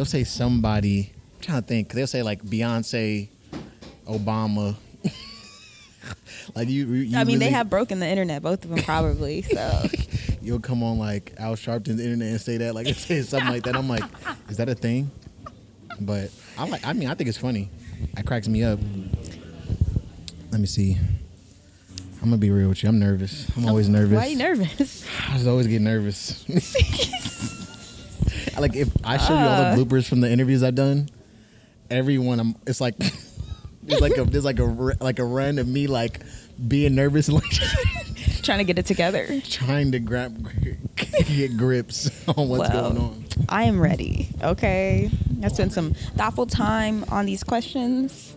they'll say somebody. I'm trying to think. They'll say like Beyonce, Obama. like you, you I mean, they have broken the internet, both of them probably. So You'll come on like Al Sharpton's internet and say that, like say something like that. I'm like, is that a thing? But I like. I mean, I think it's funny. It cracks me up. Let me see. I'm gonna be real with you. I'm nervous. I'm always oh, nervous. why are you nervous? I just always get nervous. Like if I show you all the ah. bloopers from the interviews I've done, everyone I'm it's like there's like a there's like a like a run of me like being nervous and like Trying to get it together. trying to grab get grips on what's Well, going on. I am ready. Okay, I spent some thoughtful time on these questions.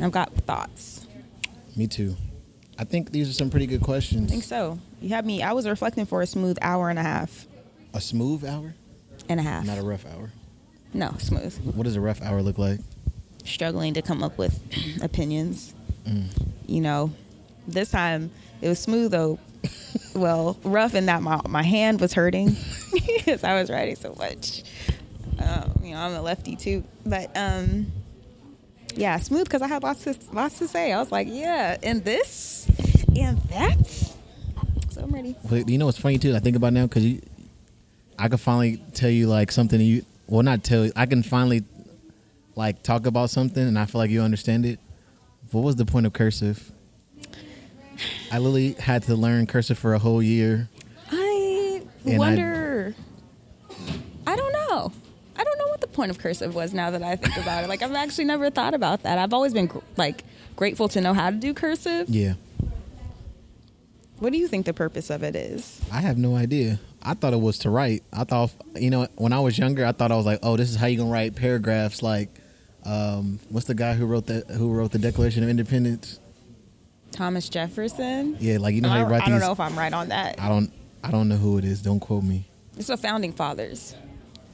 I've got thoughts. Me too. I think these are some pretty good questions. I think so. You had me. I was reflecting for a smooth hour and a half. A smooth hour, And a half. not a rough hour. no, smooth. What does a rough hour look like? Struggling to come up with opinions. Mm. You know, this time it was smooth though. well, rough in that my my hand was hurting because I was writing so much. Um, you know, I'm a lefty too, but um, yeah, smooth because I had lots to lots to say. I was like, yeah, and this and that. So I'm ready. But you know what's funny too? I think about now because you, I can finally tell you like something you. Well, not tell you. I can finally like talk about something, and I feel like you understand it. What was the point of cursive? I literally had to learn cursive for a whole year. I And I- wonder. I, don't know. I don't know what the point of cursive was. Now that I think about it, like I've actually never thought about that. I've always been like grateful to know how to do cursive. Yeah, What do you think the purpose of it is? I have no idea. I thought it was to write. I thought you know when I was younger, I thought I was like, oh, this is how you gonna write paragraphs. Like, um, what's the guy who wrote the who wrote the Declaration of Independence? Thomas Jefferson. Yeah, like you know how you write I these. don't know if I'm right on that. I don't. I don't know who it is. Don't quote me. It's the founding fathers.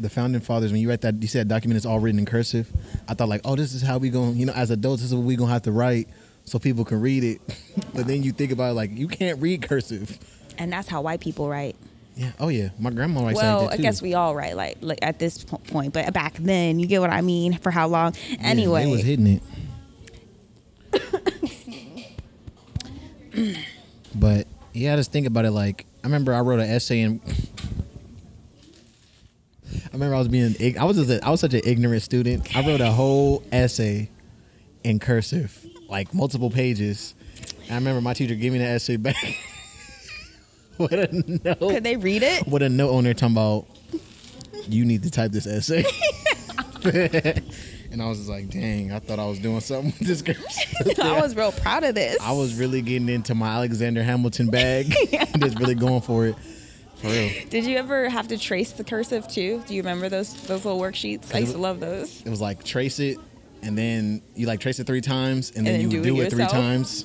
the founding fathers when you write that you said document is all written in cursive i thought like oh this is how we gonna you know as adults this is what we gonna have to write so people can read it but then you think about it like you can't read cursive And that's how white people write. Yeah oh yeah my grandma writes well, like that I guess we all write like, like at this point, but back then, you get what I mean. For how long? Yeah, Anyway, they was hitting it but yeah I just think about it like i remember i wrote an essay in I remember I was being I was just a, I was such an ignorant student. I wrote a whole essay in cursive, like multiple pages. And I remember my teacher giving me the essay back with a note. could they read it? with a note owner talking about you need to type this essay. and I was just like, dang, I thought I was doing something with this cursive. I was real proud of this. I was really getting into my Alexander Hamilton bag. just really going for it. For real. Did you ever have to trace the cursive too? Do you remember those those little worksheets? I used to love those. It was like trace it, and then you like trace it three times, and then And you then do do, it it three times.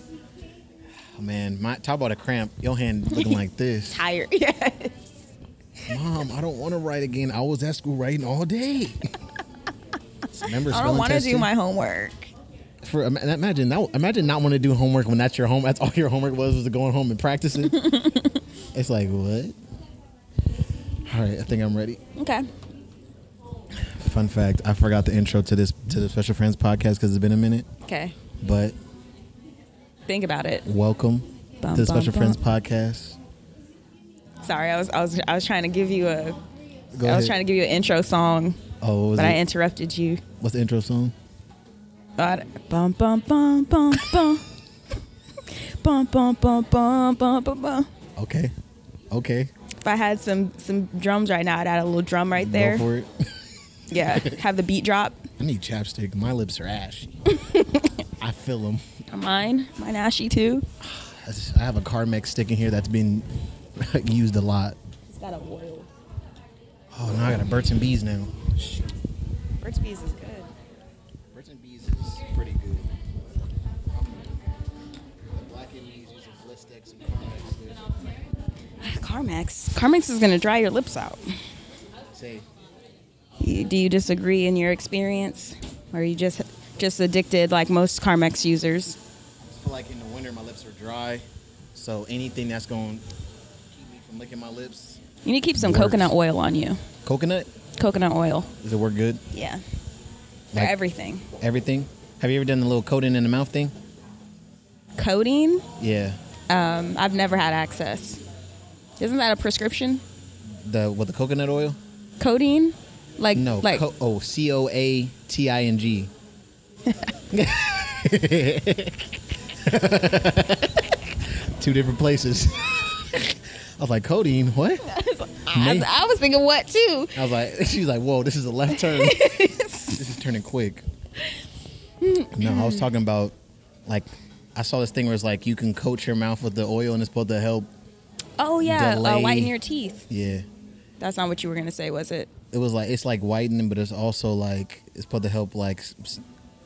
Oh, man, my talk about a cramp. Your hand looking like this. Tired. Yes. Mom, I don't want to write again. I was at school writing all day. Remember, I don't want to do my homework. For imagine that. Imagine not want to do homework when that's your home. That's all your homework was was going home and practicing. it's like what? All right, I think I'm ready. Okay. Fun fact: I forgot the intro to this to the Special Friends podcast because it's been a minute. Okay. But Think about it. welcome Bum, to the Special bum. Friends podcast. Sorry, I was I was I was trying to give you a Go I ahead. was trying to give you an intro song, Oh, but I it? interrupted you. What's the intro song? But bum bum bum bum bum. Bum bum bum bum bum bum bum. Okay, okay, If I had some some drums right now, I'd add a little drum right there. go for it. Yeah, have the beat drop. I need chapstick. My lips are ashy. I feel them. Mine, mine ashy too. I, have a Carmex stick in here that's been used a lot. It's got a oil. Oh, now I got a Burt's and Bees now. Burt's Bees is good. Burt's and Bees is pretty good. Black and Bees using Blistex and Carmex. Carmex. Carmex is gonna dry your lips out. Say, Do you disagree in your experience, or are you just just addicted like most Carmex users? I feel like in the winter my lips are dry, so anything that's going to keep me from licking my lips. You need to keep some Works. coconut oil on you. Coconut? Coconut oil. Does it work good? Yeah. For Like- everything. Everything? Have you ever done the little coating in the mouth thing? Codeine. Yeah. Um, I've never had access. Isn't that a prescription? The with the coconut oil? Codeine? Like No. like co- oh, C O A T I N G. Two different places. I was like, codeine, what? I, May- I was thinking what too. I was like, she's like, whoa, this is a left turn. this is turning quick. No, I was talking about like I saw this thing where it's like you can coat your mouth with the oil and it's supposed to help. Oh yeah, uh, whiten your teeth. Yeah, That's not what you were gonna say, was it? it was like it's like whitening, but it's also like it's supposed to help like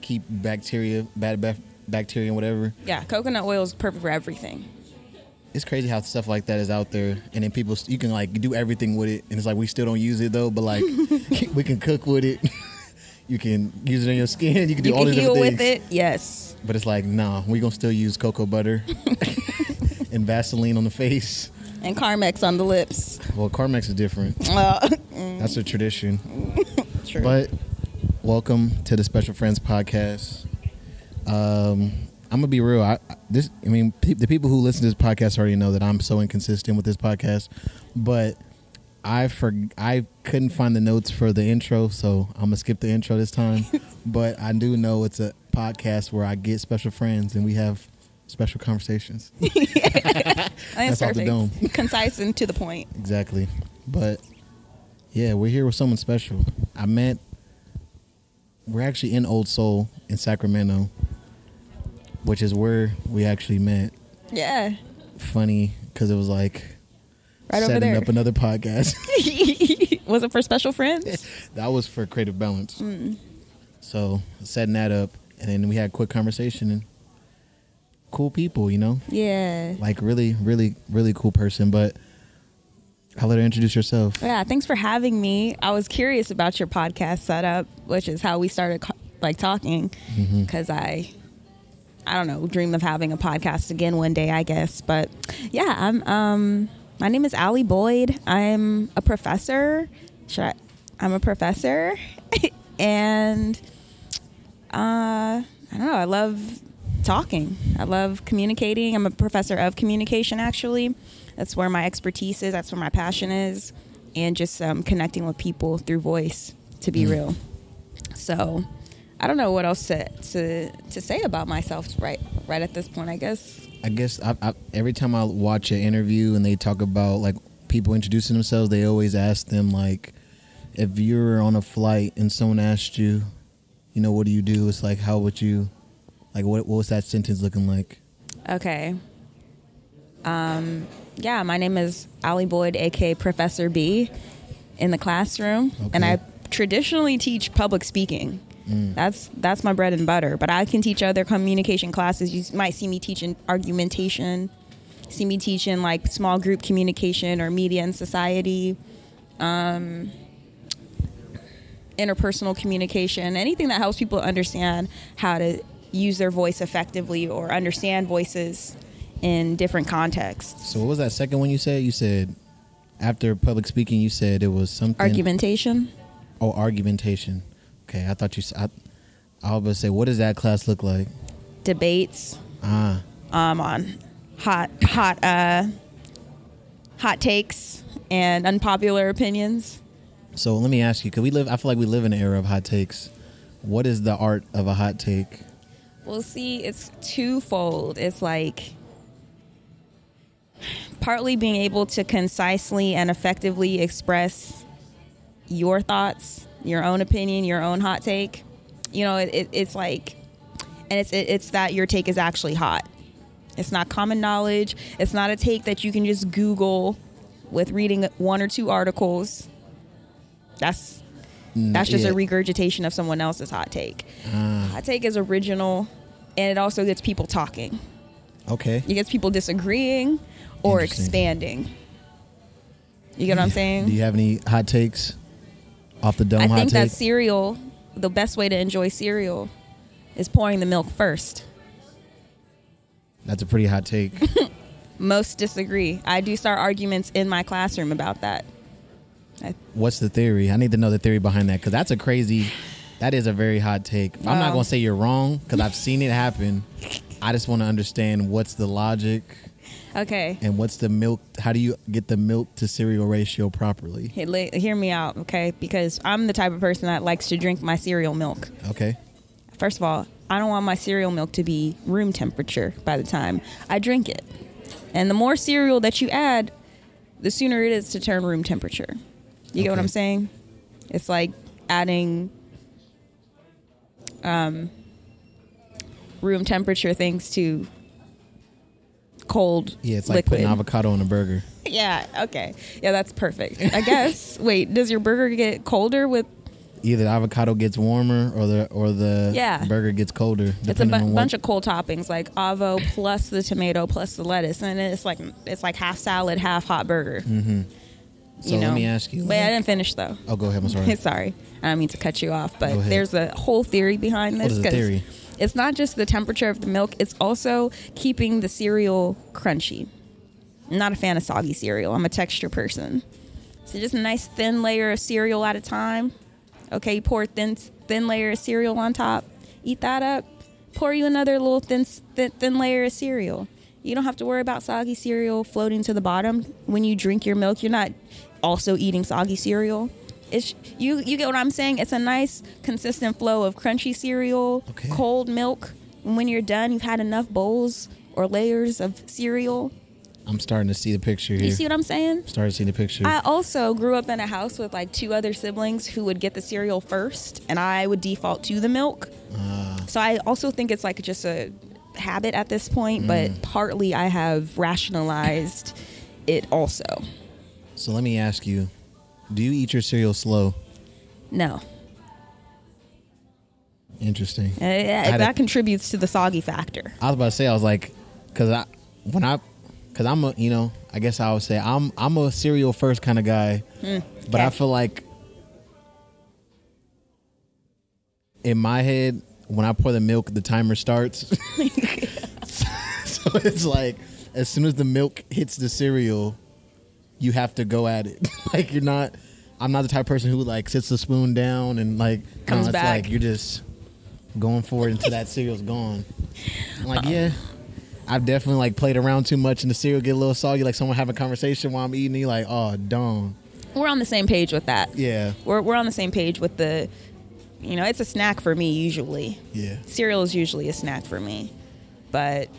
keep bacteria, bad baf- bacteria and whatever. Yeah, coconut oil is perfect for everything. It's crazy how stuff like that is out there, and then people you can like do everything with it, and it's like we still don't use it though. But like we can cook with it. You can use it on your skin. You can do You all can these heal different with it. Yes. But it's like, nah, we gonna still use cocoa butter and Vaseline on the face. And Carmex on the lips. Well, Carmex is different. Uh, That's a tradition. true. But welcome to the Special Friends podcast. Um, I'm gonna be real. I this, I mean, pe- the people who listen to this podcast already know that I'm so inconsistent with this podcast. But I for I couldn't find the notes for the intro, so I'm gonna skip the intro this time. but I do know it's a podcast where I get special friends and we have special conversations. That's off the perfect. dome. Concise and to the point. Exactly. But yeah, we're here with someone special. I met we're actually in Old Soul in Sacramento, which is where we actually met. Yeah. Funny because it was like Right over setting up another podcast. was it for special friends? that was for Creative Balance. Mm. So setting that up, and then we had a quick conversation and cool people, you know, Yeah. like really, really, really cool person. But I'll let her introduce herself. Yeah, thanks for having me. I was curious about your podcast setup, which is how we started like talking Mm-hmm. because I I don't know, dream of having a podcast again one day, I guess. But yeah, I'm um my name is Allie Boyd. I'm a professor. Should I I'm a professor and uh I don't know, I love talking. I love communicating. I'm a professor of communication actually. That's where my expertise is, that's where my passion is and just um, connecting with people through voice to be real. So, I don't know what else to, to to say about myself right right at this point. I guess I guess I, I, every time I watch an interview and they talk about like people introducing themselves, they always ask them like, if you're on a flight and someone asked you, you know, what do you do? It's like, how would you, like, what what was that sentence looking like? okay. Um, yeah, my name is Allie Boyd, aka Professor B, in the classroom, and I traditionally teach public speaking. That's that's my bread and butter. But I can teach other communication classes. You might see me teaching argumentation, see me teaching like small group communication or media and society, um, interpersonal communication, anything that helps people understand how to use their voice effectively or understand voices in different contexts. So what was that second one you said? You said after public speaking, you said it was something. Argumentation. Oh, argumentation. Okay, I thought you. I, I was say, what does that class look like? debates Ah, um, on hot hot uh, hot takes and unpopular opinions. so let me ask you, because we live. I feel like we live in an era of hot takes. What is the art of a hot take? Well, see, it's twofold. It's like partly being able to concisely and effectively express your thoughts, your own opinion, your own hot take. You know, it, it, it's like, and it's it, it's that your take is actually hot. It's not common knowledge. It's not a take that you can just Google with reading one or two articles. That's that's just yeah. a regurgitation of someone else's hot take. Ah. Hot take is original, and it also gets people talking. Okay. It gets people disagreeing or expanding. You get what I'm saying? Do you have any hot takes off the dome? I think that cereal, the best way to enjoy cereal is pouring the milk first. That's a pretty hot take. Most disagree. I do start arguments in my classroom about that. I, What's the theory? I need to know the theory behind that because that's a crazy. That is a very hot take. I'm not Wow. gonna say you're wrong because I've seen it happen. I just want to understand what's the logic okay. and what's the milk. How do you get the milk to cereal ratio properly? Hey, hear me out, okay? Because I'm the type of person that likes to drink my cereal milk. Okay. First of all, I don't want my cereal milk to be room temperature by the time I drink it. And the more cereal that you add, the sooner it is to turn room temperature. You get what I'm saying? It's like adding um, room temperature things to cold Yeah, it's like liquid. putting avocado on a burger. yeah, okay. Yeah, that's perfect. I guess. Wait, does your burger get colder with Either the avocado gets warmer or the or the Yeah. burger gets colder. It's a bu- on what- bunch of cold toppings like avo plus the tomato plus the lettuce, and it's like it's like half salad, half hot burger. Mm-hmm. So you know? let me ask you. Wait, I didn't finish though. oh, go ahead. I'm sorry. Sorry, I don't mean to cut you off, but there's a whole theory behind this. is the theory? It's not just the temperature of the milk; it's also keeping the cereal crunchy. I'm not a fan of soggy cereal. I'm a texture person. So just a nice thin layer of cereal at a time. Okay, pour thin thin layer of cereal on top. Eat that up. Pour you another little thin thin, thin layer of cereal. You don't have to worry about soggy cereal floating to the bottom when you drink your milk. You're not also eating soggy cereal. It's you you get what I'm saying? It's a nice consistent flow of crunchy cereal, Okay. cold milk. And when you're done, you've had enough bowls or layers of cereal. I'm starting to see the picture here. You see what I'm saying? I'm starting to see the picture. I also grew up in a house with like two other siblings who would get the cereal first, and I would default to the milk. Ah. So I also think it's like just a habit at this point, but partly I have rationalized it also. so let me ask you: Do you eat your cereal slow? No, Interesting. Uh, had that a- contributes to the soggy factor. I was about to say, I was like, because I when I, because I'm a, you know, I guess I would say I'm I'm a cereal first kind of guy, but I feel like in my head when I pour the milk, the timer starts. so it's like as soon as the milk hits the cereal, you have to go at it. like you're not. I'm not the type of person who like sits the spoon down and like no, Comes it's back. like you're just going for it until that cereal's gone. I'm like, yeah. I've definitely like played around too much and the cereal get a little soggy. Like someone having a conversation while I'm eating, you're like, oh, darn. We're on the same page with that. Yeah, We're we're on the same page with the, you know, it's a snack for me usually. yeah. cereal is usually a snack for me, but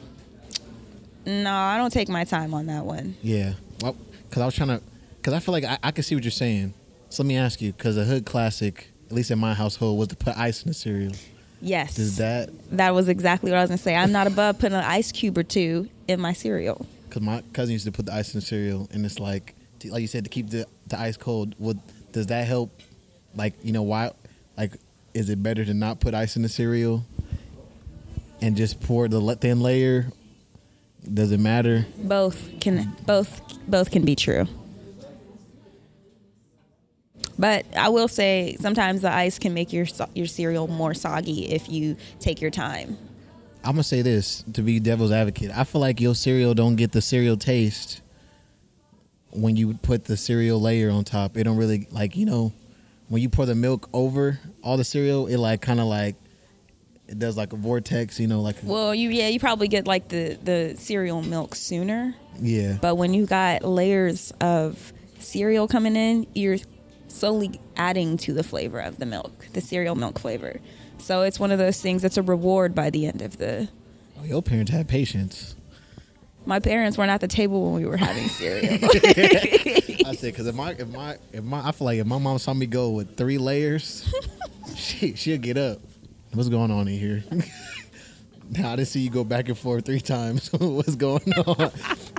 no, I don't take my time on that one. Yeah. Well, because I was trying to, because I feel like I, I can see what you're saying. So let me ask you, because a hood classic, at least in my household, was to put ice in the cereal. Yes, Does that, that was exactly what I was gonna say. I'm not above putting an ice cube or two in my cereal. because my cousin used to put the ice in the cereal, and it's like, like you said, to keep the, the ice cold. Would does that help? Like, you know, why? Like, is it better to not put ice in the cereal and just pour the thin layer? Does it matter? Both can both both can be true. But I will say sometimes the ice can make your your cereal more soggy if you take your time. I'm gonna say this to be devil's advocate. I feel like your cereal don't get the cereal taste when you put the cereal layer on top. It don't really like you know when you pour the milk over all the cereal. It like kind of like it does like a vortex. You know, like Well, you yeah, you probably get like the the cereal milk sooner. yeah, But when you got layers of cereal coming in, you're slowly adding to the flavor of the milk, the cereal milk flavor. So it's one of those things that's a reward by the end of the. oh, your parents had patience. My parents weren't at the table when we were having cereal. I said because if my if my if my I feel like if my mom saw me go with three layers, she she'll get up. What's going on in here? now I didn't see you go back and forth three times. What's going on?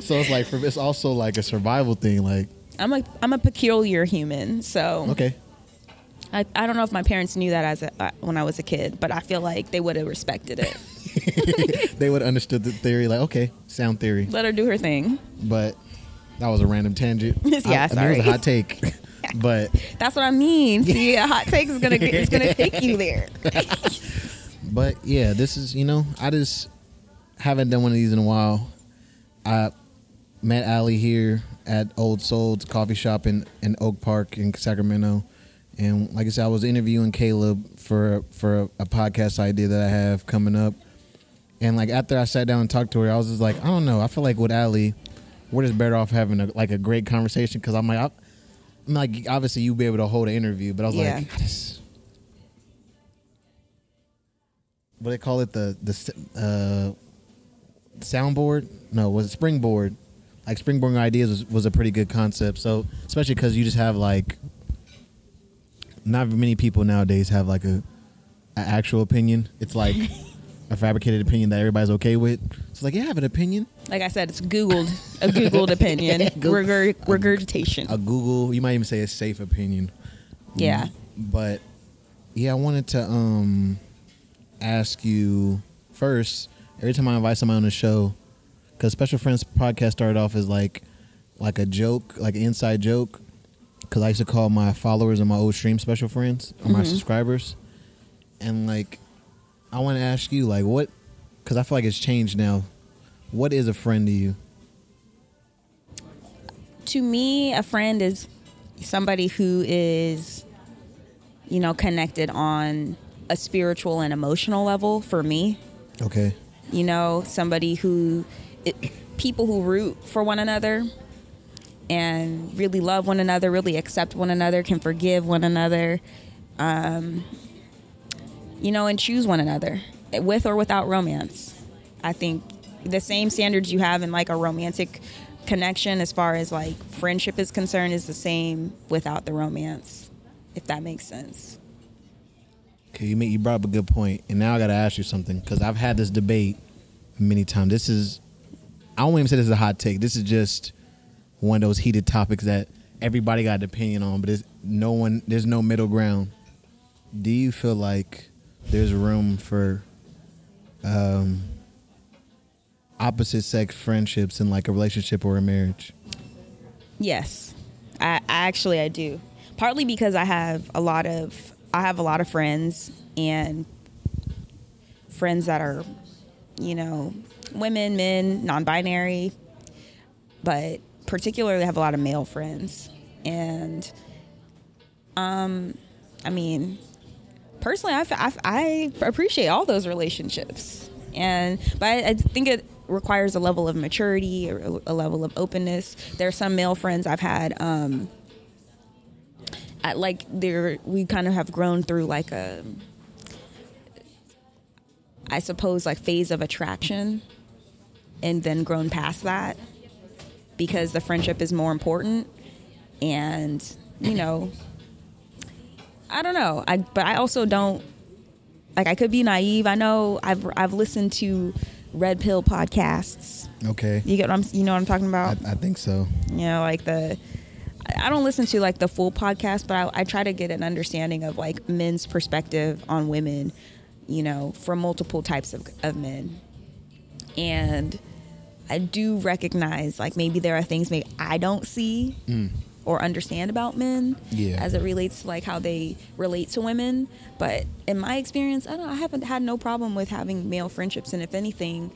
so it's like for it's also like a survival thing. Like I'm a I'm a peculiar human, so okay, I, I don't know if my parents knew that as a, uh, when I was a kid, but I feel like they would have respected it. they would have understood the theory. Like okay, sound theory. Let her do her thing. But that was a random tangent. Yeah, I, mean, it was a hot take. but That's what I mean. See, a hot take is gonna it's gonna take you there. But yeah, this is you know I just haven't done one of these in a while. I met Allie here at Old Soul's coffee shop in, in Oak Park in Sacramento. And like I said, I was interviewing Caleb for for a, a podcast idea that I have coming up. And like after I sat down and talked to her, I was just like, I don't know. I feel like with Allie, we're just better off having a, like a great conversation because I'm like, I, like, obviously you'd be able to hold an interview, but I was Yeah. like, I just, what do they call it? The the uh, soundboard? No, was it springboard? Like springboarding ideas was, was a pretty good concept. So especially because you just have like, not many people nowadays have like a, a actual opinion. It's like a fabricated opinion that everybody's okay with. So it's like, yeah, I have an opinion. Like I said, it's Googled, a Googled opinion, Regurg- regurgitation. a Google. You might even say a safe opinion. Yeah. But yeah, I wanted to um ask you first. Every time I invite somebody on the show, because Special Friends podcast started off as like like a joke, like an inside joke. Because I used to call my followers on my old stream special friends or my subscribers, and like I want to ask you like what, because I feel like it's changed now. What is a friend to you? to me, a friend is somebody who is, you know, connected on a spiritual and emotional level for me. Okay. You know, somebody who, it, people who root for one another and really love one another, really accept one another, can forgive one another, um, you know, and choose one another with or without romance. I think the same standards you have in like a romantic connection as far as like friendship is concerned is the same without the romance, if that makes sense. Okay, you, make, you brought up a good point, and now I got to ask you something because I've had this debate many times. This is, I won't even say this is a hot take. This is just one of those heated topics that everybody got an opinion on, but it's no one. There's no middle ground. Do you feel like there's room for um, opposite sex friendships in like a relationship or a marriage? Yes, I, I actually I do. Partly because I have a lot of I have a lot of friends and friends that are, you know, women, men, non-binary, but particularly I have a lot of male friends, and um, I mean, personally, I, I, I appreciate all those relationships, and but I, I think it requires a level of maturity or a level of openness. There are some male friends I've had. Um, at like there, we kind of have grown through like a, I suppose, like phase of attraction, and then grown past that because the friendship is more important, and you know, I don't know. I but I also don't like I could be naive. I know I've I've listened to red pill podcasts. Okay, You get what I'm you know what I'm talking about? I think so. you know, like the I I don't listen to like the full podcast, but I, I try to get an understanding of like men's perspective on women, you know, from multiple types of, of men. And I do recognize like maybe there are things maybe I don't see mm. Or understand about men Yeah. as it relates to like how they relate to women. But in my experience, I don't I haven't had no problem with having male friendships and if anything,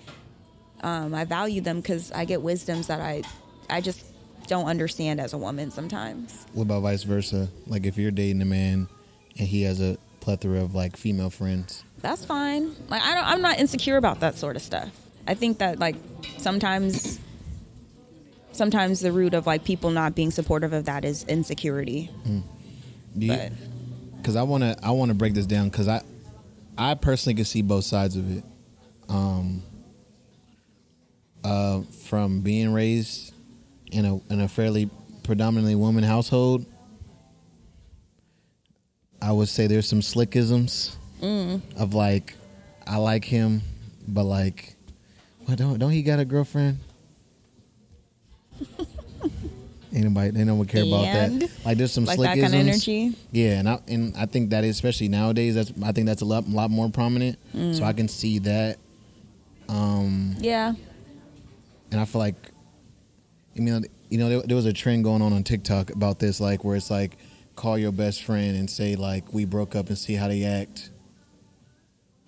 um, I value them because I get wisdoms that I I just don't understand as a woman sometimes. What about vice versa? Like if you're dating a man and he has a plethora of like female friends. That's fine. Like I don't I'm not insecure about that sort of stuff. I think that like sometimes sometimes the root of like people not being supportive of that is insecurity. You, because I want to I want to break this down because I I personally can see both sides of it. Um, uh, from being raised in a in a fairly predominantly woman household, I would say there's some slickisms of like I like him, but like, what don't don't he got a girlfriend? Anybody, they don't care about And? that. Like, there's some like that kind of energy. Yeah, and I and I think that especially nowadays. That's I think that's a lot lot more prominent. So I can see that, um, Yeah. and I feel like, I mean, you know, there, there was a trend going on on TikTok about this, like where it's like, call your best friend and say like we broke up and see how they act.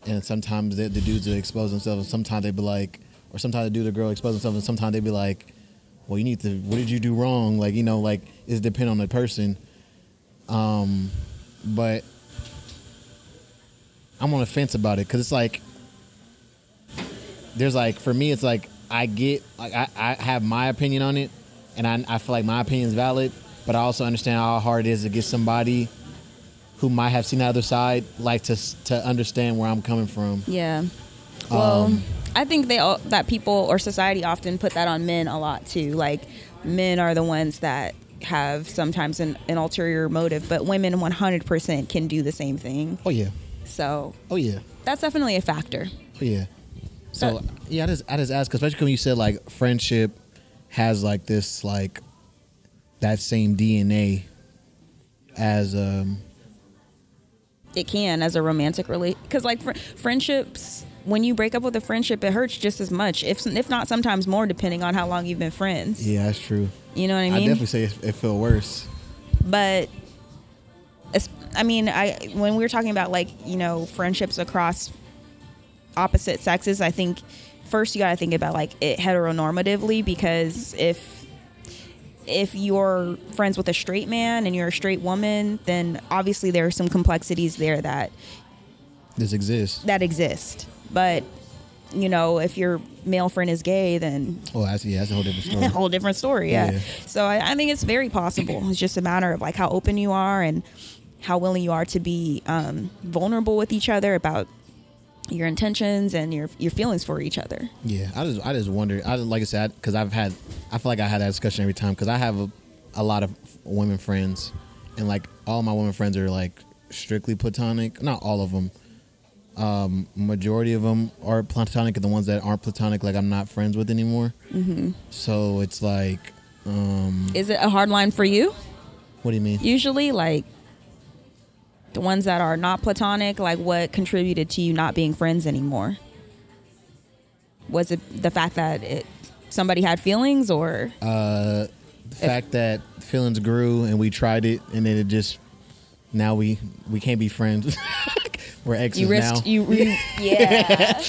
And sometimes the, the dudes will expose themselves, and sometimes they'd be like, or sometimes the dude or girl expose themselves, and sometimes they'd be like, well, you need to. What did you do wrong? Like you know, like it's depend on the person. Um, but I'm on the fence about it because it's like there's like for me, it's like I get like I, I have my opinion on it, and I I feel like my opinion is valid, but I also understand how hard it is to get somebody who might have seen the other side like to to understand where I'm coming from. Yeah. Well, Um, I think they all, that people or society often put that on men a lot too. Like men are the ones that have sometimes an, an ulterior motive, but women 100% can do the same thing. Oh yeah, So oh yeah. that's definitely a factor. Oh, yeah. So Uh, yeah, I just I just ask, especially when you said like friendship has like this like that same DNA as um It can as a romantic relate because like fr- friendships. When you break up with a friendship, it hurts just as much, if if not sometimes more, depending on how long you've been friends. yeah, that's true. You know what I mean? I, definitely say it, it feel worse. but I mean, I when we were talking about like you know friendships across opposite sexes, I think first you got to think about like it heteronormatively because if if you're friends with a straight man and you're a straight woman, then obviously there are some complexities there that This exists. that exist. But you know, if your male friend is gay, then Oh, that's yeah, that's a whole different a story. whole different story. Yeah. Yeah. So I, I think it's very possible. It's just a matter of like how open you are and how willing you are to be um, vulnerable with each other about your intentions and your your feelings for each other. Yeah, I just I just wonder. I just, like I said because I've had I feel like I had that discussion every time because I have a, a lot of women friends and like all my women friends are like strictly platonic. Not all of them. Um, majority of them are platonic, and the ones that aren't platonic, like I'm not friends with anymore. Mm-hmm. So it's like, um, Is it a hard line for you? what do you mean? Usually, like the ones that are not platonic, like what contributed to you not being friends anymore? Was it the fact that it somebody had feelings or Uh, the fact that feelings grew and we tried it, and then it just now we we can't be friends. We're exes you now. risked you, you yeah.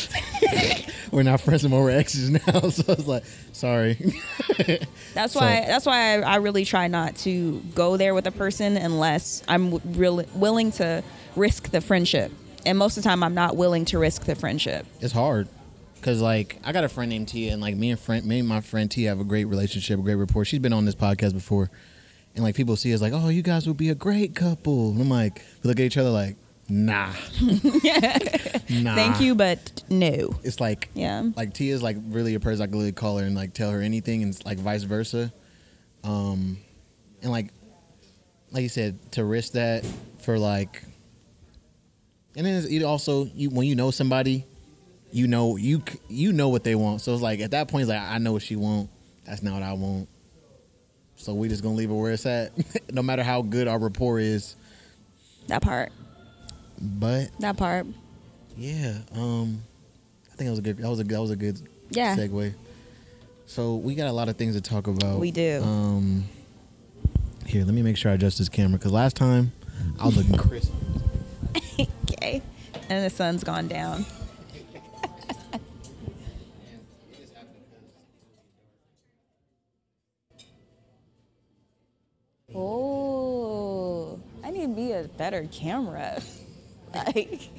we're not friends anymore. We're exes now. So it's like, sorry. That's So- why. That's why I, I really try not to go there with a person unless I'm really willing to risk the friendship. And most of the time, I'm not willing to risk the friendship. it's hard because like I got a friend named Tia, and like me and friend, me and my friend Tia have a great relationship, a great rapport. She's been on this podcast before, and like people see us like, oh, you guys would be a great couple. And I'm like, we look at each other like, nah, nah. Thank you, but no. It's like Yeah. like Tia's like really a person I can really call her and like tell her anything, and like vice versa. Um, and like like you said, to risk that for like, and then it's it also you when you know somebody, you know you you know what they want. So it's like at that point, it's like I know what she want. That's not what I want. So we just gonna leave it where it's at, no matter how good our rapport is. That part. But That part. yeah, um, I think that was a good. That was a that was a good Yeah. segue. So we got a lot of things to talk about. We do. Um, here, let me make sure I adjust this camera because last time I was looking crisp. Okay. And the sun's gone down. Oh, I need to be a better camera. like,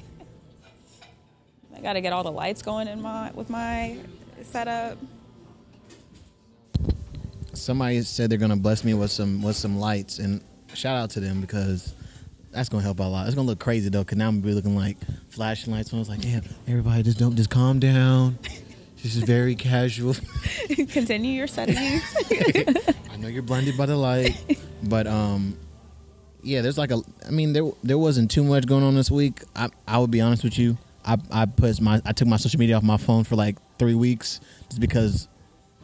I got to get all the lights going in my with my setup. Somebody said they're gonna bless me with some with some lights, and shout out to them because that's gonna help out a lot. It's gonna look crazy though, because now I'm gonna be looking like flashing lights. I was like, yeah, everybody just don't just calm down. This is very casual. Continue your settings. I know you're blinded by the light, but um, yeah, there's like a. I mean, there there wasn't too much going on this week. I I would be honest with you. I I put my I took my social media off my phone for like three weeks just because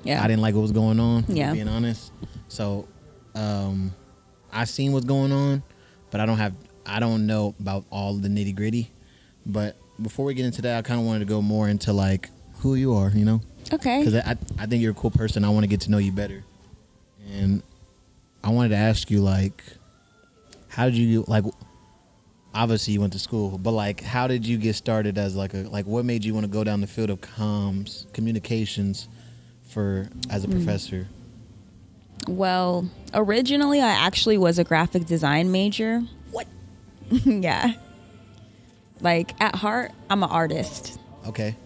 yeah. I didn't like what was going on. Yeah. being honest. So, um, I seen what's going on, but I don't have I don't know about all the nitty gritty. But before we get into that, I kind of wanted to go more into like who you are, you know Okay. because I, I think you're a cool person. I want to get to know you better, and I wanted to ask you like, how did you like? Obviously, you went to school, but like, how did you get started as like a like? What made you want to go down the field of comms, communications, for as a mm. professor? Well, originally I actually was a graphic design major. What? yeah. Like at heart, I'm an artist Okay.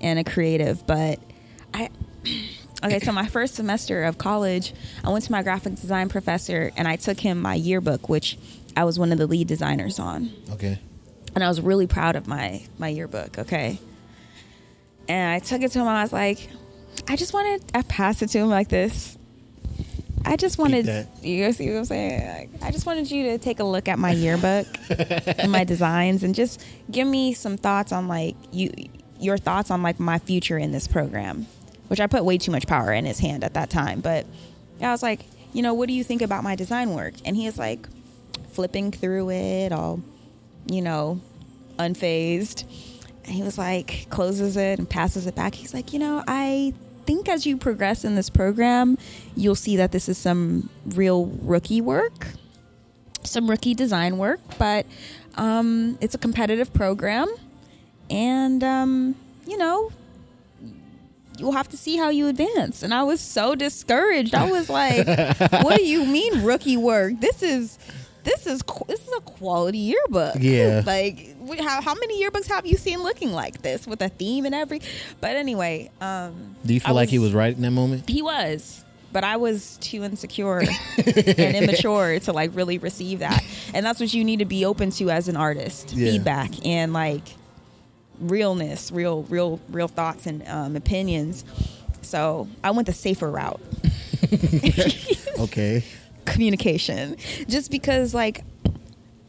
and a creative, but I Okay, so my first semester of college, I went to my graphic design professor and I took him my yearbook, which I was one of the lead designers on. Okay. And I was really proud of my my yearbook, okay? And I took it to him and I was like, I just wanted I passed it to him like this. I just wanted you see what I'm saying? Like, I just wanted you to take a look at my yearbook and my designs and just give me some thoughts on like you your thoughts on like my future in this program. Which I put way too much power in his hand at that time. But I was like, you know, what do you think about my design work? And he is like flipping through it all, you know, unfazed. And he was like, closes it and passes it back. He's like, you know, I think as you progress in this program, you'll see that this is some real rookie work, some rookie design work, but um, it's a competitive program. And, um, you know, you'll have to see how you advance. And I was so discouraged. I was like, what do you mean rookie work? This is this is this is a quality yearbook. Yeah. like how how many yearbooks have you seen looking like this with a theme and every? But anyway, um Do you feel I like he was right in that moment? he was but i was too insecure and immature to like really receive that and that's what you need to be open to as an artist Yeah. feedback and like realness real real real thoughts and um, opinions so i went the safer route Okay. communication just because like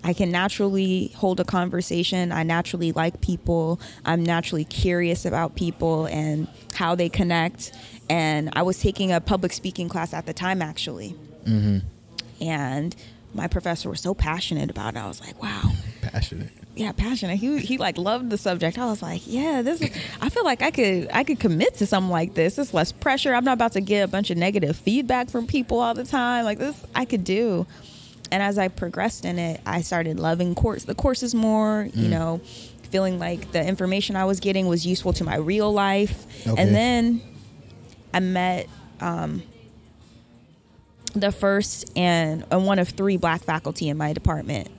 I can naturally hold a conversation. I naturally like people. I'm naturally curious about people and how they connect. And I was taking a public speaking class at the time, actually. And my professor was so passionate about it. I was like, wow, Passionate. Yeah, passionate. He he like loved the subject. I was like, yeah, this is. I feel like I could I could commit to something like this. It's less pressure. I'm not about to get a bunch of negative feedback from people all the time. Like this, I could do. And as I progressed in it, I started loving course the courses more. You know, feeling like the information I was getting was useful to my real life. Okay. And then I met um, the first and, and one of three black faculty in my department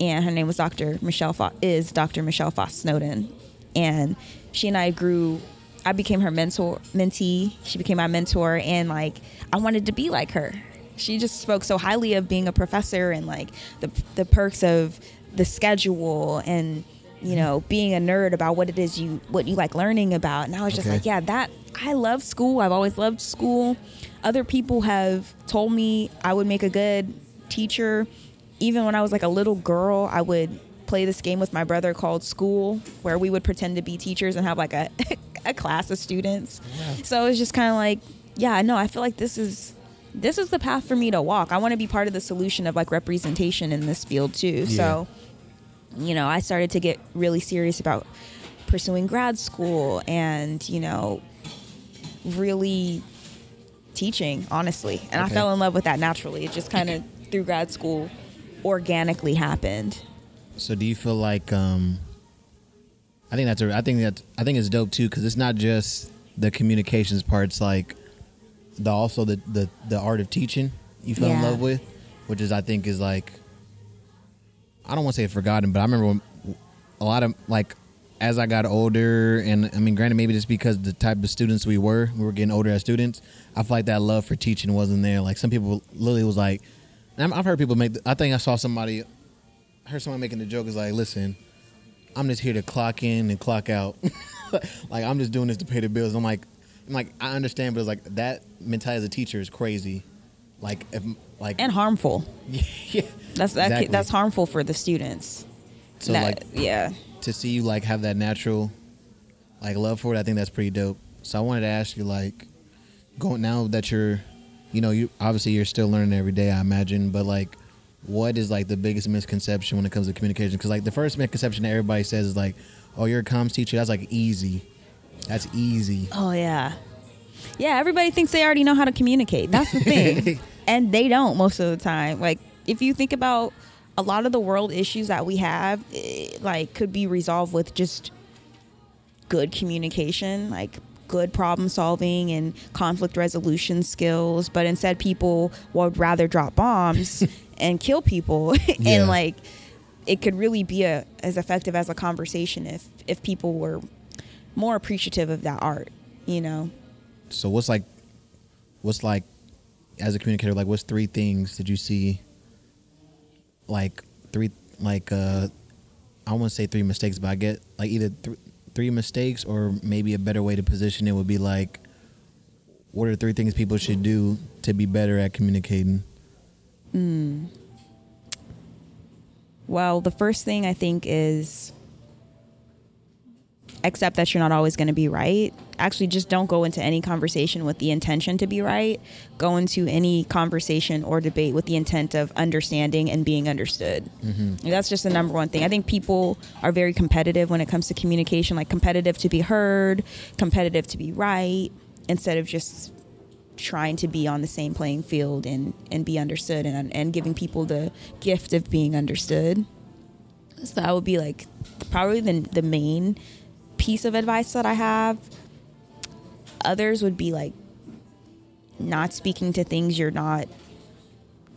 and her name was Dr. Michelle Fo- is Dr. Michelle Foss Snowden, and she and I grew. I became her mentor, mentee. She became my mentor, and like I wanted to be like her. She just spoke so highly of being a professor and like the the perks of the schedule and you know being a nerd about what it is you what you like learning about. And I was just Okay. like, yeah, that I love school. I've always loved school. Other people have told me I would make a good teacher even when I was like a little girl, I would play this game with my brother called School, where we would pretend to be teachers and have like a, a class of students. So it was just kind of like, yeah, no, I feel like this is this is the path for me to walk. I want to be part of the solution of like representation in this field too. So, you know, I started to get really serious about pursuing grad school and, you know, really teaching, honestly. And I fell in love with that naturally. It just kind of through grad school organically happened. So do you feel like um I think that's a I think that I think it's dope too cuz it's not just the communications part it's like the also the the the art of teaching you fell in love with which is I think is like I don't want to say forgotten but I remember when a lot of like as I got older and I mean granted maybe just because the type of students we were we were getting older as students I feel like that love for teaching wasn't there like some people literally was like I've heard people make I think I saw somebody I heard someone making the joke is like, listen, I'm just here to clock in and clock out. like I'm just doing this to pay the bills. I'm like, I'm like, I understand, but it's like that mentality as a teacher is crazy. Like, if like And harmful. yeah. That's that, Exactly. that's harmful for the students. So That- like yeah. to see you like have that natural like love for it, I think that's pretty dope. So I wanted to ask you like, going now that you're, you know, you obviously you're still learning every day, I imagine, but like. What is like the biggest misconception when it comes to communication? Because like the first misconception that everybody says is like, "Oh, you're a comms teacher. That's like easy. That's easy." Oh yeah. Yeah, everybody thinks they already know how to communicate. That's the thing. and they don't most of the time. Like if you think about a lot of the world issues that we have, eh, like could be resolved with just good communication, like good problem solving and conflict resolution skills, but instead people would rather drop bombs and kill people Yeah. and like it could really be a, as effective as a conversation if if people were more appreciative of that art, you know. So what's like, what's like, as a communicator, like what's three things did you see? Like three, like uh, I want to say three mistakes, but I get like either th- three mistakes or maybe a better way to position it would be like, what are three things people should do to be better at communicating? Hmm. Well, the first thing I think is accept that you're not always going to be right. Actually, just don't go into any conversation with the intention to be right. Go into any conversation or debate with the intent of understanding and being understood. Mm-hmm. That's just the number one thing. I think people are very competitive when it comes to communication, like competitive to be heard, competitive to be right, instead of just trying to be on the same playing field and, and be understood and, and giving people the gift of being understood. So that would be like probably the, the main piece of advice that I have. Others would be like not speaking to things you're not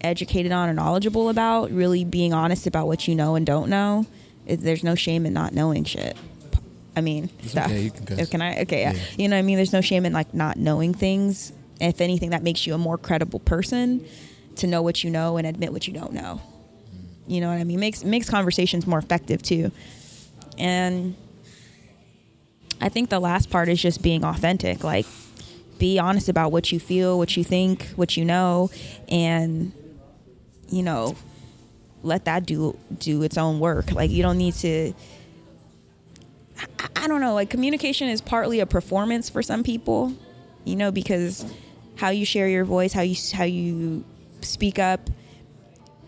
educated on or knowledgeable about, really being honest about what you know and don't know. There's no shame in not knowing shit. I mean, stuff. okay, can. Can I? Okay, yeah. Yeah. You know what I mean? There's no shame in like not knowing things. If anything, that makes you a more credible person to know what you know and admit what you don't know. You know what I mean? Makes makes conversations more effective too. And I think the last part is just being authentic. Like be honest about what you feel, what you think, what you know, and you know, let that do do its own work. Like you don't need to I, I don't know, like communication is partly a performance for some people, you know, because how you share your voice, how you how you speak up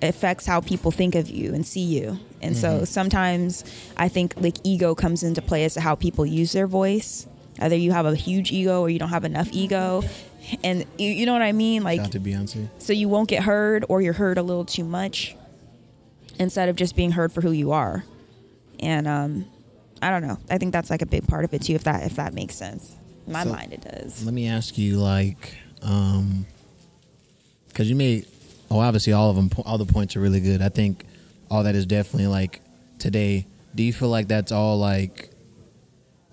affects how people think of you and see you. And so sometimes I think like ego comes into play as to how people use their voice. Either you have a huge ego or you don't have enough ego. And you, you know what I mean? Like Shout to Beyonce. so you won't get heard or you're heard a little too much instead of just being heard for who you are. And um I don't know. I think that's like a big part of it too if that if that makes sense. In my So- mind it does. Let me ask you, like, um, because you made, oh, obviously all of them, all the points are really good. I think all that is definitely like today. Do you feel like that's all like,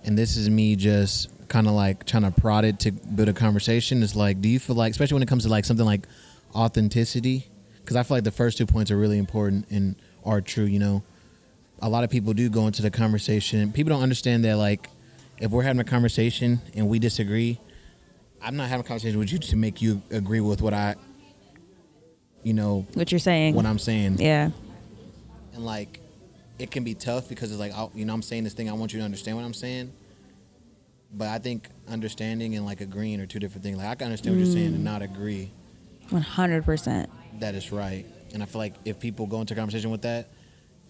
and this is me just kind of like trying to prod it to build a conversation? It's like, do you feel like, especially when it comes to like something like authenticity? Because I feel like the first two points are really important and are true. You know, a lot of people do go into the conversation. People don't understand that like if we're having a conversation and we disagree, I'm not having a conversation with you to make you agree with what I, you know, What you're saying. what I'm saying. yeah. And like, it can be tough because it's like, I'll, you know, I'm saying this thing. I want you to understand what I'm saying. But I think understanding and like agreeing are two different things. Like I can understand what you're saying and not agree 100%. That is right. And I feel like if people go into a conversation with that,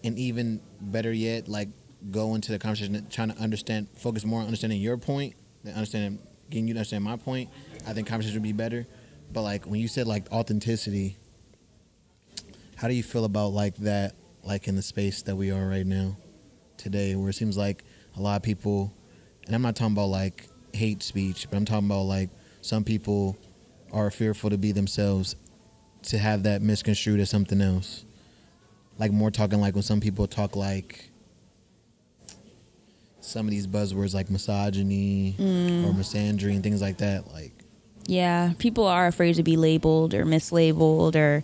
and even better yet, like go into the conversation trying to understand, focus more on understanding your point than understanding getting you to understand my point, I think conversation would be better. But like when you said like authenticity, how do you feel about like that, like in the space that we are right now, today, where it seems like a lot of people, and I'm not talking about like hate speech, but I'm talking about like some people are fearful to be themselves to have that misconstrued as something else. Like more talking like when some people talk like some of these buzzwords like misogyny mm. or misandry and things like that. Like Yeah, people are afraid to be labeled or mislabeled or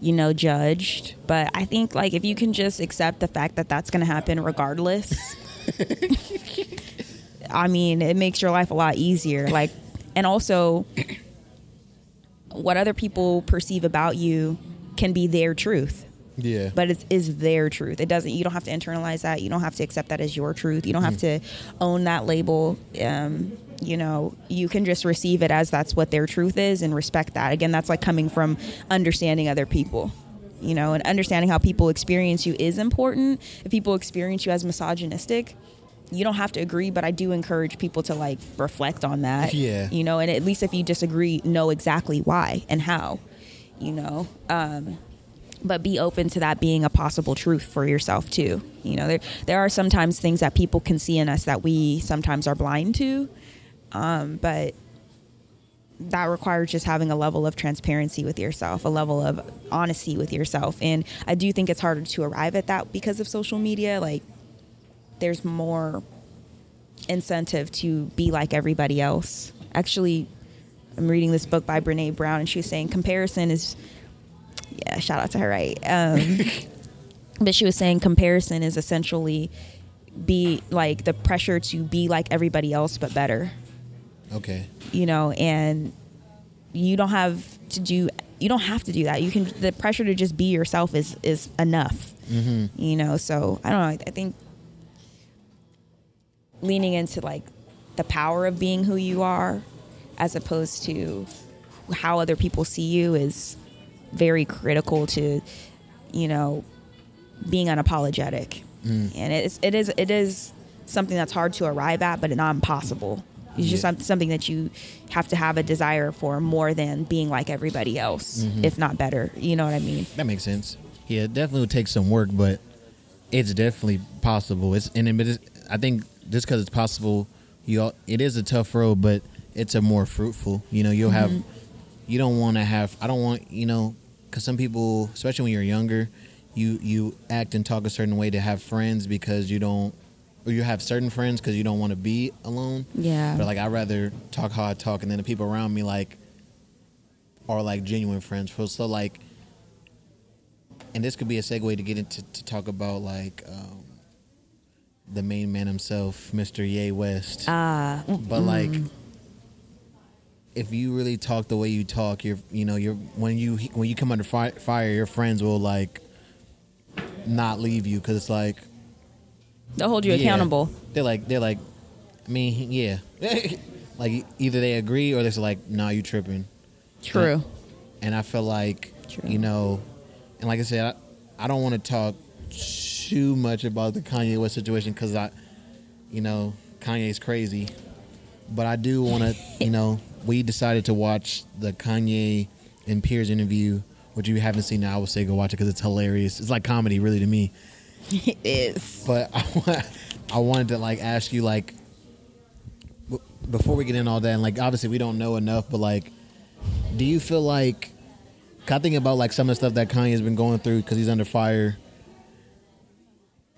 you know judged, but I think like if you can just accept the fact that that's going to happen regardless. I mean, it makes your life a lot easier. Like and also what other people perceive about you can be their truth yeah, but it's is their truth. It doesn't. You don't have to internalize that. You don't have to accept that as your truth. You don't have to own that label. Um, you know, you can just receive it as that's what their truth is and respect that. Again, that's like coming from understanding other people. You know, and understanding how people experience you is important. If people experience you as misogynistic, you don't have to agree, but I do encourage people to like reflect on that. Yeah. You know, and at least if you disagree, know exactly why and how. You know. Um, but be open to that being a possible truth for yourself too. You know, there there are sometimes things that people can see in us that we sometimes are blind to. Um, but that requires just having a level of transparency with yourself, a level of honesty with yourself. And I do think it's harder to arrive at that because of social media. Like, there's more incentive to be like everybody else. Actually, I'm reading this book by Brene Brown, and she was saying comparison is, yeah, shout out to her, right? Um, but she was saying comparison is essentially be like the pressure to be like everybody else, but better Okay. you know, and you don't have to do you don't have to do that. You can the pressure to just be yourself is is enough. Mm-hmm. You know, so I don't know. I, think leaning into like the power of being who you are, as opposed to how other people see you, is very critical to you know being unapologetic. Mm. And it is it is it is something that's hard to arrive at, but not impossible. It's just Yeah. something that you have to have a desire for more than being like everybody else, mm-hmm. if not better. You know what I mean? That makes sense. Yeah, it definitely would take some work, but it's definitely possible. It's and it, but it's, I think just because it's possible, you all, it is a tough road, but it's a more fruitful. You know, you'll have mm-hmm. you don't want to have. I don't want you know because some people, especially when you're younger, you you act and talk a certain way to have friends because you don't. Or you have certain friends because you don't want to be alone. Yeah. But like I'd rather talk how I talk, and then the people around me like are like genuine friends. So, so like, and this could be a segue to get into to talk about like um, the main man himself, Mr. Ye West. Ah, but like, if you really talk the way you talk, you're you know you're when you when you come under fi- fire, your friends will like not leave you because it's like they'll hold you yeah. accountable. They're like they're like, I mean, yeah, like either they agree or they're like, nah, you tripping. True. And I feel like True. you know, and like I said, I, I don't want to talk too much about the Kanye West situation because I, you know, Kanye's crazy, but I do want to, you know, we decided to watch the Kanye and Piers interview. Which you haven't seen, now, I would say go watch it because it's hilarious. It's like comedy, really, to me. It is. But I, I wanted to like ask you like before we get in all that, and like obviously we don't know enough, but like, do you feel like? I think about like some of the stuff that Kanye's been going through because he's under fire.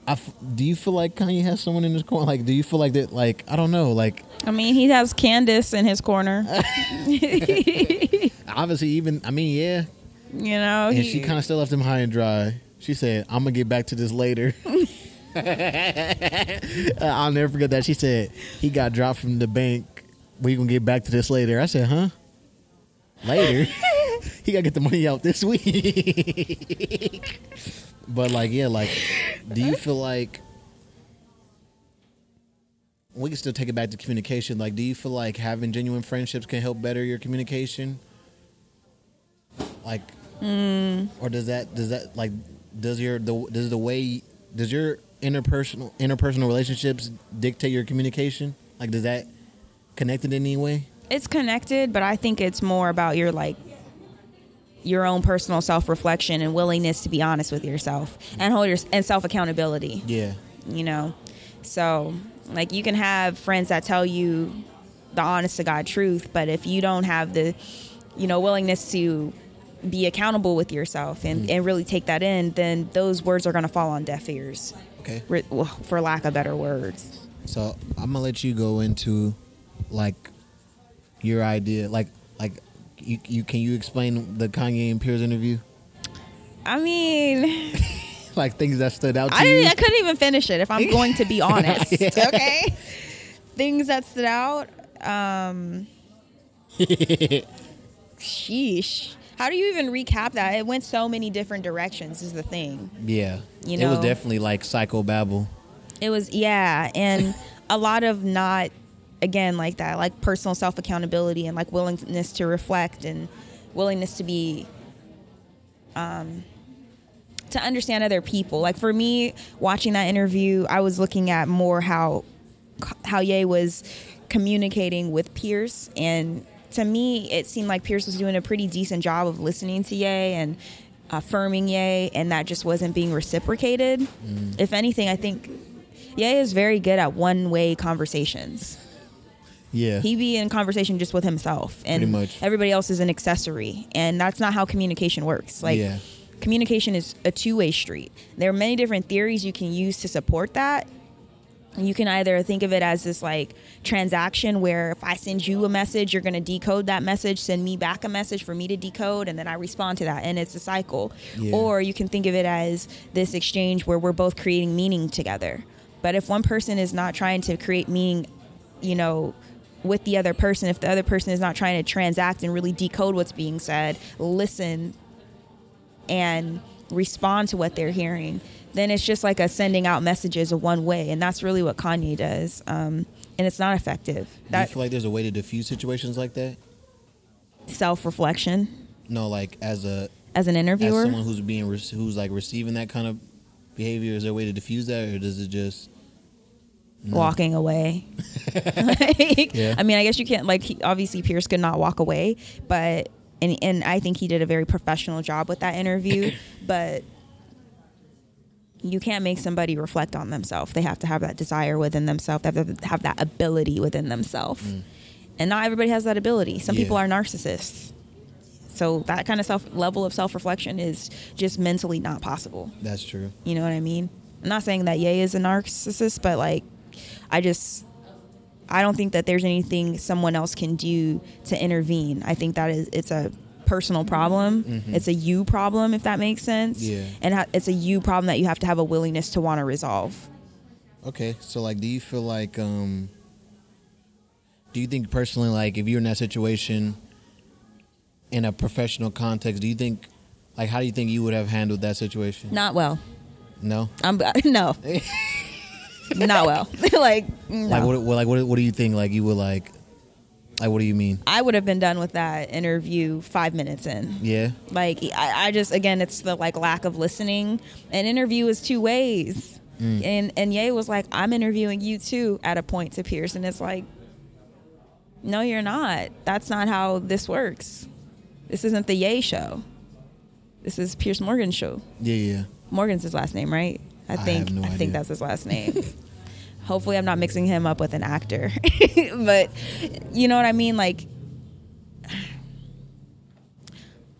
I f- do you feel like Kanye has someone in his corner? Like, do you feel like that? Like, I don't know. Like, I mean, he has Candace in his corner. obviously, even I mean, yeah, You know, and he, she kind of still left him high and dry. She said, "I'm gonna get back to this later." Uh, I'll never forget that. She said he got dropped from the bank. We gonna get back to this later. I said, "Huh? Later? he gotta get the money out this week." but like, yeah, like, do you feel like we can still take it back to communication? Like, do you feel like having genuine friendships can help better your communication? Like, mm. or does that does that like does your the does the way does your interpersonal interpersonal relationships dictate your communication? Like, does that connect it in any way? it's connected, but I think it's more about your like your own personal self reflection and willingness to be honest with yourself and hold your and self accountability. Yeah, You know, so like you can have friends that tell you the honest to God truth, but if you don't have the you know willingness to be accountable with yourself and, and really take that in, then those words are going to fall on deaf ears, okay. For lack of better words. So I'm gonna let you go into like your idea, like like you, you can you explain the Kanye and Piers interview, I mean. like things that stood out to I you. I couldn't even finish it. If I'm going to be honest, okay. Things that stood out. Um, sheesh. How do you even recap that? It went so many different directions. Is the thing. yeah, You know, it was definitely like psychobabble. It was yeah, and a lot of not again like that, like personal self accountability and like willingness to reflect and willingness to be um to understand other people. Like for me, watching that interview, I was looking at more how how Ye was communicating with Piers, and to me, it seemed like Piers was doing a pretty decent job of listening to Ye and affirming Ye, and that just wasn't being reciprocated. Mm. If anything, I think Ye is very good at one way conversations. Yeah. He be in conversation just with himself, and everybody else is an accessory, and that's not how communication works. Like, Yeah. communication is a two way street. There are many different theories you can use to support that. You can either think of it as this like transaction where if I send you a message, you're going to decode that message, send me back a message for me to decode, and then I respond to that, and it's a cycle. Yeah. Or you can think of it as this exchange where we're both creating meaning together. But if one person is not trying to create meaning, you know, with the other person, if the other person is not trying to transact and really decode what's being said, listen and respond to what they're hearing, then it's just like a sending out messages a one way, and that's really what Kanye does, um, and it's not effective. Do you feel like there's a way to diffuse situations like that? self reflection No, like as a as an interviewer, as someone who's being re- who's like receiving that kind of behavior, is there a way to diffuse that, or does it just no? walking away. like, Yeah. I mean, I guess you can't like he, obviously Piers could not walk away, but and and I think he did a very professional job with that interview, but you can't make somebody reflect on themselves. They have to have that desire within themselves. They have to have that ability within themselves. And not everybody has that ability. Some Mm. Yeah. people are narcissists. So that kind of self level of self reflection is just mentally not possible. That's true. You know what I mean? I'm not saying that Ye is a narcissist, but like, I just, I don't think that there's anything someone else can do to intervene. I think that is, it's a personal problem. It's a you problem, if that makes sense. Yeah. And ha- it's a you problem that you have to have a willingness to want to resolve. Okay, so like, do you feel like, um, do you think personally, like, if you're in that situation in a professional context, do you think, like, how do you think you would have handled that situation? Not well. No. I'm no. Not well. like, no. Like, what, what, like, what, what do you think? Like, you would like, like, what do you mean? I would have been done with that interview five minutes in. Yeah. Like I, I just again, it's the like lack of listening. An interview is two ways, mm. and and Ye was like, "I'm interviewing you too." At a point to Piers, and it's like, "No, you're not. That's not how this works. This isn't the Ye show. This is Piers Morgan's show. Yeah, yeah. Morgan's his last name, right? I I think have no I think that's his last name. Hopefully, I'm not mixing him up with an actor, but you know what I mean. Like,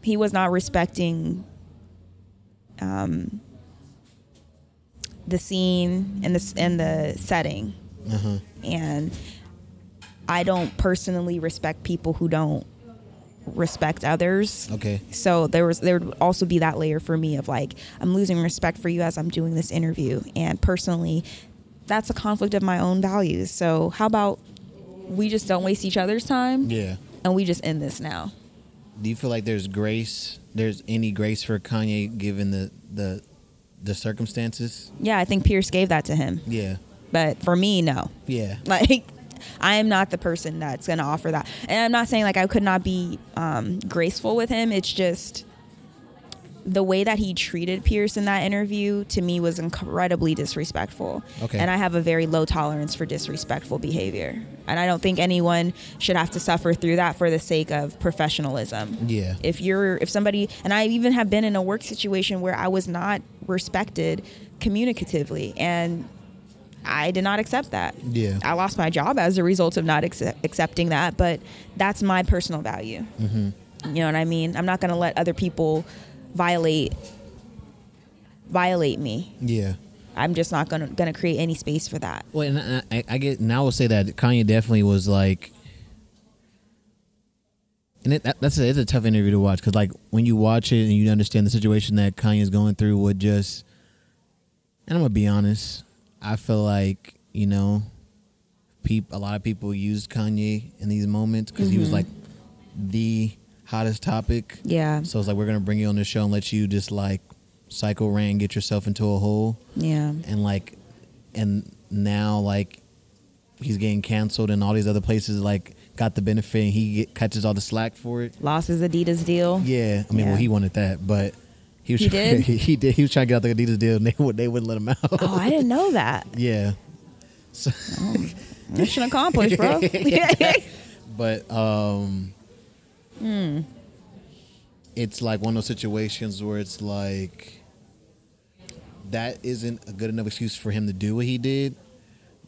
he was not respecting um, the scene and the and the setting, Uh-huh. and I don't personally respect people who don't respect others. Okay. So there was there would also be that layer for me of like I'm losing respect for you as I'm doing this interview, and personally, that's a conflict of my own values. So how about we just don't waste each other's time Yeah. and we just end this now? Do you feel like there's grace? There's any grace for Kanye given the the the circumstances? Yeah, I think Piers gave that to him, Yeah. but for me, no. Yeah. Like. I am not the person that's going to offer that. And I'm not saying like I could not be um, graceful with him. It's just the way that he treated Piers in that interview to me was incredibly disrespectful. Okay. And I have a very low tolerance for disrespectful behavior. And I don't think anyone should have to suffer through that for the sake of professionalism. Yeah. If you're if somebody and I even have been in a work situation where I was not respected communicatively and I did not accept that. Yeah. I lost my job as a result of not accept, accepting that, but that's my personal value. Mm-hmm. You know what I mean? I'm not going to let other people violate violate me. Yeah. I'm just not going to going to create any space for that. Well, and I, I, I get now. I will say that Kanye definitely was like, and it, that, that's a, it's a tough interview to watch because like when you watch it and you understand the situation that Kanye's going through, would just, and I'm gonna be honest, I feel like you know, peop, a lot of people used Kanye in these moments because he was mm-hmm. like the hottest topic. Yeah. So it's like we're gonna bring you on the show and let you just like cycle ran, get yourself into a hole Yeah. and like and now like he's getting canceled and all these other places like got the benefit and he get, catches all the slack for it Lost his Adidas deal. yeah i mean Yeah. well he wanted that but he was He try- did? he did he was trying to get out the adidas deal and they, would, they wouldn't let him out Oh, I didn't know that. yeah so, Mission accomplished, bro. but um Hmm. it's like one of those situations where it's like that isn't a good enough excuse for him to do what he did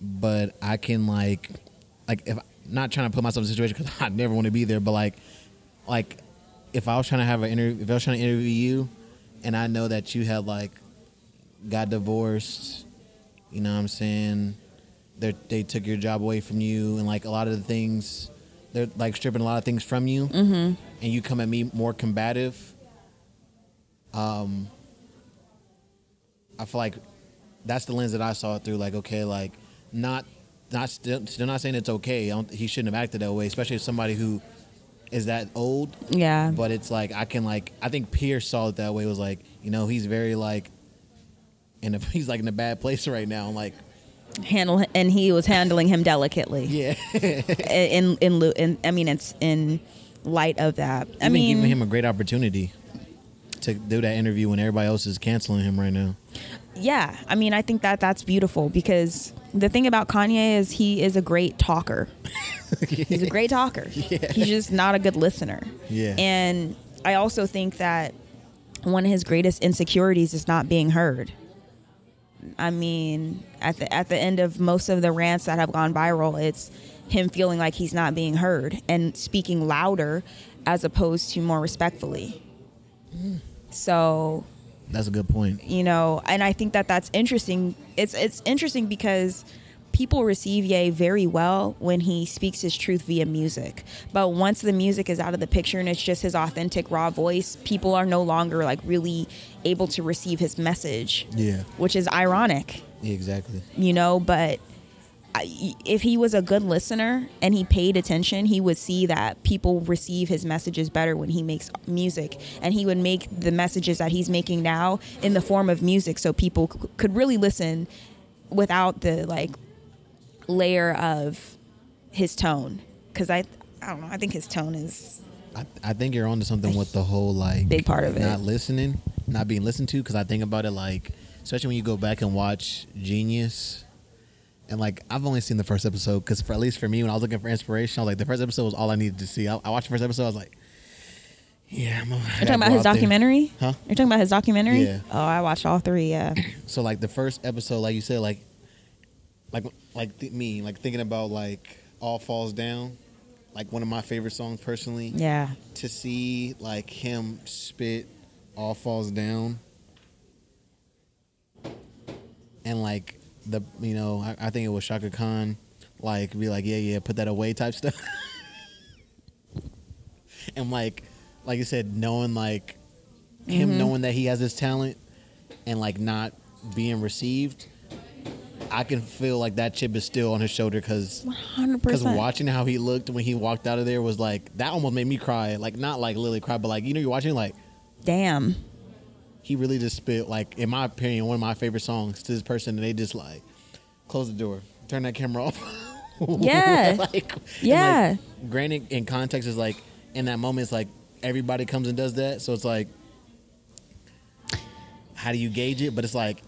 but i can like like if not trying to put myself in a situation because I never want to be there, but like, like if I was trying to have an interview, if I was trying to interview you, and I know that you had like got divorced, you know what I'm saying? They they took your job away from you, and like a lot of the things, they're like stripping a lot of things from you, mm-hmm. and you come at me more combative. Um, I feel like that's the lens that I saw it through. Like, okay, like not not still, still not saying it's okay. I don't, he shouldn't have acted that way, especially as somebody who is that old. Yeah. But it's like I can like I think Piers saw it that way. Was like you know he's very like in a he's like in a bad place right now. Like handle and he was handling him delicately. yeah, In in in, in I mean it's in light of that. I mean giving him a great opportunity to do that interview when everybody else is canceling him right now. yeah, I mean I think that that's beautiful because the thing about Kanye is he is a great talker. He's a great talker. He's just not a good listener. Yeah. And I also think that one of his greatest insecurities is not being heard. I mean, at the at the end of most of the rants that have gone viral, it's him feeling like he's not being heard and speaking louder as opposed to more respectfully. So, That's a good point. you know, and I think that that's interesting. It's it's interesting because people receive Ye very well when he speaks his truth via music. But once the music is out of the picture and it's just his authentic raw voice, people are no longer like really able to receive his message, Yeah, which is ironic, yeah exactly. you know, but if he was a good listener and he paid attention, he would see that people receive his messages better when he makes music, and he would make the messages that he's making now in the form of music, so people c- could really listen without the like layer of his tone. Because I, I don't know, I think his tone is I, I think you're onto something with the whole like Big part of it. not listening, not being listened to. Because I think about it like, especially when you go back and watch Genius, and like I've only seen the first episode because for at least for me when I was looking for inspiration, I was like the first episode was all I needed to see. I, I watched the first episode, I was like, yeah, I'm. You're talking about his documentary? Huh? You're talking about his documentary? Yeah. Oh, I watched all three. Yeah. So like the first episode, like you said, like, like like th- me, like thinking about like all falls down, like one of my favorite songs personally. Yeah. to see like him spit all falls down and like the you know I, I think it was Chaka Khan like be like yeah yeah put that away type stuff and like like you said knowing like him mm-hmm. knowing that he has this talent and like not being received I can feel like that chip is still on his shoulder because because watching how he looked when he walked out of there was like that almost made me cry. Like not like Lily cry, but like you know you're watching like Damn. he really just spit like in my opinion one of my favorite songs to this person and they just like close the door, turn that camera off. Yeah. like Yeah. like, granted, in context is like in that moment it's like everybody comes and does that, so it's like how do you gauge it? But it's like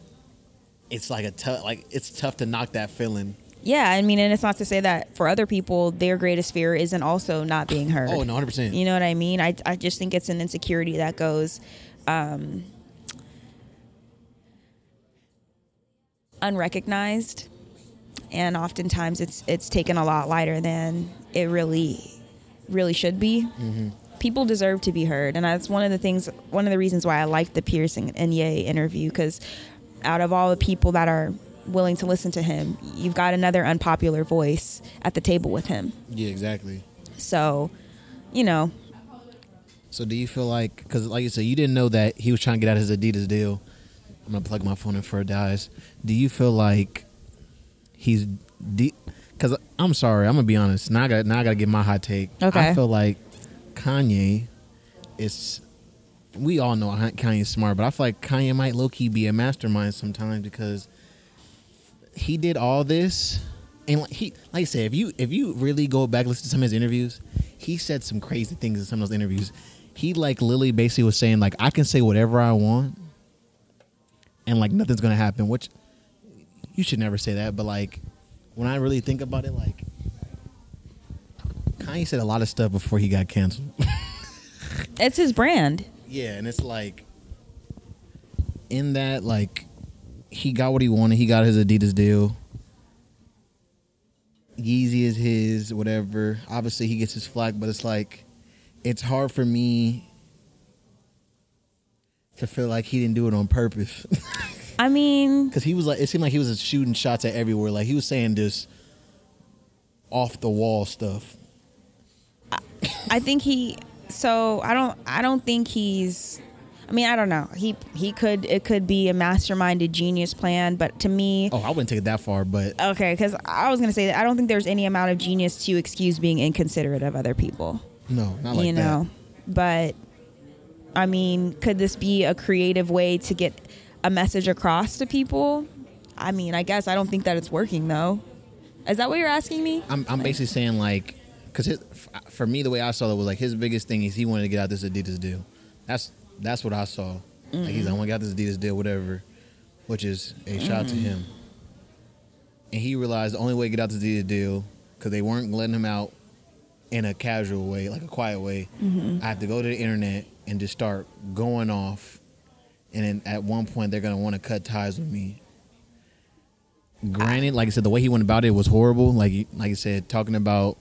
it's like a tough like it's tough to knock that feeling. Yeah, I mean, and it's not to say that for other people, their greatest fear isn't also not being heard. Oh, no, hundred percent. You know what I mean? I, I just think it's an insecurity that goes um, unrecognized, and oftentimes it's it's taken a lot lighter than it really really should be. People deserve to be heard, and that's one of the things. One of the reasons why I liked the Piers and and Ye interview because out of all the people that are willing to listen to him, you've got another unpopular voice at the table with him. Yeah, exactly. So, you know, So do you feel like because like you said you didn't know that he was trying to get out his Adidas deal? I'm gonna plug my phone in for it dies. Do you feel like he's because I'm sorry I'm gonna be honest now I got now I gotta give my hot take. Okay. I feel like Kanye is. We all know Kanye's smart, but I feel like Kanye might low key be a mastermind sometimes because he did all this, and like he, like I said, if you if you really go back listen to some of his interviews, he said some crazy things in some of those interviews. He like Lily basically was saying like I can say whatever I want, and like nothing's gonna happen. Which you should never say that, but like when I really think about it, like Kanye said a lot of stuff before he got canceled. it's his brand. Yeah, and it's like in that like he got what he wanted. He got his Adidas deal. Yeezy is his, whatever. Obviously, he gets his flack, but it's like it's hard for me to feel like he didn't do it on purpose. I mean, Because he was like, it seemed like he was shooting shots at everywhere. Like he was saying this off the wall stuff. I think he. So I don't. I don't think he's. I mean, I don't know. He he could. It could be a masterminded genius plan, but to me, Oh, I wouldn't take it that far, but okay, because I was gonna say that I don't think there's any amount of genius to excuse being inconsiderate of other people. no, not like you know, but I mean, could this be a creative way to get a message across to people? I mean, I guess I don't think that it's working though. Is that what you're asking me? I'm, I'm basically saying like, because for me, the way I saw it was like his biggest thing is he wanted to get out this Adidas deal. That's that's what I saw. Like he's like, mm-hmm. I want to get out this Adidas deal, whatever, which is a shot to mm-hmm. him. And he realized the only way to get out this Adidas deal because they weren't letting him out in a casual way, like a quiet way. Mm-hmm. I have to go to the internet and just start going off. And then at one point, they're gonna want to cut ties with me. Granted, like I said, the way he went about it was horrible. Like, like I said, talking about,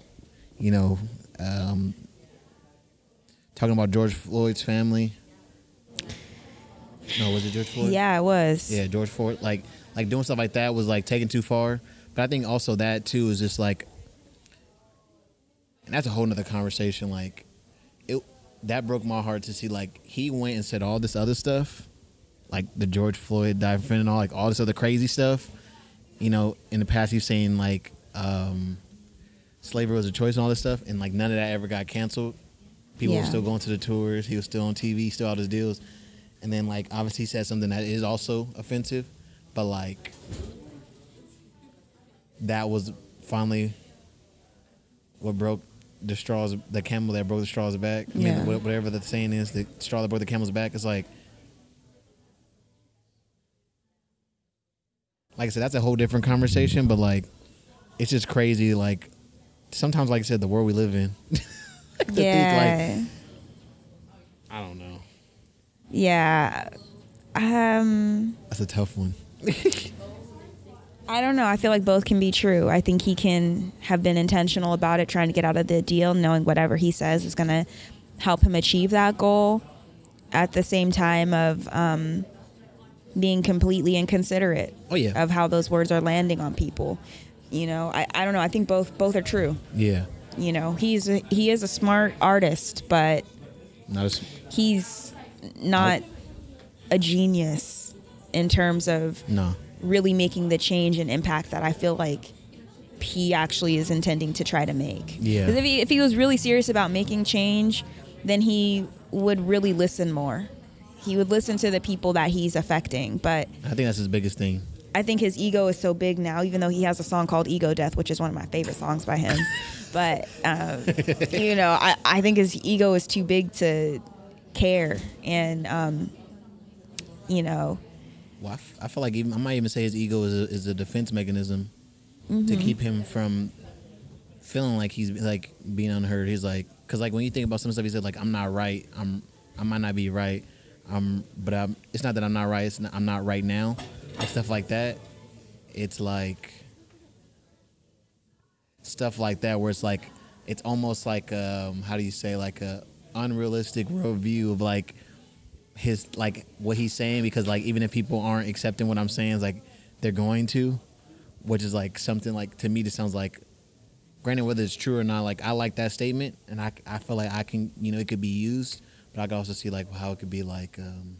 you know, um, talking about George Floyd's family. No, was it George Floyd? Yeah, it was. Yeah, George Floyd. Like, like doing stuff like that was like taken too far. But I think also that too is just like, and that's a whole nother conversation. Like, it that broke my heart to see like he went and said all this other stuff, like the George Floyd diaphragm and all like all this other crazy stuff. You know, in the past he's saying like um, slavery was a choice and all this stuff, and like none of that ever got canceled. People were still going to the tours. He was still on TV, still out his deals. And then like obviously he said something that is also offensive, but like that was finally what broke the straws, the camel that broke the straw's back. I mean, Yeah. wha- whatever the saying is, the straw that broke the camel's back. is like, like I said, that's a whole different conversation. But like, it's just crazy. Like sometimes, like I said, the world we live in. to think, Yeah. I don't know. yeah. Um That's a tough one. I don't know. I feel like both can be true. I think he can have been intentional about it, trying to get out of the deal, knowing whatever he says is going to help him achieve that goal. At the same time of um, being completely inconsiderate Oh yeah, of how those words are landing on people. You know, I, I don't know. I think both both are true. yeah. You know, he's a, he is a smart artist, but Not as he's not a genius in terms of no. really making the change and impact that I feel like he actually is intending to try to make. Yeah. 'Cause if he, if he was really serious about making change, then he would really listen more. He would listen to the people that he's affecting. But I think that's his biggest thing. I think his ego is so big now, even though he has a song called Ego Death, which is one of my favorite songs by him. but, um, you know, I, I think his ego is too big to care. And, um, you know, Well, I, f- I feel like even I might even say his ego is a, is a defense mechanism to Mm-hmm. keep him from feeling like he's like being unheard. He's like, because like when you think about some stuff, he said like, "I'm not right. I'm I might not be right. Um, but I'm, it's not that I'm not right. It's not, I'm not right now. And stuff like that. It's like stuff like that where it's like it's almost like um how do you say like a unrealistic worldview of like his like what he's saying because like even if people aren't accepting what I'm saying, it's like they're going to, which is like something like to me this sounds like, granted whether it's true or not, like I like that statement and I I feel like I can you know it could be used, but I can also see like how it could be like um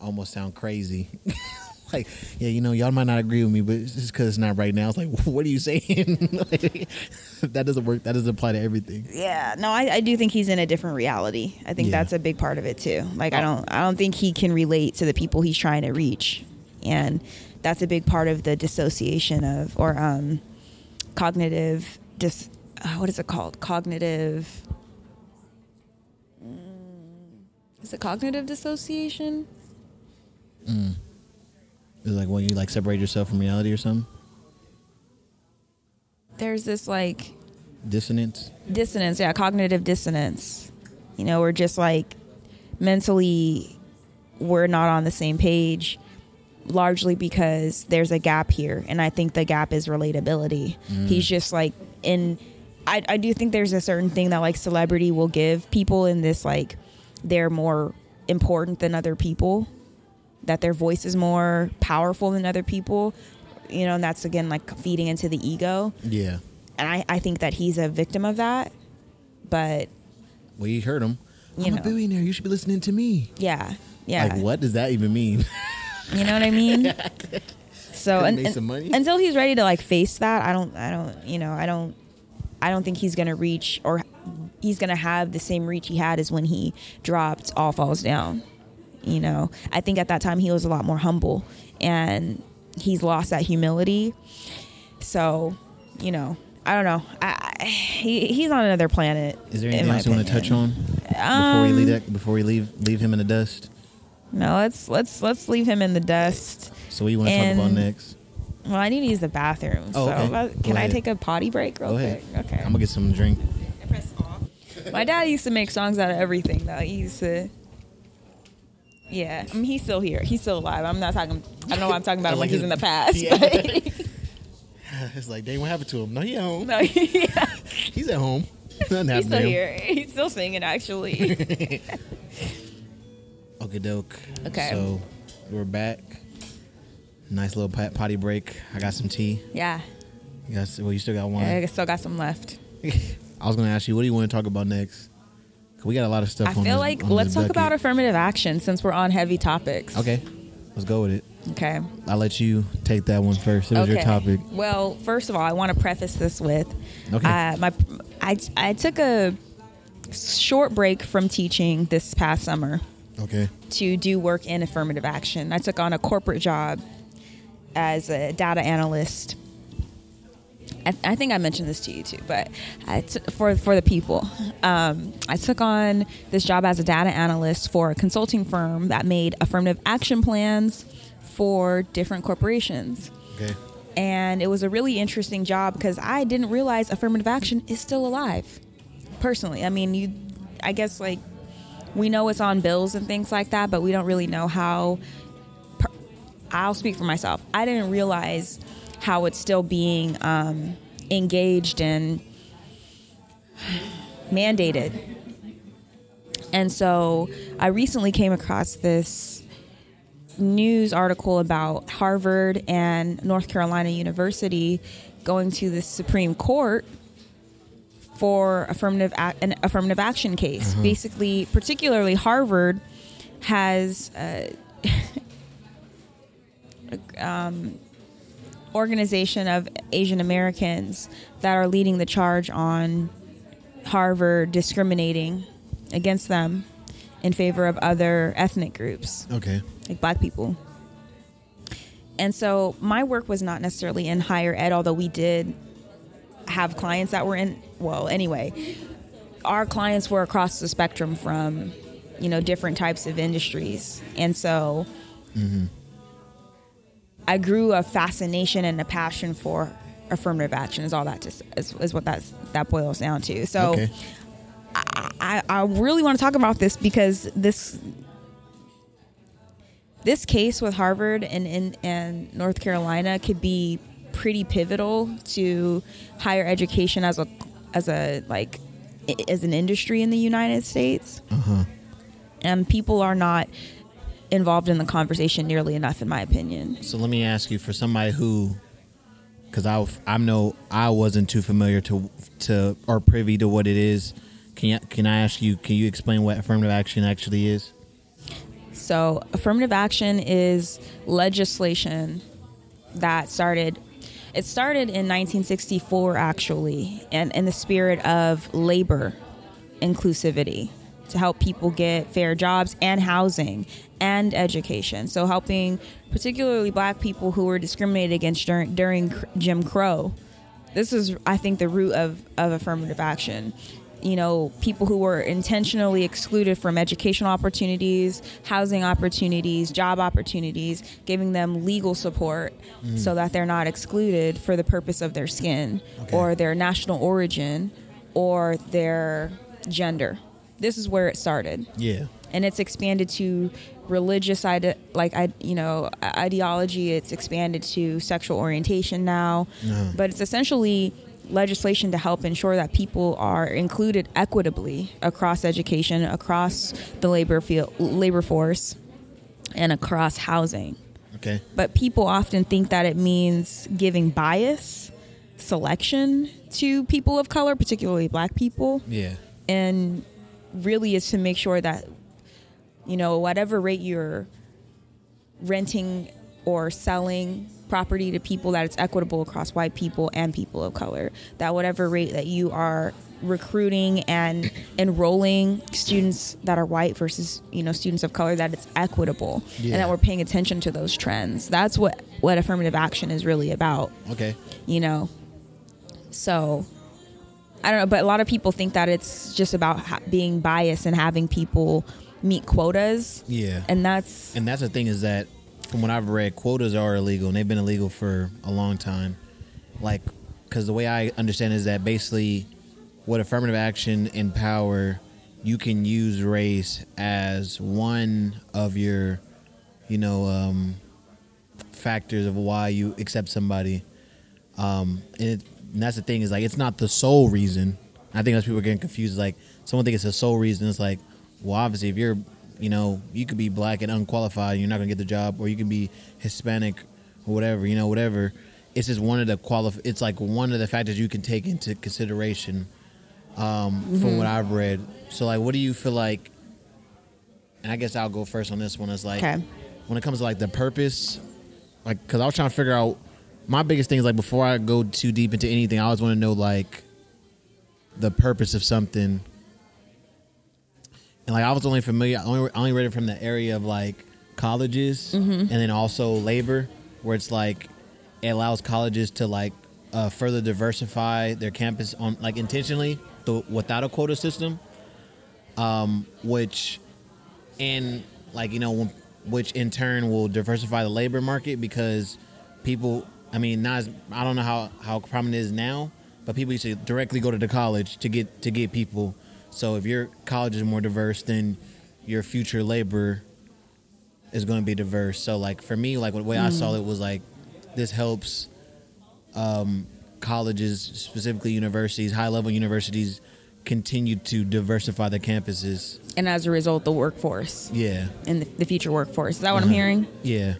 almost sound crazy. like yeah, you know y'all might not agree with me, but it's just because it's not right now. It's like what are you saying? Like, that doesn't work. That doesn't apply to everything. Yeah, no, I, I do think he's in a different reality. I think Yeah. that's a big part of it too. Like I don't I don't think he can relate to the people he's trying to reach, and that's a big part of the dissociation of or um, cognitive dis. Uh, what is it called? Cognitive. Mm, Is it cognitive dissociation? Mm. It's like when you like separate yourself from reality or something. There's this like Dissonance. dissonance yeah cognitive dissonance you know we're just like mentally we're not on the same page largely because there's a gap here, and I think the gap is relatability. Mm. He's just like in. I, I do think there's a certain thing that like celebrity will give people in this like they're more important than other people, that their voice is more powerful than other people, you know, and that's again like feeding into the ego. Yeah. And I, I think that he's a victim of that. But Well, you heard him. You I'm know. a billionaire. You should be listening to me. yeah, yeah. Like, what does that even mean? You know what I mean? so and, made and- some money. until he's ready to like face that, I don't, I don't, you know, I don't, I don't think he's gonna reach or he's gonna have the same reach he had as when he dropped All Falls Down. You know, I think at that time he was a lot more humble, and he's lost that humility. So, you know, I don't know. I, I he, he's on another planet. Is there anything else you want to touch on before we leave Um, that? Before we leave leave him in the dust. No, let's let's let's leave him in the dust. So what do you want to talk about next? Well, I need to use the bathroom. Oh, so okay. Go can I ahead. take a potty break real Go ahead. quick? Okay. I'm gonna get some drink. My dad used to make songs out of everything though. He used to Yeah. I mean he's still here. He's still alive. I'm not talking I don't know why I'm talking about him like he's in the past. Yeah. It's like, they dang, what happened to him? No, he at home. no, yeah. He's at home. Nothing happened He's still here. He's still singing actually. Okay, doke. Okay. So we're back. Nice little pot- potty break. I got some tea. yeah. You got, well, you still got one. I still got some left. I was gonna ask you, what do you want to talk about next? We got a lot of stuff. I feel this- like let's talk bucket. about affirmative action since we're on heavy topics. Okay, let's go with it. Okay. I'll let you take that one first. It was your topic. Well, first of all, I want to preface this with Okay. uh, my I, I took a short break from teaching this past summer Okay. to do work in affirmative action. I took on a corporate job as a data analyst. I, I think I mentioned this to you too, but I t- for for the people, um, I took on this job as a data analyst for a consulting firm that made affirmative action plans for different corporations Okay. and it was a really interesting job because I didn't realize affirmative action is still alive. Personally, I mean, you, I guess like we know it's on bills and things like that, but we don't really know how. Per, I'll speak for myself. I didn't realize how it's still being um, engaged and mandated. And so I recently came across this news article about Harvard and North Carolina University going to the Supreme Court for affirmative ac- an affirmative action case. Basically, particularly Harvard has uh, um, organization of Asian Americans that are leading the charge on Harvard discriminating against them in favor of other ethnic groups Okay. like black people. And so my work was not necessarily in higher ed, although we did have clients that were in, well, anyway, our clients were across the spectrum from, you know, different types of industries. And so mm-hmm. I grew a fascination and a passion for affirmative action is all that just is, is what that's, that boils down to. So Okay. I, I really want to talk about this because this this case with Harvard and, and, and North Carolina could be pretty pivotal to higher education as a as a like as an industry in the United States. Uh-huh. And people are not involved in the conversation nearly enough, in my opinion. So let me ask you, for somebody who, because I I'm no I wasn't too familiar to to or privy to what it is. Can you, can I ask you? Can you explain what affirmative action actually is? So, affirmative action is legislation that started. It started in 1964, actually, and in the spirit of labor inclusivity to help people get fair jobs and housing and education. So, helping particularly black people who were discriminated against during, during Jim Crow. This is, I think, the root of, of affirmative action you know, people who were intentionally excluded from educational opportunities, housing opportunities, job opportunities, giving them legal support mm. so that they're not excluded for the purpose of their skin Okay. or their national origin or their gender. This is where it started. Yeah. and it's expanded to religious ide- like I, you know ideology. It's expanded to sexual orientation now, Uh-huh. but it's essentially legislation to help ensure that people are included equitably across education, across the labor field, labor force, and across housing. Okay. But people often think that it means giving bias, selection to people of color, particularly black people Yeah. and really is to make sure that you know whatever rate you're renting or selling property to people that it's equitable across white people and people of color that whatever rate that you are recruiting and enrolling students that are white versus you know students of color that it's equitable Yeah. and that we're paying attention to those trends that's what what affirmative action is really about Okay. you know. So I don't know, but a lot of people think that it's just about ha- being biased and having people meet quotas, Yeah. and that's And that's the thing is that from what I've read, quotas are illegal and they've been illegal for a long time. Like, because the way I understand is that basically what affirmative action and power, you can use race as one of your, you know, um, factors of why you accept somebody. Um, and, it, and that's the thing is like it's not the sole reason. I think most people are getting confused. Like someone think it's the sole reason. It's like, well, obviously if you're, you know, you could be black and unqualified, and you're not gonna get the job, or you can be Hispanic or whatever, you know, whatever. It's just one of the qualif. It's like one of the factors you can take into consideration um, from what I've read. So like, what do you feel like? And I guess I'll go first on this one. It's like Okay. when it comes to like the purpose, like because I was trying to figure out my biggest thing is like before I go too deep into anything, I always want to know like the purpose of something. And like I was only familiar, I only, I only read it from the area of like colleges and then also labor, where it's like it allows colleges to like uh, further diversify their campus on like intentionally th- without a quota system, um, which in like you know which in turn will diversify the labor market because people i mean not as i don't know how how prominent it is now but people used to directly go to the college to get to get people. So if your college is more diverse then your future labor is going to be diverse. So like for me like the way i saw it was like this helps um, colleges specifically universities high level universities continue to diversify their campuses. And as a result, the workforce. Yeah. And the, the future workforce. Is that what I'm Uh-huh. hearing? Yeah,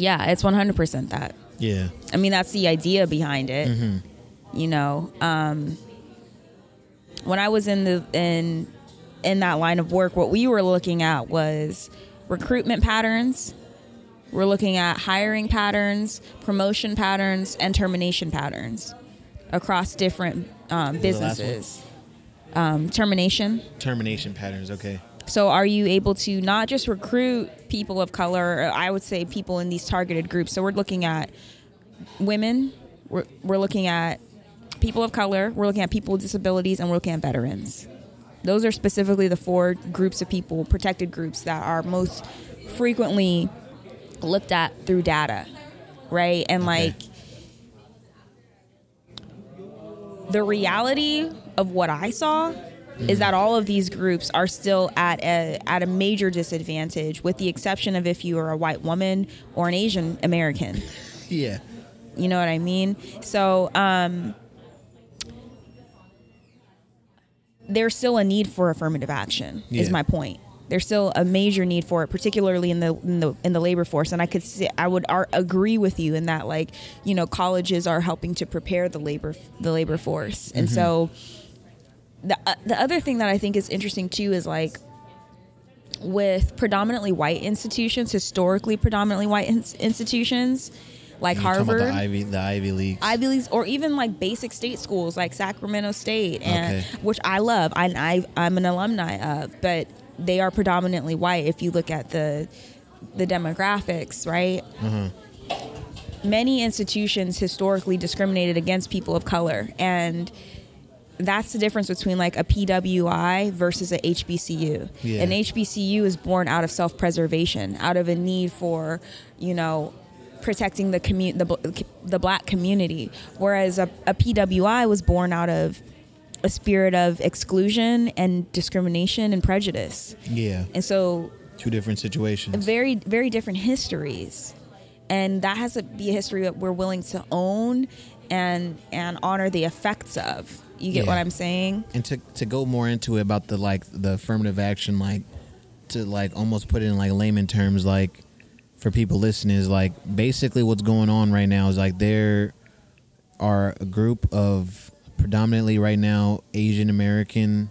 Yeah, it's 100 percent that. yeah, I mean, that's the idea behind it. Mm-hmm. You know, um, when I was in the in in that line of work, what we were looking at was recruitment patterns. We're looking at hiring patterns, promotion patterns, and termination patterns across different um, the last one? businesses. Um, termination. termination patterns. Okay, So, are you able to not just recruit people of color? I would say people in these targeted groups. So, we're looking at women. We're, we're looking at people of color. We're looking at people with disabilities, and we're looking at veterans. Those are specifically the four groups of people, protected groups, that are most frequently looked at through data, right? And Okay. like the reality of what I saw is that all of these groups are still at a at a major disadvantage, with the exception of if you are a white woman or an Asian American. yeah, You know what I mean? So um, there's still a need for affirmative action. Is my point. There's still a major need for it, particularly in the in the in the labor force. And I could see, I would ar- agree with you in that, like you know, colleges are helping to prepare the labor the labor force, and so the uh, the other thing that I think is interesting too is like with predominantly white institutions, historically predominantly white ins- institutions, like You're Harvard, the Ivy, the Ivy Leagues. Ivy Leagues, or even like basic state schools like Sacramento State, and Okay. which I love. I, I I'm an alumni of, but they are predominantly white. If you look at the the demographics, right? Many institutions historically discriminated against people of color, and that's the difference between like a PWI versus a HBCU. Yeah. An HBCU is born out of self-preservation, out of a need for, you know, protecting the commu- the, the black community, whereas a, a PWI was born out of a spirit of exclusion and discrimination and prejudice. Yeah. And so Two different situations. very very different histories and that has to be a history that we're willing to own and and honor the effects of you get Yeah. what i'm saying and to to go more into it about the like the affirmative action like to like almost put it in like layman terms like for people listening is like basically what's going on right now is like there are a group of predominantly right now Asian American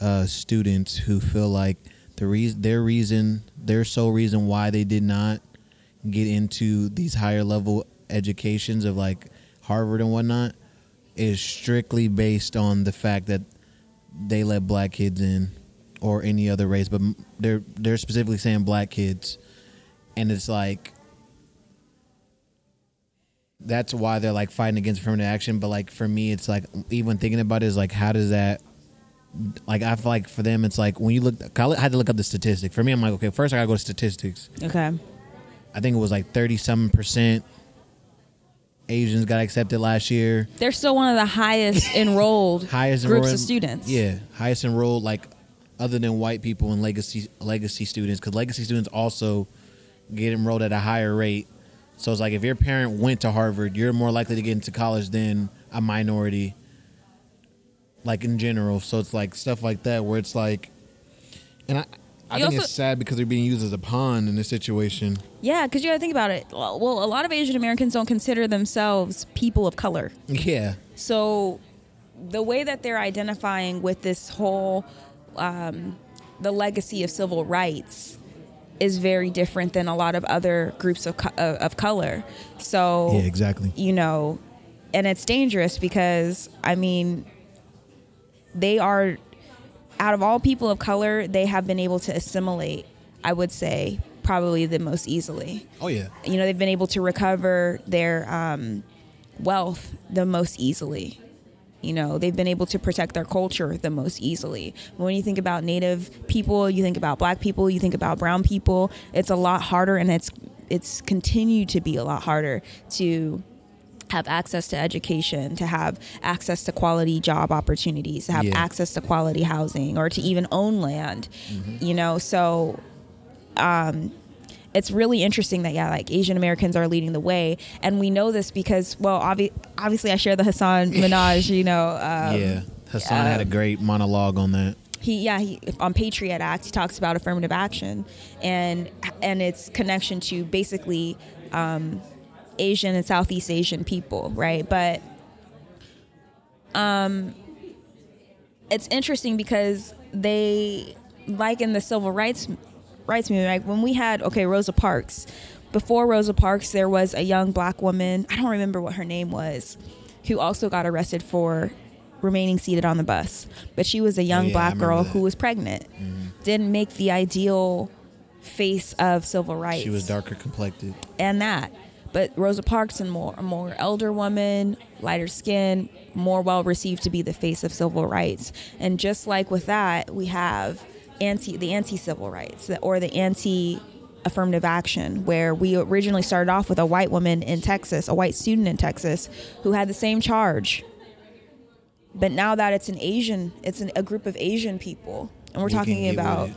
uh, students who feel like the reason their reason their sole reason why they did not get into these higher level educations of like Harvard and whatnot is strictly based on the fact that they let black kids in or any other race, but they're they're specifically saying black kids, and it's like that's why they're like fighting against affirmative action. But like for me, it's like even thinking about it is like how does that like I feel like for them it's like when you look I had to look up the statistic. For me, I'm like okay, first I gotta go to statistics. okay I think it was like thirty seven percent Asians got accepted last year. they're still one of the highest enrolled highest groups enrolled- of students Yeah, highest enrolled like other than white people and legacy legacy students because legacy students also get enrolled at a higher rate. So it's like if your parent went to Harvard, you're more likely to get into college than a minority. Like in general, so it's like stuff like that where it's like, and I, I You think also- it's sad because they're being used as a pawn in this situation. yeah because you gotta think about it well well, a lot of asian americans don't consider themselves people of color Yeah, So the way that they're identifying with this whole um, the legacy of civil rights is very different than a lot of other groups of co- uh, of color. So yeah, exactly. you know, and it's dangerous because I mean, they are out of all people of color, they have been able to assimilate. I would say probably the most easily. Oh yeah, you know they've been able to recover their um, wealth the most easily. You know they've been able to protect their culture the most easily. When you think about native people you think about black people you think about brown people it's a lot harder and it's it's continued to be a lot harder to have access to education, to have access to quality job opportunities, to have Yeah. access to quality housing, or to even own land. You know, so um, it's really interesting that yeah, like Asian Americans are leading the way, and we know this because well, obvi- obviously I share the Hasan Minhaj. You know, um, yeah. Hasan had a great monologue on that. he yeah he on Patriot Act he talks about affirmative action and and its connection to basically um, Asian and Southeast Asian people, right? But um, it's interesting because they like in the civil rights rights movement, like when we had okay Rosa Parks. Before Rosa Parks, there was a young black woman. I don't remember what her name was, who also got arrested for remaining seated on the bus. But she was a young Oh, yeah, black girl that. Mm-hmm. who was pregnant. Didn't make the ideal face of civil rights She was darker complected. and that. But Rosa Parks, and more a more elder woman, lighter skin, more well received to be the face of civil rights. And just like with that, we have anti the anti civil rights or the anti affirmative action, where we originally started off with a white woman in Texas, a white student in Texas, who had the same charge. But now that it's an Asian, it's an, a group of Asian people, and we're We talking about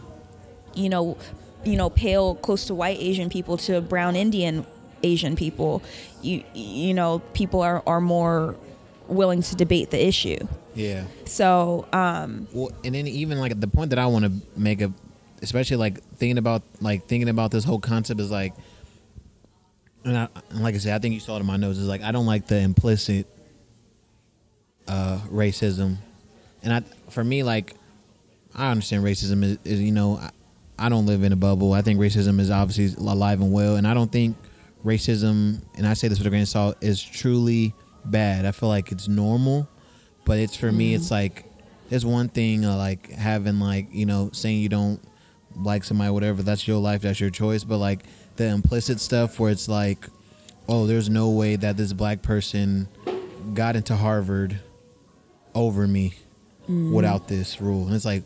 you know, you know, pale, close to white Asian people to brown Indian Asian people, you you know, people are are more willing to debate the issue. Yeah. So, um, Well, and then even like the point that I want to make a, especially like thinking about like thinking about this whole concept is like, and, I, and like I said, I think you saw it in my notes is like I don't like the implicit uh, racism, and I for me like I understand racism is, is you know I, I don't live in a bubble. I think racism is obviously alive and well, and I don't think racism, and I say this with a grain of salt, is truly bad. I feel like it's normal, but it's for me, it's like there's one thing uh, like having like you know saying you don't like somebody, whatever. That's your life, that's your choice. But like the implicit stuff where it's like, oh, there's no way that this black person got into Harvard over me without this rule, and it's like.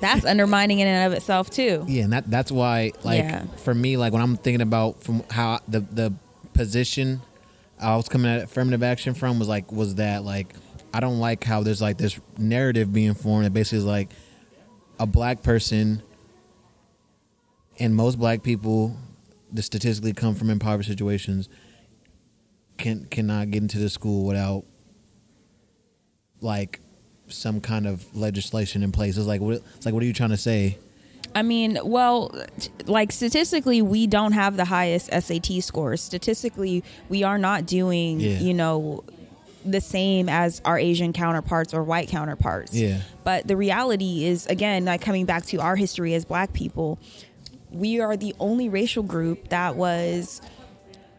That's undermining in and of itself too. Yeah, and that that's why like Yeah. for me like when I'm thinking about from how the the position I was coming at affirmative action from was like was that like I don't like how there's like this narrative being formed that basically is like a black person and most black people that statistically come from impoverished situations can cannot get into the school without like some kind of legislation in place. It's like what it's like what are you trying to say? I mean, well, t- like statistically, we don't have the highest SAT scores. Statistically, we are not doing, Yeah. you know, the same as our Asian counterparts or white counterparts. Yeah. But the reality is, again, like coming back to our history as black people, we are the only racial group that was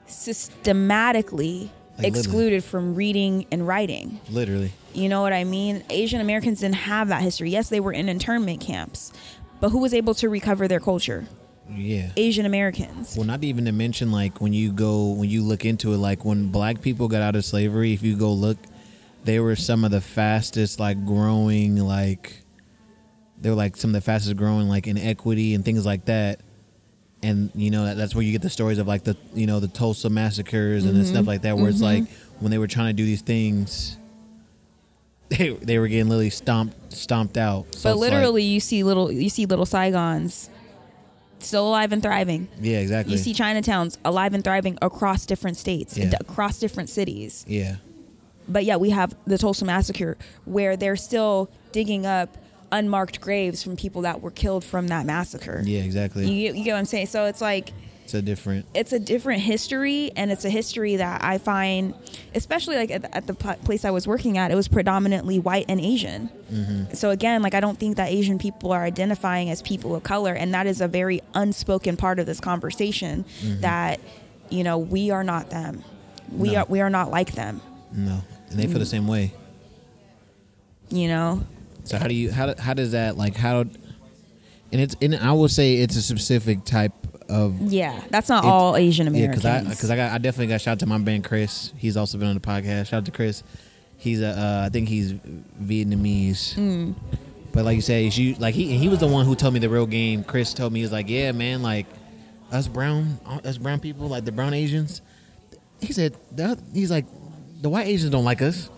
systematically Like literally. excluded from reading and writing. Literally. You know what I mean? Asian Americans didn't have that history. Yes, they were in internment camps, but who was able to recover their culture? Yeah. Asian Americans. Well, not even to mention like when you go when you look into it, like when black people got out of slavery, if you go look, they were some of the fastest like growing like they were like some of the fastest growing like in equity and things like that. And you know that, that's where you get the stories of like the you know the Tulsa massacres and then mm-hmm. stuff like that, where it's mm-hmm. like when they were trying to do these things, they they were getting literally stomped stomped out. So but it's like- literally, you see little you see little Saigons still alive and thriving. yeah, exactly. You see Chinatowns alive and thriving across different states, and Yeah. across different cities. yeah, But yeah, we have the Tulsa massacre where they're still digging up unmarked graves from people that were killed from that massacre. yeah, exactly. You, get- you get what I'm saying? So it's like it's a different. it's a different history and it's a history that i find especially like at the, at the place i was working at it was predominantly white and asian mm-hmm. so again like i don't think that asian people are identifying as people of color and that is a very unspoken part of this conversation mm-hmm. that you know we are not them we No. are we are not like them No, and they feel the mm. same way. you know So how do you how how does that like how? And it's and I will say it's a specific type of yeah that's not all asian yeah americans because I because I got I definitely got shout out to my band Chris. He's also been on the podcast. Shout out to Chris. He's a uh, I think he's Vietnamese. Mm. But like you said, you like he he was the one who told me the real game. Chris told me he was like, yeah, man, like us brown us brown people, like the brown Asians. He said that he's like the white Asians don't like us.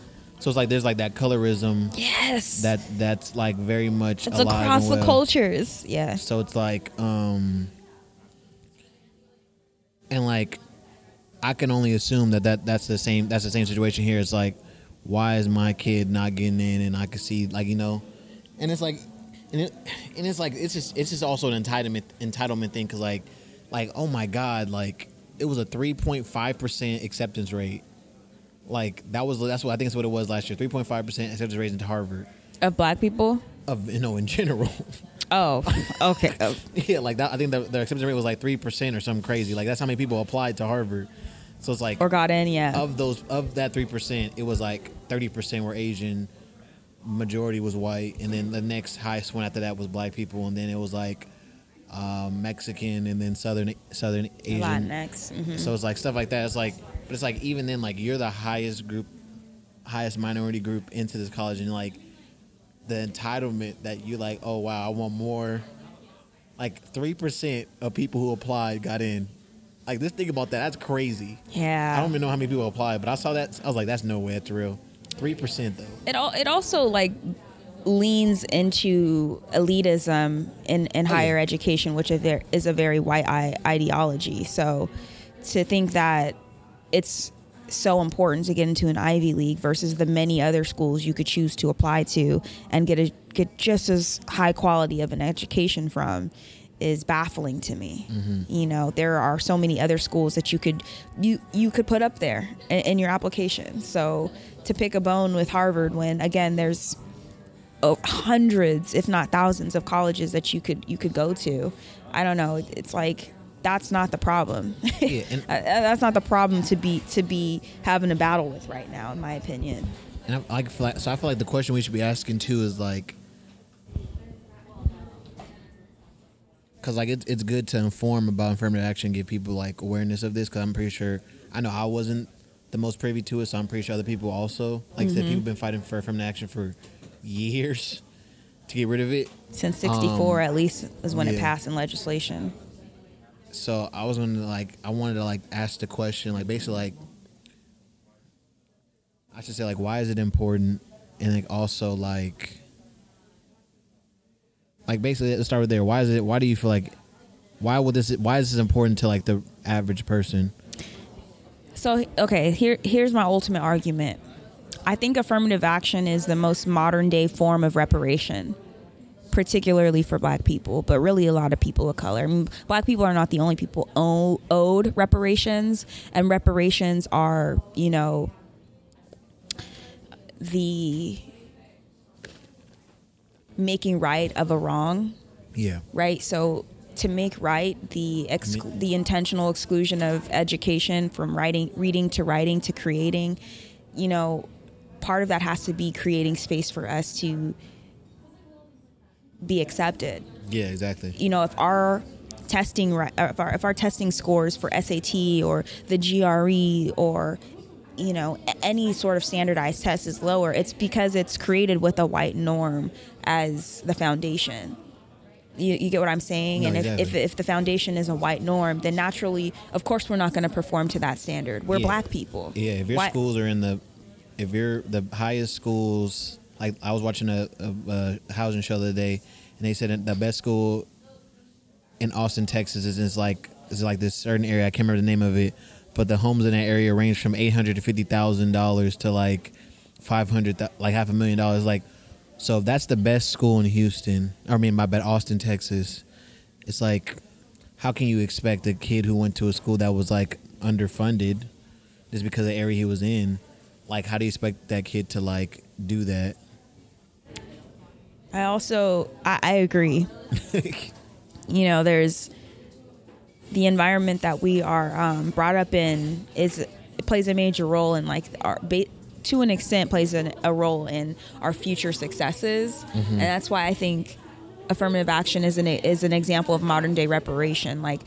So it's like there's like that colorism yes that that's like very much it's across and the cultures yeah So it's like, um, and like, I can only assume that, that that's the same. That's the same situation here. It's like, why is my kid not getting in? And I can see, like, you know, and it's like, and it, and it's like, it's just, it's just also an entitlement entitlement thing because like, like, oh my god, like, it was a three point five percent acceptance rate. Like that was that's what I think that's what it was last year. Three point five percent acceptance rate into Harvard of black people of you know in general. oh okay Oh. Yeah, like that. I think the, the acceptance rate was like three percent or something crazy. Like that's how many people applied to Harvard. So it's like or got in yeah of those of that three percent, it was like thirty percent were Asian, majority was white, and then the next highest one after that was black people, and then it was like um, Mexican, and then southern Southern Asian. Latinx. mhm. So it's like stuff like that. It's like, but it's like even then, like you're the highest group, highest minority group into this college, and like the entitlement that you like, oh wow, I want more. Like three percent of people who applied got in. Like just think about that. That's crazy. Yeah. I don't even know how many people applied, but I saw that. I was like, that's no way. That's real. Three percent though. it all it also like leans into elitism in, in Oh, higher education, which is a very white ideology. So to think that it's so important to get into an Ivy League versus the many other schools you could choose to apply to and get a get just as high quality of an education from is baffling to me. Mm-hmm. You know, there are so many other schools that you could you you could put up there in, in your application. So to pick a bone with Harvard when again there's oh, hundreds, if not thousands, of colleges that you could you could go to. I don't know. It's like that's not the problem. Yeah, and- Uh, that's not the problem to be to be having a battle with right now, in my opinion. And I, I feel like, so I feel like the question we should be asking too is like, because like it's it's good to inform about affirmative action, give people like awareness of this. Because I'm pretty sure I know I wasn't the most privy to it, so I'm pretty sure other people also. Like I said, people been fighting for affirmative action for years to get rid of it. Since '64, Um, at least, is when it passed in legislation. So I was gonna like I wanted to like ask the question like basically like I should say like why is it important and like also like like basically let's start with there. Why is it why do you feel like why would this why is this important to like the average person? So okay, here here's my ultimate argument. I think affirmative action is the most modern day form of reparation, particularly for black people, but really a lot of people of color. I mean, black people are not the only people owe, owed reparations, and reparations are, you know, the making right of a wrong Yeah. right? So to make right the ex- the intentional exclusion of education from writing, reading to writing to creating, you know, part of that has to be creating space for us to be accepted. Yeah, exactly. You know, if our testing uh, if our, if our testing scores for SAT or the GRE or you know any sort of standardized test is lower it's because it's created with a white norm as the foundation you, you get what i'm saying No, and if, if, if the foundation is a white norm then naturally of course we're not going to perform to that standard we're Yeah. black people Yeah, if your Why- schools are in the, if you're the highest schools, like I was watching a, a, a housing show the other day, and they said the best school in Austin, Texas, is, is like is like this certain area. I can't remember the name of it, but the homes in that area range from eight hundred to fifty thousand dollars to like five hundred, like half a million dollars. Like, so if that's the best school in Houston, or I mean, my bad, Austin, Texas. It's like, how can you expect a kid who went to a school that was like underfunded? just because of the area he was in. Like, how do you expect that kid to like do that? I also I, I agree. You know there's the environment that we are um, brought up in is it plays a major role in like our ba- to an extent plays an, a role in our future successes. And that's why i think affirmative action is an is an example of modern day reparation. Like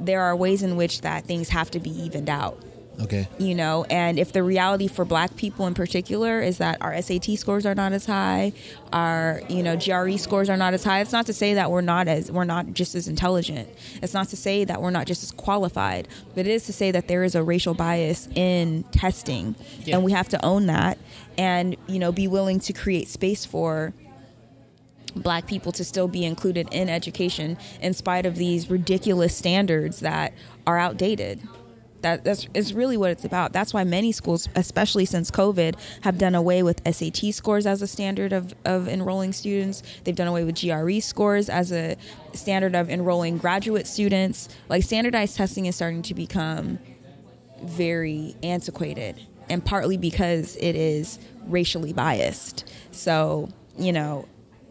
there are ways in which that things have to be evened out Okay. you know and if the reality for black people in particular is that our SAT scores are not as high our you know GRE scores are not as high it's not to say that we're not as we're not just as intelligent it's not to say that we're not just as qualified but it is to say that there is a racial bias in testing Yeah. and we have to own that and you know be willing to create space for black people to still be included in education in spite of these ridiculous standards that are outdated that that's is really what it's about. That's why many schools especially since covid have done away with sat scores as a standard of, of enrolling students. They've done away with gre scores as a standard of enrolling graduate students. Like standardized testing is starting to become very antiquated and partly because it is racially biased. So you know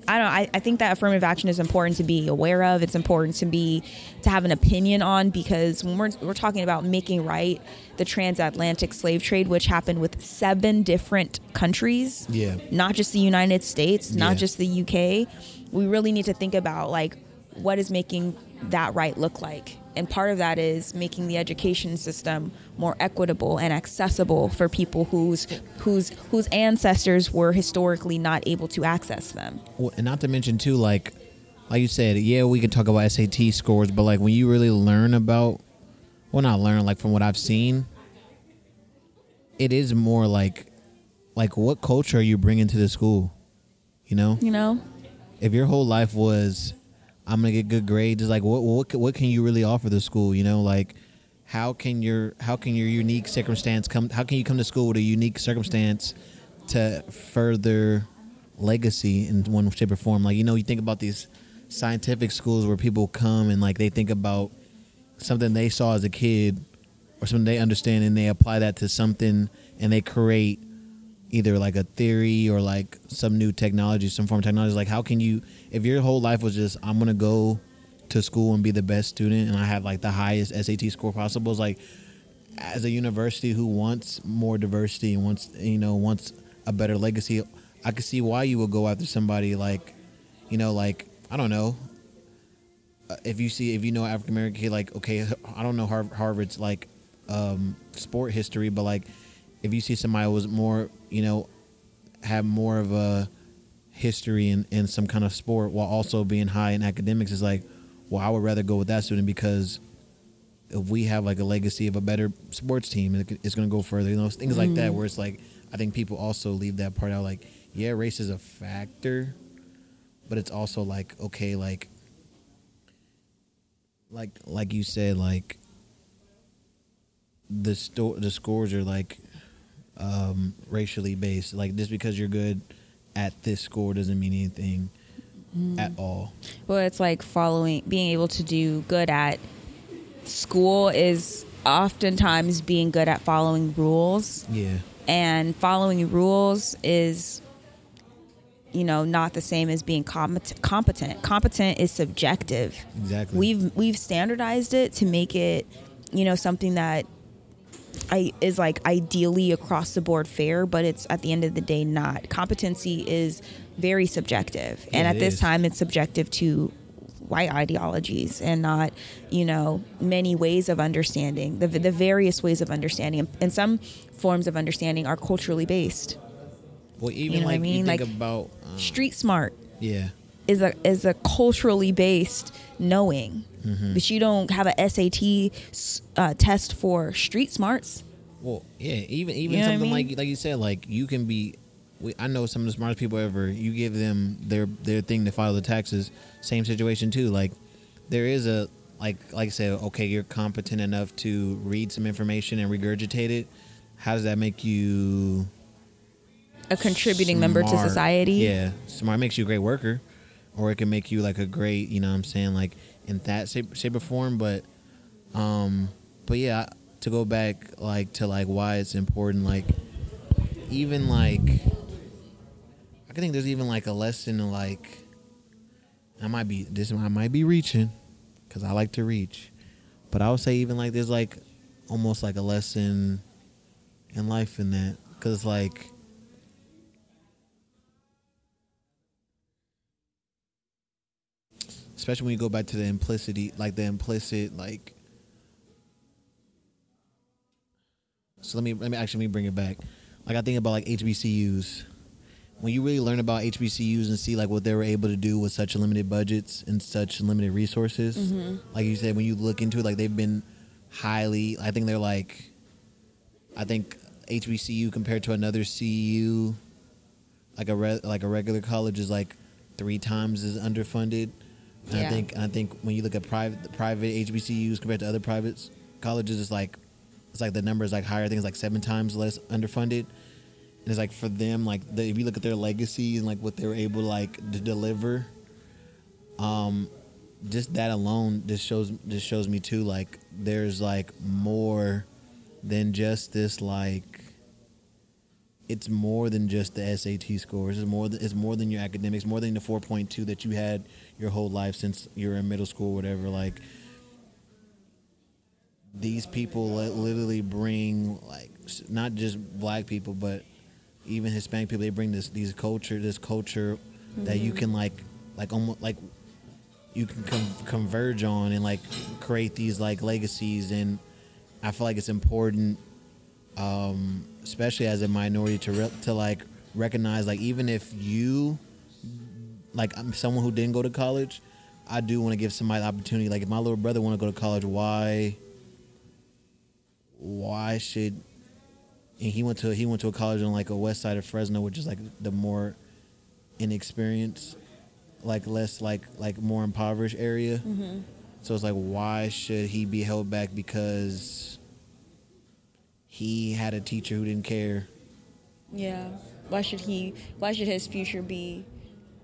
I don't. I, I think that affirmative action is important to be aware of. It's important to be to have an opinion on because when we're we're talking about making right the transatlantic slave trade, which happened with seven different countries, Yeah. not just the United States, not Yeah. just the UK. We really need to think about like what is making that right look like. And part of that is making the education system more equitable and accessible for people whose whose whose ancestors were historically not able to access them. Well, and not to mention too, like, like you said, yeah, we can talk about SAT scores, but like when you really learn about, well, not learn, like from what I've seen, it is more like, like what culture are you bringing to the school? You know, You know? if your whole life was I'm gonna get good grades, it's like what what what can you really offer the school? You know, like how can your how can your unique circumstance come? How can you come to school with a unique circumstance to further legacy in one shape or form? Like you know, you think about these scientific schools where people come and like they think about something they saw as a kid or something they understand and they apply that to something and they create either like a theory or like some new technology, some form of technology. Like, how can you, if your whole life was just, I'm gonna go to school and be the best student, and I have like the highest SAT score possible, it's like, as a university who wants more diversity and wants, you know, wants a better legacy, I could see why you would go after somebody like, you know, like I don't know. uh, If you see, if you know African American like okay, I don't know Harvard's like um, sport history, but like if you see somebody was more, you know, have more of a history in, in some kind of sport while also being high in academics, is like, well, I would rather go with that student because if we have like a legacy of a better sports team, it's going to go further. You know, things like that mm-hmm. where it's like, I think people also leave that part out. Like, yeah, race is a factor, but it's also like okay, like, like like you said, like the sto- the scores are like um, racially based. Like just because you're good at this score doesn't mean anything at all. Well, it's like following, being able to do good at school is oftentimes being good at following rules. Yeah, And following rules is, you know, not the same as being competent. Competent, competent is subjective. exactly. We've we've standardized it to make it, you know, something that I is like ideally across the board fair, but it's at the end of the day not. Competency is very subjective, and at it this is. time, it's subjective to white ideologies and not, you know, many ways of understanding the the various ways of understanding. And some forms of understanding are culturally based. well, even know what I like you mean? think Like, about um, Street smart yeah, is a is a culturally based knowing, Mm-hmm. but you don't have a SAT uh, test for street smarts. Well, yeah, even even You know what I something mean? like like you said, like you can be. We, I know some of the smartest people ever. You give them their their thing to file the taxes. Same situation too. Like there is a like like I said. Okay, you're competent enough to read some information and regurgitate it. How does that make you A contributing member to society. Yeah, smart makes you a great worker, or it can make you like a great. You know, what I'm saying like in that shape, shape or form. But, um, but yeah, to go back like to like why it's important. Like even like I think there's even like a lesson in like I might be this I might be reaching because I like to reach, but I would say even like there's like almost like a lesson in life in that because like especially when you go back to the implicity like the implicit like so let me let me actually let me bring it back. Like i think about like hbcus when you really learn about hbcus and see like what they were able to do with such limited budgets and such limited resources mm-hmm. like you said when you look into it like they've been highly i think they're like i think hbcu compared to another cu like a re- like a regular college is like three times as underfunded. And I think I think when you look at private private HBCUs compared to other private colleges, it's like it's like the number is like higher. I think it's like seven times less underfunded. And it's like for them, like the, if you look at their legacy and like what they were able like to deliver, um, just that alone just shows just shows me too like there's like more than just this like it's more than just the SAT scores. It's more than, it's more than your academics, more than the 4.2 that you had your whole life since you're in middle school, whatever. Like these people literally bring like not just black people, but even Hispanic people. They bring this these culture, this culture that you can like like almost like you can com- converge on and like create these like legacies and I feel like it's important um, especially as a minority to re- to like recognize like even if you like I'm someone who didn't go to college, I do want to give somebody the opportunity. Like if my little brother want to go to college, why why should and he went to he went to a college on like a west side of Fresno, which is like the more inexperienced, like less like like more impoverished area. Mm-hmm. So it's like why should he be held back because he had a teacher who didn't care. Yeah. Why should he? Why should his future be,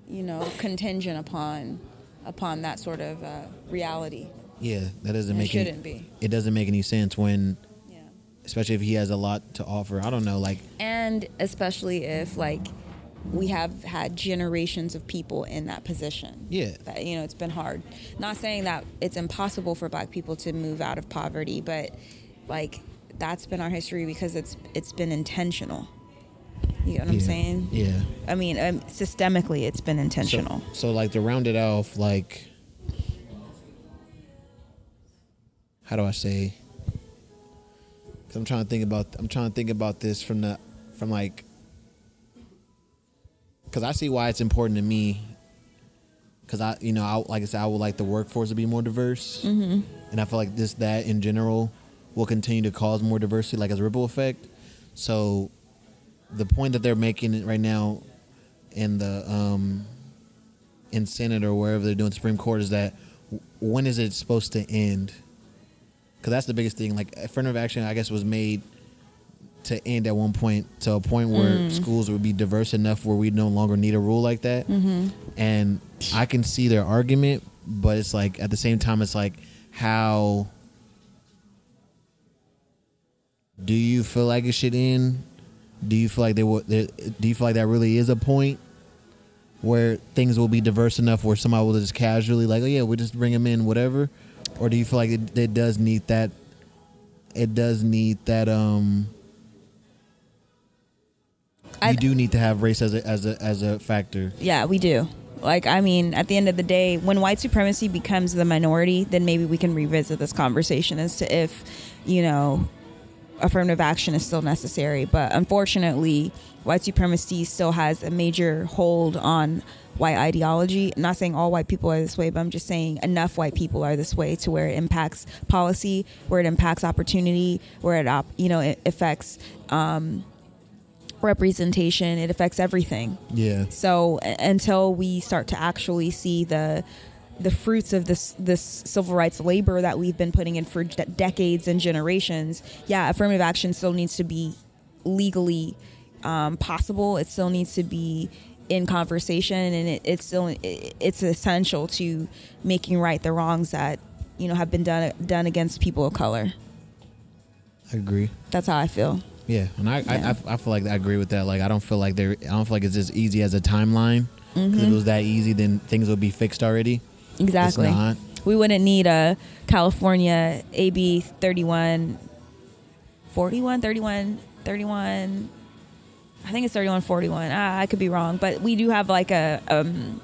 you know, contingent upon, upon that sort of uh, reality? Yeah, that doesn't It make any, shouldn't be. It doesn't make any sense when, Yeah. especially if he has a lot to offer. I don't know, like And especially if like we have had generations of people in that position. Yeah. That you know, it's been hard. Not saying that it's impossible for black people to move out of poverty, but like that's been our history because it's it's been intentional. You know what I'm saying? Yeah. I mean, um, systemically, it's been intentional. So, so like to round it off, like how do I say? Because I'm trying to think about I'm trying to think about this from the from like because I see why it's important to me. Because I, you know, I, like I said, I would like the workforce to be more diverse, mm-hmm. and I feel like this that in general will continue to cause more diversity, like as a ripple effect. So the point that they're making right now in the um, in Senate or wherever they're doing Supreme Court is that when is it supposed to end? Because that's the biggest thing. Like affirmative action, I guess, was made to end at one point to a point where schools would be diverse enough where we no longer need a rule like that. And I can see their argument, but it's like at the same time, it's like how do you feel like it should end? Do you feel like they will? there- Do you feel like that really is a point where things will be diverse enough where somebody will just casually like, oh yeah, we'll just bring them in, whatever? Or do you feel like it, it does need that? It does need that. Um, I- you do need to have race as a as a as a factor. Yeah, we do. Like, I mean, at the end of the day, when white supremacy becomes the minority, then maybe we can revisit this conversation as to if, you know, affirmative action is still necessary. But unfortunately, white supremacy still has a major hold on white ideology. I'm not saying all white people are this way, but I'm just saying enough white people are this way to where it impacts policy, where it impacts opportunity, where it, op- you know, it affects um, representation. It affects everything. Yeah, So until we start to actually see the the fruits of this this civil rights labor that we've been putting in for de- decades and generations, yeah, affirmative action still needs to be legally um, possible. It still needs to be in conversation, and it, it's still it, it's essential to making right the wrongs that you know have been done done against people of color. I agree. That's how I feel. Yeah, and I, Yeah. I, I, I feel like I agree with that. Like, I don't feel like there. I don't feel like it's as easy as a timeline. Because Mm-hmm. if it was that easy, then things would be fixed already. Exactly. We wouldn't need a California AB 31 41 31 31 I think it's 31 41. Ah, I could be wrong, but we do have like a um,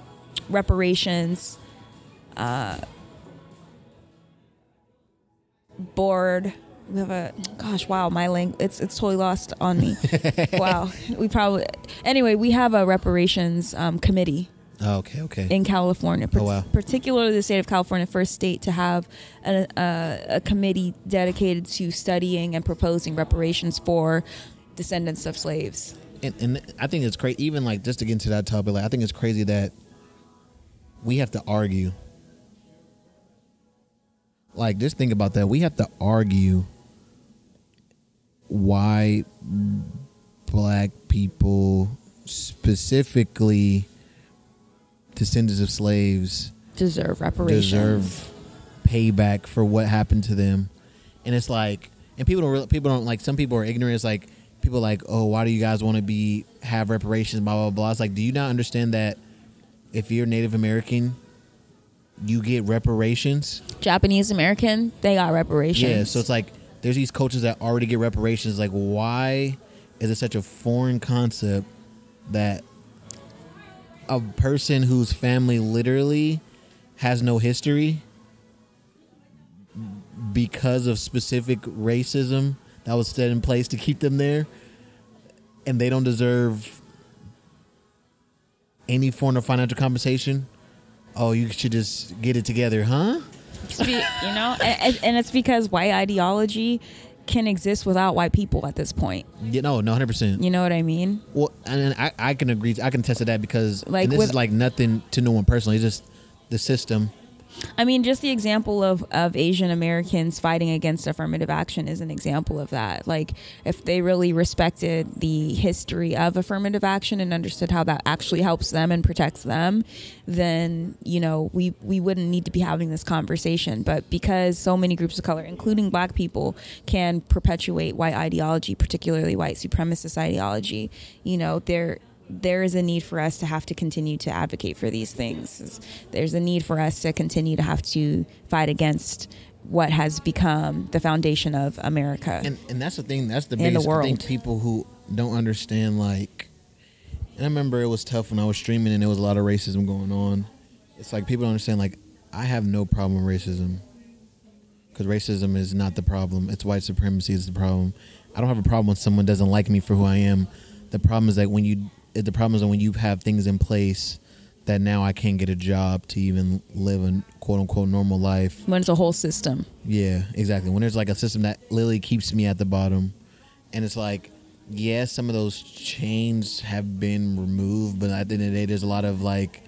reparations uh, board. We have a gosh, wow, my link it's it's totally lost on me. wow, we probably anyway. We have a reparations um, committee Oh, okay, okay. in California, Oh, wow. particularly the state of California, first state to have a, a, uh, a committee dedicated to studying and proposing reparations for descendants of slaves. and, and I think it's crazy. Even like just to get into that topic, like I think it's crazy that we have to argue. Like, just think about that. We have to argue why black people, specifically descendants of slaves, Deserve reparations. deserve payback for what happened to them. And it's like, and people don't really, people don't like. Some people are ignorant. It's like people are like, oh, why do you guys want to be have reparations? Blah blah blah. It's like, do you not understand that if you're Native American, you get reparations? Japanese American, they got reparations. Yeah. So it's like there's these cultures that already get reparations. Like, why is it such a foreign concept that a person whose family literally has no history because of specific racism that was set in place to keep them there and they don't deserve any form of financial compensation oh you should just get it together huh? You know, and, and it's because white ideology can exist without white people at this point. you know no 100% You know what I mean? Well, and I, I can agree. I can attest to that because Like and this with- is like nothing to no one personally. It's just the system. I mean, just the example of, of Asian Americans fighting against affirmative action is an example of that. Like, if they really respected the history of affirmative action and understood how that actually helps them and protects them, then, you know, we, we wouldn't need to be having this conversation. But because so many groups of color, including black people, can perpetuate white ideology, particularly white supremacist ideology, you know, they're there is a need for us to have to continue to advocate for these things. There's a need for us to continue to have to fight against what has become the foundation of America. And and that's the thing. That's the the biggest. Think world. people who don't understand like. And I remember it was tough when I was streaming and there was a lot of racism going on. It's like people don't understand. Like I have no problem with racism. Because racism is not the problem. It's white supremacy is the problem. I don't have a problem when someone doesn't like me for who I am. The problem is that when you the problem is when you have things in place that now I can't get a job to even live a quote unquote normal life. when it's a whole system. Yeah, exactly. When there's like a system that literally keeps me at the bottom, and it's like yeah, some of those chains have been removed, but at the end of the day, there's a lot of like,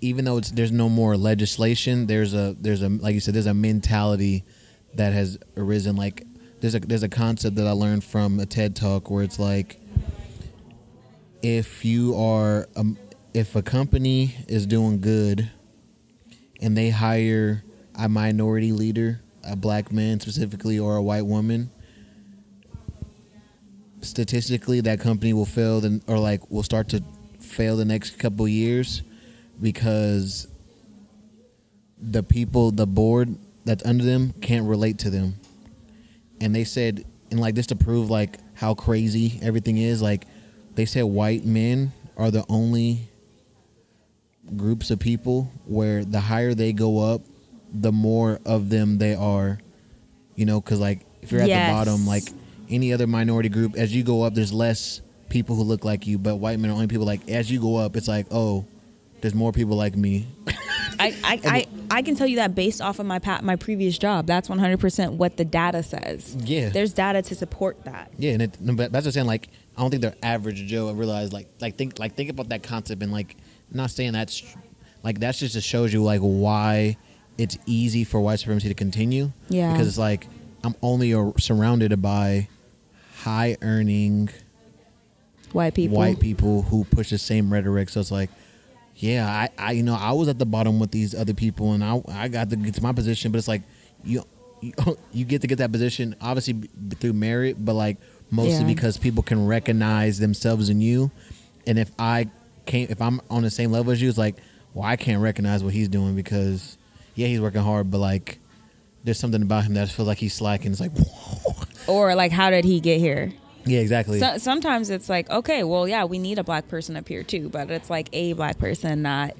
even though it's there's no more legislation, there's a there's a like you said, there's a mentality that has arisen. Like there's a there's a concept that I learned from a TED talk where it's like, if you are um, if a company is doing good, and they hire a minority leader, a black man specifically, or a white woman statistically that company will fail then or like will start to fail the next couple years because the people the board that's under them can't relate to them. And they said and like just to prove like how crazy everything is like they said white men are the only groups of people where the higher they go up the more of them they are you know because like if you're at Yes. the bottom like any other minority group as you go up there's less people who look like you but white men are only people like as you go up it's like oh there's more people like me I, I, I, I can tell you that based off of my pa- my previous job. That's 100% what the data says. Yeah. There's data to support that. yeah and it, that's what I'm saying like I don't think the average Joe I realize like like think like think about that concept and like not saying that's like that's just just shows you like why it's easy for white supremacy to continue Yeah. because it's like I'm only surrounded by high earning White people. white people who push the same rhetoric. So it's like, yeah, I, I you know, I was at the bottom with these other people, and I, I got to get to my position. But it's like, you, you, you get to get that position obviously through merit, but like mostly Yeah. because people can recognize themselves in you. And if I can't, if I'm on the same level as you, it's like, well, I can't recognize what he's doing because, yeah, he's working hard, but like, there's something about him that feels like he's slacking. It's like, Or like, how did he get here? yeah, exactly. So, sometimes it's like, okay, well, yeah, we need a black person up here too, but it's like a black person, not,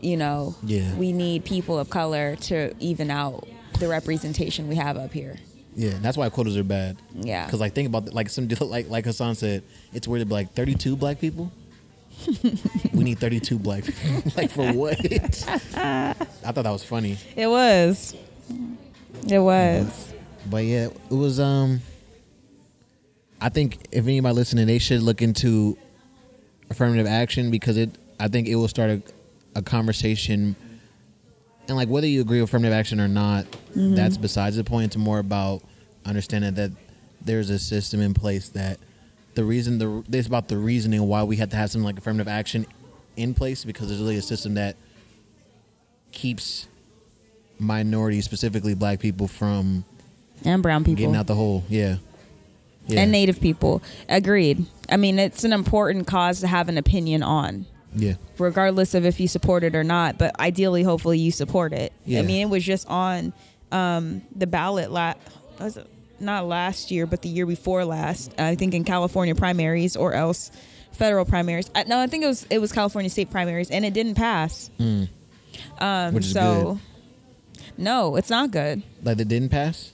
you know, Yeah. we need people of color to even out the representation we have up here. Yeah, that's why quotas are bad. Yeah. because like think about like some like like Hasan said, it's weird to be like thirty two black people. we need thirty two black people. like for what? I thought that was funny, It was. It was. but yeah, it was. Um, I think if anybody listening, they should look into affirmative action because it. I think it will start a, a conversation. And like whether you agree with affirmative action or not, mm-hmm. that's besides the point. It's more about understanding that there's a system in place that the reason the it's about the reasoning why we have to have something like affirmative action in place because there's really a system that keeps minorities, specifically black people, from And brown people. getting out the hole. Yeah. Yeah. And native people. Agreed. I mean, it's an important cause to have an opinion on. Yeah. regardless of if you support it or not. But ideally, hopefully, you support it. Yeah. I mean, it was just on um, the ballot. La- was it not last year, but the year before last. I think in California primaries or else federal primaries. No, I think it was it was California state primaries, and it didn't pass. Um, Hmm. Which is so, no, it's not good. Like it didn't pass.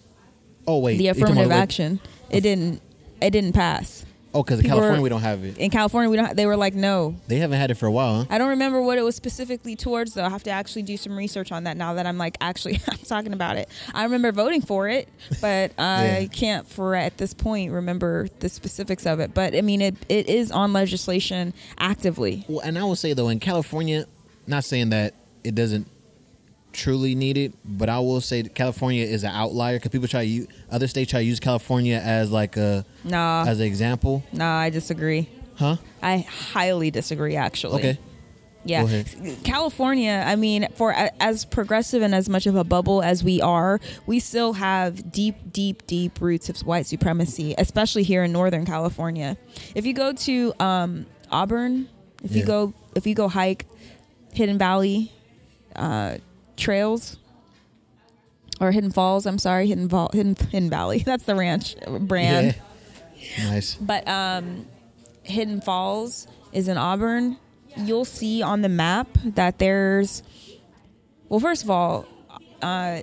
Oh wait, The affirmative action, it didn't. It didn't pass. Oh, because in California were- we don't have it. In California, we don't. They were like, no, They haven't had it for a while. Huh? I don't remember what it was specifically towards though. I have to actually do some research on that now that I'm like actually I'm talking about it. I remember voting for it, but I Yeah. can't for at this point remember the specifics of it. But I mean it it is on legislation actively. Well, and I will say though, in California, not saying that it doesn't truly need it, but I will say California is an outlier because people try to use other states try to use California as like a Nah, as an example, nah, I disagree. huh? I highly disagree actually. Okay, Yeah. California, I mean, for as progressive and as much of a bubble as we are, we still have deep, deep, deep roots of white supremacy, especially here in Northern California. If you go to um, Auburn, if you go if you go hike Hidden Valley uh, trails or Hidden Falls, I'm sorry, Hidden Val- Hidden Hidden Valley. That's the ranch brand. yeah, nice. But um, Hidden Falls is in Auburn. You'll see on the map that there's, well, first of all, uh,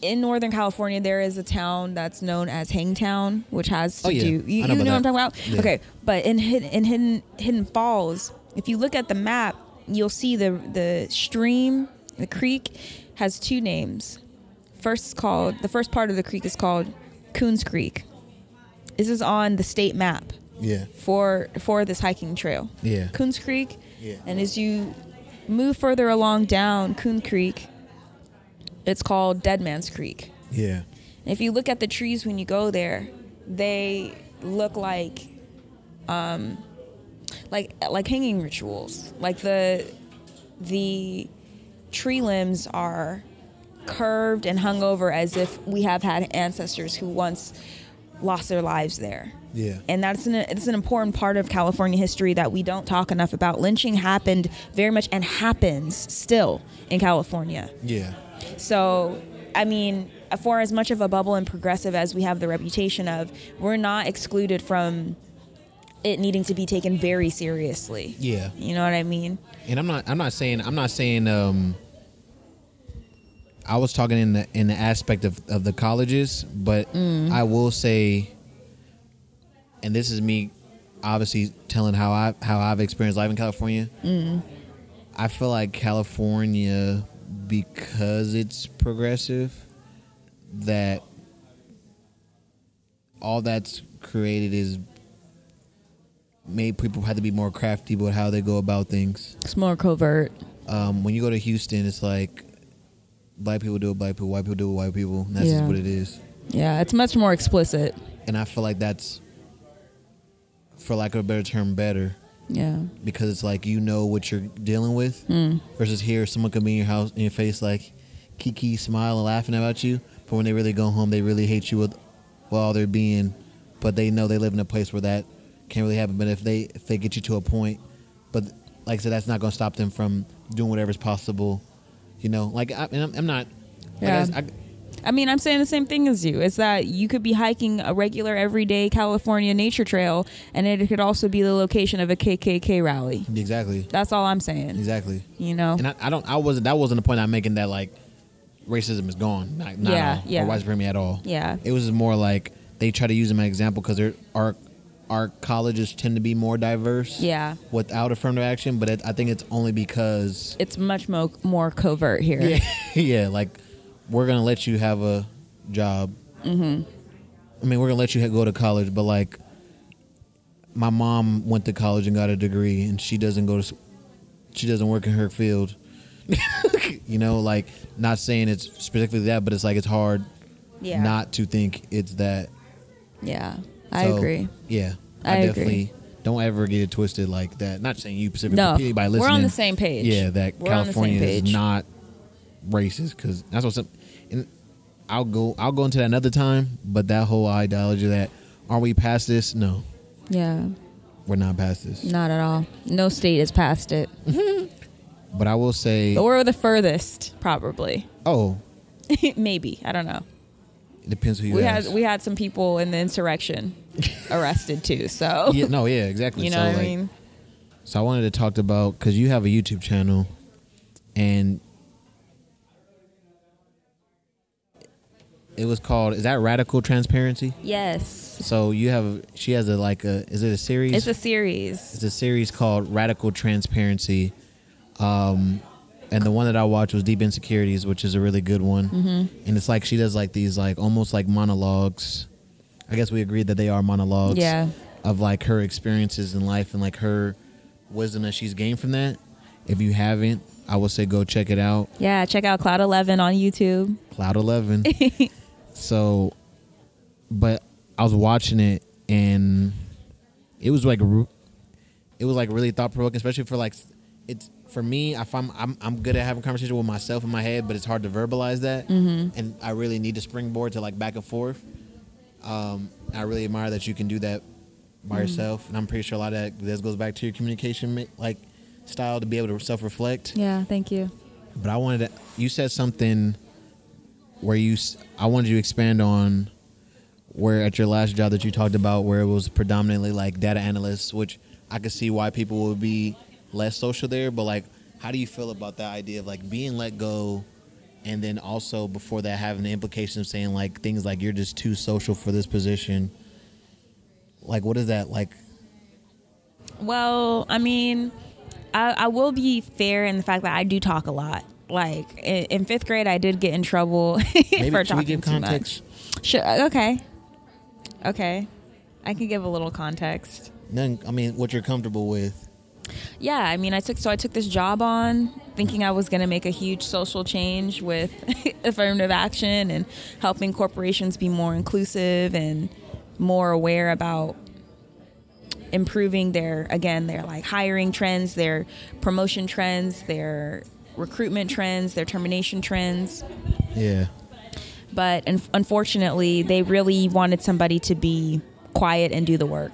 in Northern California, there is a town that's known as Hangtown, which has to Oh, yeah. do. I You, know you know what I'm talking about? Yeah. Okay, but in in Hidden Hidden Falls, if you look at the map, you'll see the the stream, the creek, has two names. First is called the first part of the creek is called Coons Creek. This is on the state map Yeah. for for this hiking trail. Yeah. Coons Creek. Yeah. And as you move further along down Coon Creek, it's called Dead Man's Creek. Yeah. And if you look at the trees when you go there, they look like um like like hanging rituals. Like the the tree limbs are curved and hung over as if we have had ancestors who once lost their lives there. Yeah. And that's an it's an important part of California history that we don't talk enough about. Lynching happened very much and happens still in California. Yeah. So, I mean, for as much of a bubble and progressive as we have the reputation of, we're not excluded from it needing to be taken very seriously. Yeah. You know what I mean? And I'm not I'm not saying I'm not saying um I was talking in the in the aspect of, of the colleges, but I will say and this is me obviously telling how I how I've experienced life in California. I feel like California because it's progressive that all that's created is made people have to be more crafty with how they go about things It's more covert. um, when you go to Houston, it's like black people do it, black people, white people do it, white people. And that's Yeah. just what it is. Yeah, it's much more explicit. And I feel like that's, for lack of a better term, better Yeah. because it's like you know what you're dealing with. Mm. Versus here, someone could be in your house, in your face, like kiki, smiling, laughing about you, but when they really go home, they really hate you with, well, all they're being. But they know they live in a place where that can't really happen. But if they if they get you to a point, but like I said, that's not going to stop them from doing whatever's possible. You know, like I, and I'm, I'm not. like, Yeah. I, I, I mean, I'm saying the same thing as you. Is that you could be hiking a regular, everyday California nature trail, and it could also be the location of a KKK rally. exactly, That's all I'm saying. exactly. You know? And I, I don't. I wasn't. That wasn't the point I'm making. That like racism is gone. Not, not Yeah, all, yeah. or white supremacy at all. Yeah. It was more like they try to use them as an example because our our colleges tend to be more diverse. Yeah. Without affirmative action, but it, I think it's only because It's much mo- more covert here. yeah, yeah, like we're gonna let you have a job. Mm-hmm. I mean, we're gonna let you go to college, but like my mom went to college and got a degree, and she doesn't go to, she doesn't work in her field. you know, like not saying it's specifically that, but it's like it's hard Yeah. not to think it's that. Yeah. I So, agree. Yeah, I agree. definitely don't ever get it twisted like that. Not saying you specifically, No, anybody listening. we're on the same page. Yeah, that We're on the same California is not racist because that's what some. And I'll go. I'll go into that another time. But that whole ideology that are we past this? No, Yeah. we're not past this. Not at all. No state is past it. But I will say, we're the furthest, probably. oh, Maybe. I don't know. it depends who you we ask. had we had some people in the insurrection arrested too. So yeah, no, yeah, exactly. you know so, what like, I mean? So I wanted to talk about because you have a YouTube channel, and it was called. Is that Radical Transparency? Yes. So you have. She has a like a. Is it a series? It's a series. It's a series called Radical Transparency, um, and the one that I watched was Deep Insecurities, which is a really good one. Mm-hmm. And it's like she does like these like almost like monologues. I guess we agreed that they are monologues. Yeah. Of like her experiences in life and like her wisdom that she's gained from that. If you haven't, I would say go check it out. Yeah, check out Cloud Eleven on YouTube. Cloud Eleven. so, but I was watching it and it was like it was like really thought provoking, especially for like it's for me. I find I'm I'm good at having conversation with myself in my head, but it's hard to verbalize that, mm-hmm. and I really need to springboard to like back and forth. Um, I really admire that you can do that by yourself, and I'm pretty sure a lot of that this goes back to your communication like style to be able to self reflect. Yeah, thank you. But I wanted to. You said something where you. I wanted you to expand on where at your last job that you talked about where it was predominantly like data analysts, which I could see why people would be less social there. But like, how do you feel about that idea of like being let go, and then also before that having the implication of saying like things like you're just too social for this position. Like, what is that like? Well, I mean, I, I will be fair in the fact that I do talk a lot. Like in, in fifth grade, I did get in trouble Maybe for talking too much. Sure. Uh, okay. Okay. I can give a little context. Then I mean, what you're comfortable with. Yeah, I mean, I took so I took this job on thinking I was going to make a huge social change with affirmative action and helping corporations be more inclusive and more aware about improving their again their like hiring trends, their promotion trends, their recruitment trends, their termination trends. Yeah. But un- unfortunately, they really wanted somebody to be quiet and do the work.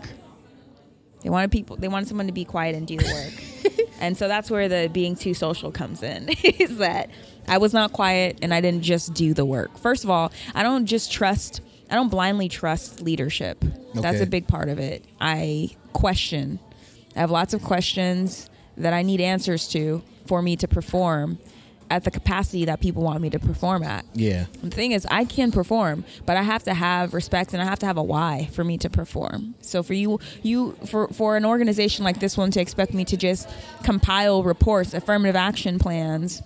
They wanted people. They wanted someone to be quiet and do the work. and so that's where the being too social comes in. is that I was not quiet and I didn't just do the work. First of all, I don't just trust. I don't blindly trust leadership. That's a big part of it. I question. I have lots of questions that I need answers to for me to perform at the capacity that people want me to perform at. Yeah. The thing is, I can perform, but I have to have respect and I have to have a why for me to perform. So for you, you for for an organization like this one to expect me to just compile reports, affirmative action plans,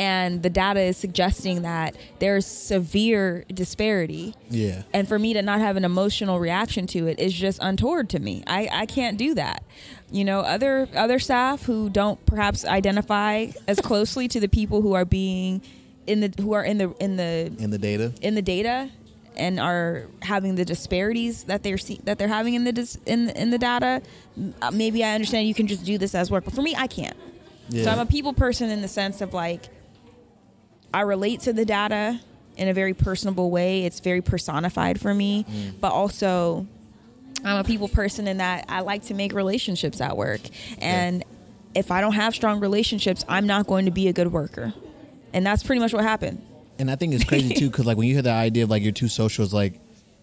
and the data is suggesting that there's severe disparity, Yeah. and for me to not have an emotional reaction to it is just untoward to me. I, I can't do that. You know, other other staff who don't perhaps identify as closely to the people who are being in the who are in the in the In the data. in the data and are having the disparities that they're see, that they're having in the dis, in in the data. uh, Maybe I understand you can just do this as work, but for me, I can't. Yeah. So I'm a people person in the sense of like I relate to the data in a very personable way. It's very personified for me, mm. but also I'm a people person in that I like to make relationships at work. And if I don't have strong relationships, I'm not going to be a good worker. And that's pretty much what happened. And I think it's crazy too, because like when you hear the idea of like you're too social, it's like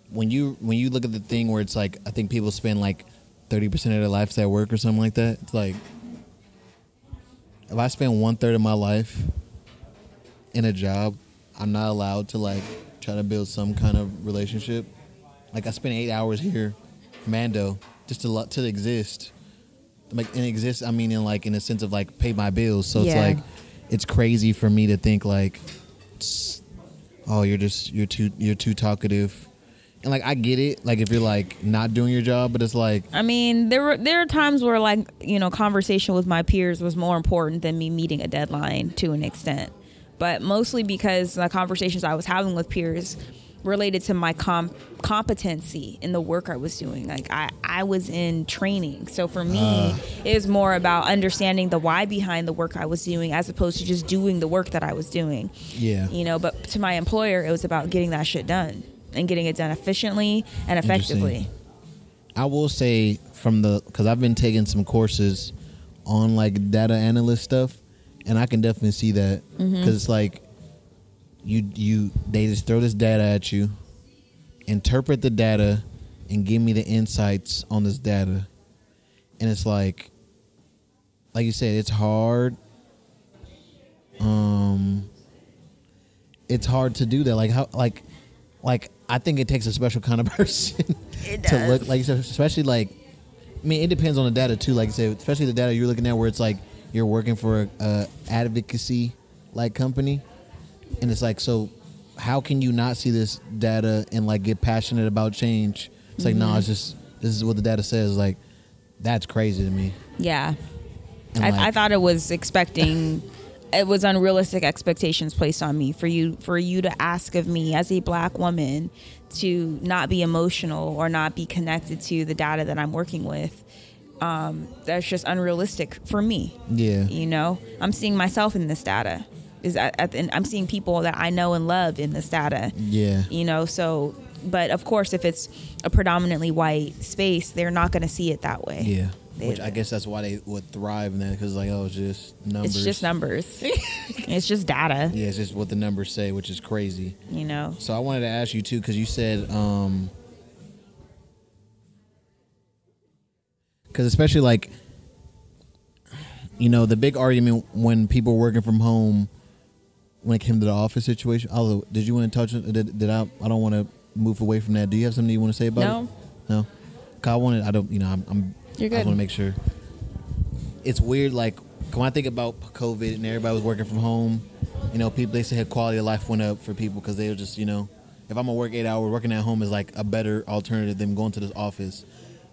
when you when you look at the thing where it's like I think people spend like thirty percent of their lives at work or something like that. It's like if I spend one third of my life in a job, I'm not allowed to like try to build some kind of relationship. Like I spent eight hours here, Mando, just to to exist. Like and exist, I mean in like in a sense of like pay my bills. So Yeah. it's like it's crazy for me to think like oh you're just you're too you're too talkative and like i get it like if you're like not doing your job but it's like I mean, there were there are times where like you know, conversation with my peers was more important than me meeting a deadline to an extent. But mostly because the conversations I was having with peers related to my com- competency in the work I was doing. Like I, I was in training, so for me, uh. it was more about understanding the why behind the work I was doing, as opposed to just doing the work that I was doing. yeah You know, but to my employer, it was about getting that shit done and getting it done efficiently and effectively. i will say from the because i've been taking some courses on like data analyst stuff and i can definitely see that. Because it's like you you they just throw this data at you interpret the data and give me the insights on this data. And it's like like you said it's hard um it's hard to do that. Like how like like i think it takes a special kind of person to look like especially like i mean it depends on the data too like i said especially the data you're looking at where it's like you're working for a, a advocacy like company and it's like so how can you not see this data and like get passionate about change it's like no Mm-hmm. it's just this is what the data says like that's crazy to me Yeah. I, like- I thought it was expecting it was unrealistic expectations placed on me for you for you to ask of me as a black woman to not be emotional or not be connected to the data that I'm working with. Um, that's just unrealistic for me. yeah. You know, I'm seeing myself in this data. Is at, at, and I'm seeing people that I know and love in this data. Yeah. You know so but of course if it's a predominantly white space they're not going to see it that way. Yeah. They- which i guess that's why they would thrive in that because like oh it's just numbers. It's just numbers. It's just data. Yeah it's just what the numbers say which is crazy. You know. So I wanted to ask you too, because you said, um, because especially like, you know, the big argument when people were working from home, when it came to the office situation. Although, did you want to touch? it? Did, did I? I don't want to move away from that. Do you have something you want to say about No. it? No. Cause I wanted. I don't. You know, I'm. I'm You're good. just want to make sure. It's weird, like when I think about COVID and everybody was working from home. You know, people they said quality of life went up for people because they were just, you know, if I'm gonna work eight hours, working at home is like a better alternative than going to this office.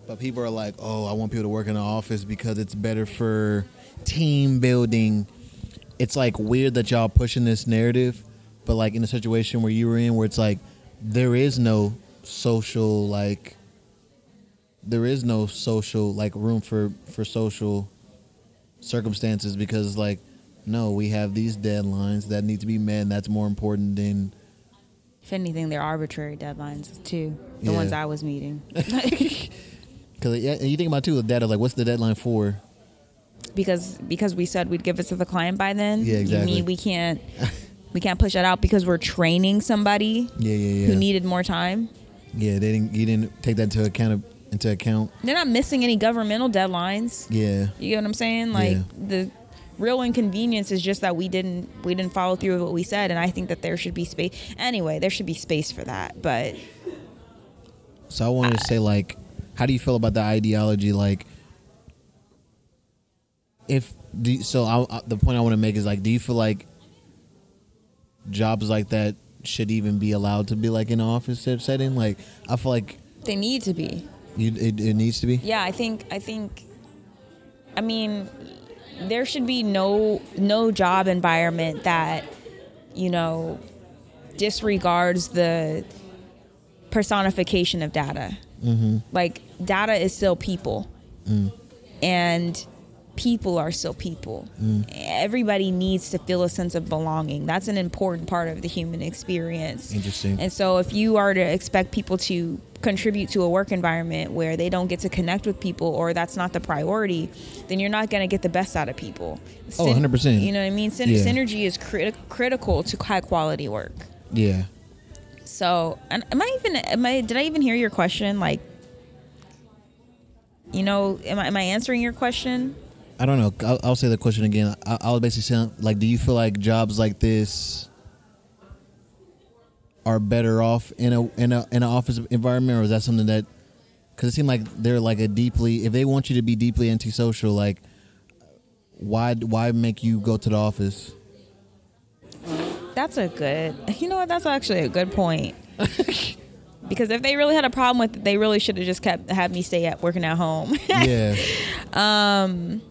But people are like, oh, I want people to work in the office because it's better for team building. It's like weird that y'all pushing this narrative, but like in a situation where you were in, where it's like there is no social like there is no social like room for for social circumstances because like no we have these deadlines that need to be met and that's more important than If anything, they're arbitrary deadlines too. The Yeah. ones I was meeting. because you think about too the data like what's the deadline for because because we said we'd give it to the client by then. Yeah, exactly. You mean we can't we can't push that out because we're training somebody yeah yeah yeah who needed more time. yeah they didn't you didn't take that into account into account They're not missing any governmental deadlines. yeah You get what I'm saying? Like Yeah. the real inconvenience is just that we didn't we didn't follow through with what we said, and I think that there should be space. Anyway, there should be space for that. But So I wanted to say, like, how do you feel about the ideology? Like, if do you, so, I, the point I want to make is like, do you feel like jobs like that should even be allowed to be like in an office setting? Like, I feel like they need to be. you, it, it needs to be. Yeah, I think I think I mean there should be no no job environment that you know disregards the personification of data. Mm-hmm. Like data is still people. Mm. And people are still people. Mm. Everybody needs to feel a sense of belonging. That's an important part of the human experience. Interesting. And so if you are to expect people to contribute to a work environment where they don't get to connect with people or that's not the priority, then you're not going to get the best out of people. Oh, 100%. You know what I mean? Syn- Yeah. Synergy is crit- critical to high quality work. Yeah. So, and am I even am I did I even hear your question like you know, am I am I answering your question? I don't know. I'll, I'll say the question again. I, I'll basically say, like, do you feel like jobs like this are better off in a in a in an office environment, or is that something that? Because it seemed like they're like a deeply. If they want you to be deeply antisocial, like, why why make you go to the office? That's a good. You know what? That's actually a good point. because if they really had a problem with it, they really should have just kept had me stay at working at home. yeah. um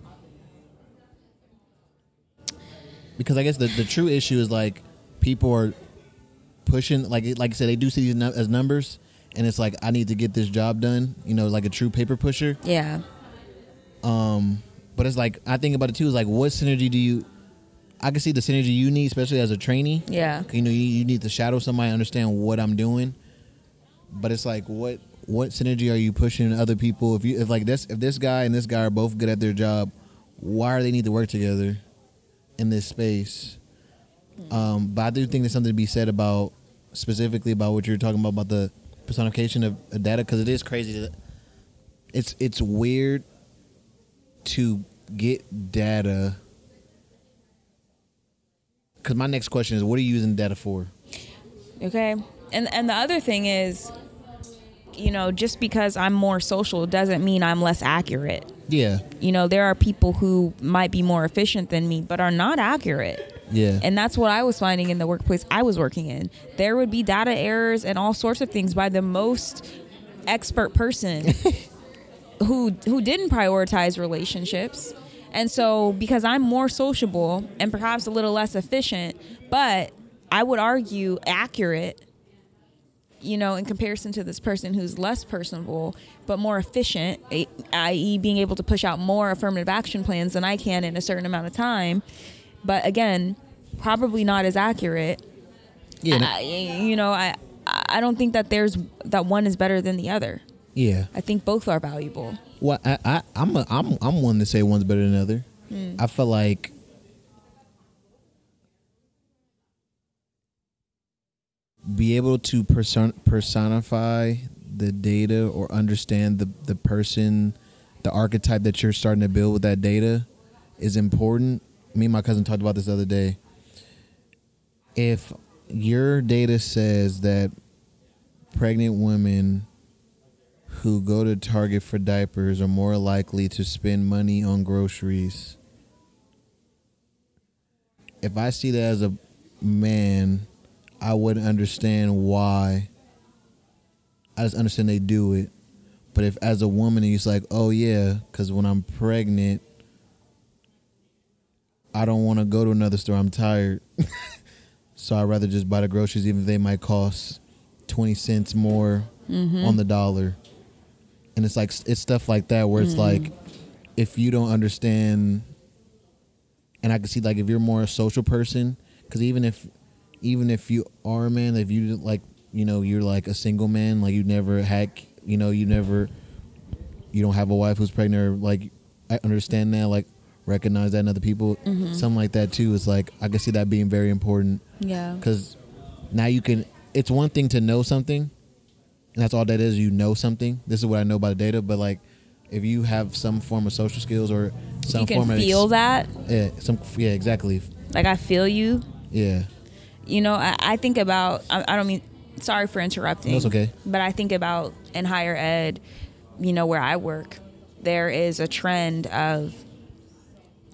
because I guess the, the true issue is like people are pushing like like I said they do see these nu- as numbers and it's like I need to get this job done you know like a true paper pusher yeah. um but it's like I think about it too is like what synergy do you I can see the synergy you need especially as a trainee. Yeah. you know you, you need to shadow somebody understand what I'm doing. But it's like what what synergy are you pushing other people? If you if like this if this guy and this guy are both good at their job why do they need to work together in this space? Um but I do think there's something to be said about specifically about what you're talking about about the personification of, of data because it is crazy it's it's weird to get data because my next question is what are you using data for Okay. And and the other thing is you know, just because I'm more social doesn't mean I'm less accurate. yeah You know, there are people who might be more efficient than me but are not accurate. yeah And that's what I was finding in the workplace I was working in. There would be data errors and all sorts of things by the most expert person who who didn't prioritize relationships. And so because I'm more sociable and perhaps a little less efficient, but I would argue accurate, you know, in comparison to this person who's less personable but more efficient, i.e., being able to push out more affirmative action plans than I can in a certain amount of time. But again, probably not as accurate. yeah I, you know, I I don't think that there's that one is better than the other. yeah I think both are valuable. Well, I, I I'm a, I'm I'm one to say one's better than the other. Hmm. I feel like be able to person, personify the data or understand the the person, the archetype that you're starting to build with that data is important. Me and my cousin talked about this the other day. If your data says that pregnant women who go to Target for diapers are more likely to spend money on groceries. If I see that as a man, I wouldn't understand why. I just understand they do it, but if as a woman you're like, oh yeah, because when I'm pregnant, I don't want to go to another store. I'm tired, so I'd rather just buy the groceries, even if they might cost twenty cents more mm-hmm. on the dollar. And it's like it's stuff like that where it's like, mm. if you don't understand and I can see like if you're more a social person, because even if even if you are a man, if you like you know you're like a single man, like you never had you know you never you don't have a wife who's pregnant, or like I understand that, like recognize that in other people, mm-hmm. something like that too. Is like I can see that being very important Yeah. because now you can. It's one thing to know something, that's all that is. You know something. This is what I know about the data, but like. If you have some form of social skills or some you can form of ex- feel that. yeah, some yeah, exactly. Like I feel you. Yeah, You know, I, I think about. I, I don't mean. Sorry for interrupting. No, okay. But I think about in higher ed, you know, where I work, there is a trend of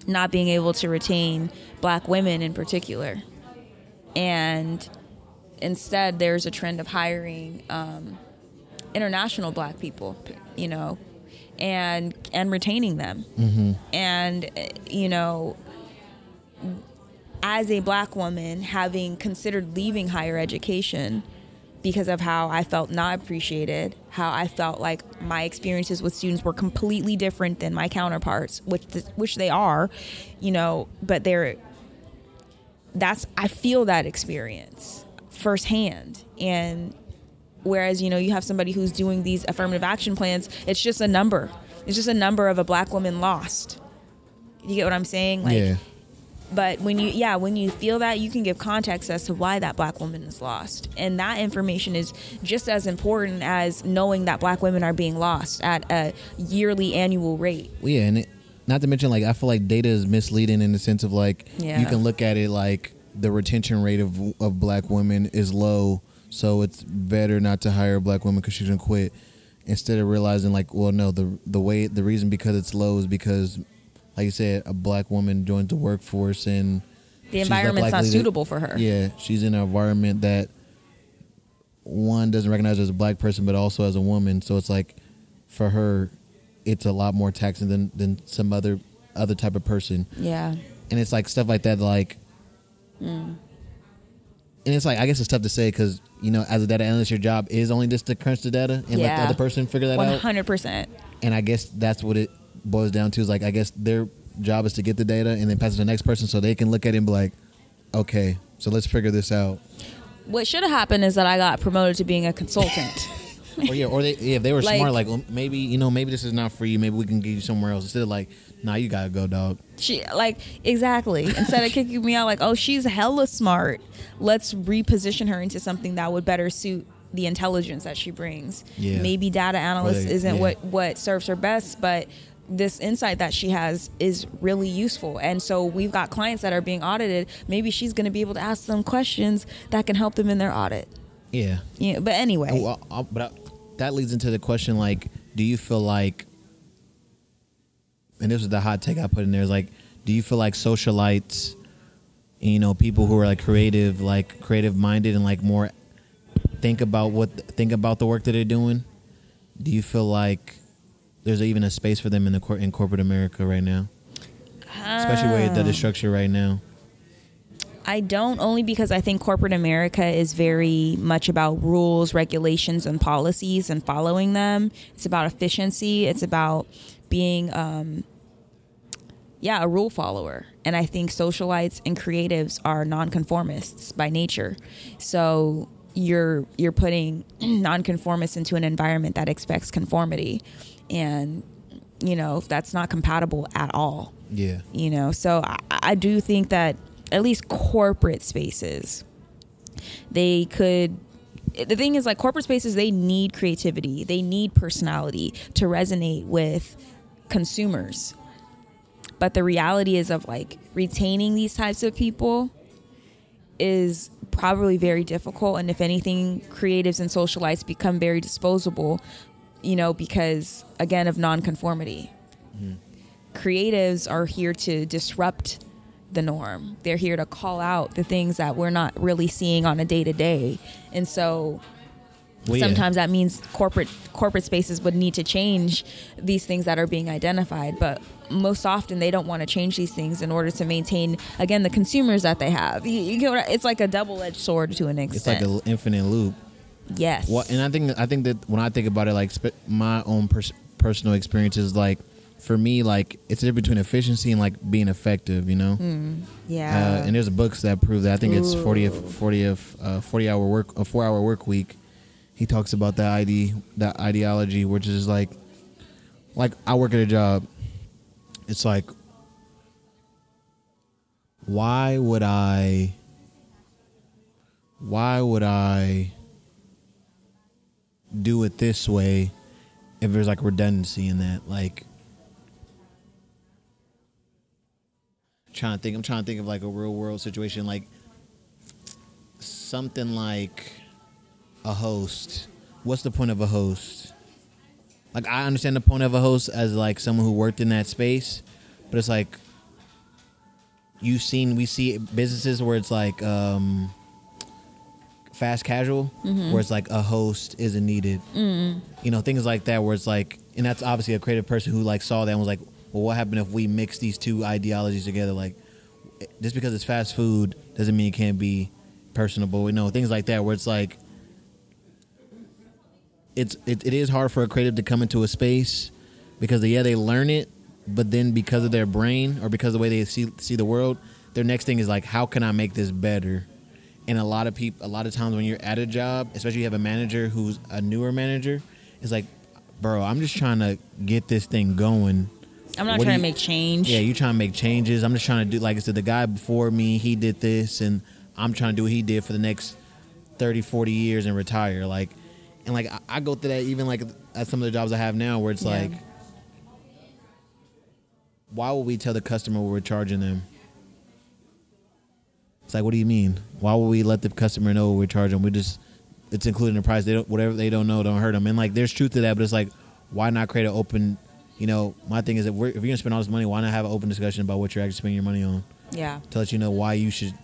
not being able to retain black women in particular, and instead there's a trend of hiring um, international black people. You know. And and retaining them, and uh, you know, as a black woman having considered leaving higher education because of how I felt not appreciated, how I felt like my experiences with students were completely different than my counterparts, which which they are, you know, but they're that's I feel that experience firsthand and whereas you know you have somebody who's doing these affirmative action plans, it's just a number. It's just a number of a black woman lost. You get what I'm saying? Like yeah, but when you yeah when you feel that you can give context as to why that black woman is lost and that information is just as important as knowing that black women are being lost at a yearly annual rate Well, yeah, and it, not to mention like I feel like data is misleading in the sense of like Yeah. you can look at it like the retention rate of of black women is low, so it's better not to hire a black woman because she's gonna quit. Instead of realizing like, well, no, the the way the reason because it's low is because, like you said, a black woman joins the workforce and the environment's not to- suitable for her Yeah, she's in an environment that one doesn't recognize her as a black person, but also as a woman. So it's like for her, it's a lot more taxing than than some other other type of person. yeah And it's like stuff like that, like. Mm. And it's like I guess it's tough to say because you know as a data analyst your job is only just to crunch the data and let the other person figure that out. 100% And I guess that's what it boils down to is like I guess their job is to get the data and then pass it to the next person so they can look at it and be like, okay, so let's figure this out. what should have happened is that i got promoted to being a consultant or yeah, or they yeah, if they were Like- smart, like well, maybe you know maybe this is not for you. Maybe we can get you somewhere else. Instead of like, nah, you gotta go, dog. she like exactly instead of kicking me out like oh she's hella smart let's reposition her into something that would better suit the intelligence that she brings Yeah. maybe data analyst isn't yeah. what what serves her best but this insight that she has is really useful and so we've got clients that are being audited maybe she's going to be able to ask them questions that can help them in their audit Yeah. yeah but anyway Oh, Well, I'll- but I, that leads into the question like, do you feel like, and this is the hot take I put in there is like, do you feel like socialites, you know, people who are like creative, like creative minded and like more think about what think about the work that they're doing? Do you feel like there's even a space for them in the cor- in corporate America right now, especially with that is structured right now? I don't only because I think corporate America is very much about rules, regulations, and policies and following them. It's about efficiency. It's about being, um, yeah, a rule follower. And I think socialites and creatives are nonconformists by nature. So you're you're putting nonconformists into an environment that expects conformity, and you know that's not compatible at all Yeah. you know so I, I do think that at least corporate spaces they could the thing is like corporate spaces they need creativity they need personality to resonate with consumers but the reality is of like retaining these types of people is probably very difficult and if anything creatives and socialites become very disposable you know because again of nonconformity creatives are here to disrupt the norm. They're here to call out the things that we're not really seeing on a day to day. And so Well, yeah. sometimes that means corporate corporate spaces would need to change these things that are being identified but most often they don't want to change these things in order to maintain again the consumers that they have you, you get what I- it's like a double-edged sword to an extent. it's like an infinite loop. yes Well, and I think I think that when I think about it, like sp- my own pers- personal experiences, like for me, like it's the difference between efficiency and like being effective. You know. yeah Uh, and there's books that prove that. I think it's Ooh. 40th, 40th, uh, 40 hour work, a four hour work week. He talks about that ID, that ideology, which is like, like I work at a job. It's like, why would I, why would I do it this way if there's like redundancy in that? Like, trying to think. I'm trying to think of like a real world situation, like something like a host. What's the point of a host? Like I understand the point of a host as like someone who worked in that space, but it's like you've seen we see businesses where it's like um fast casual where it's like a host isn't needed. You know things like that where it's like and that's obviously a creative person who like saw that and was like well what happened if we mix these two ideologies together? Like just because it's fast food doesn't mean it can't be personable you know things like that where it's like it's it, it is hard for a creative to come into a space because yeah they learn it but then because of their brain or because of the way they see see the world their next thing is like how can i make this better? And a lot of people a lot of times when you're at a job especially you have a manager who's a newer manager it's like bro i'm just trying to get this thing going. I'm not what trying you- to make change. Yeah you trying to make changes. I'm just trying to do like i said the guy before me he did this and i'm trying to do what he did for the next 30 40 years and retire. Like and like i, I go through that even like at some of the jobs i have now where it's Yeah. like why would we tell the customer we're charging them? It's like what do you mean? Why would we let the customer know we're charging? We just it's included in the price. They don't whatever they don't know don't hurt them. And like there's truth to that but it's like why not create an open you know my thing is if, we're, if you're gonna spend all this money why not have an open discussion about what you're actually spending your money on? Yeah. To let you know why you should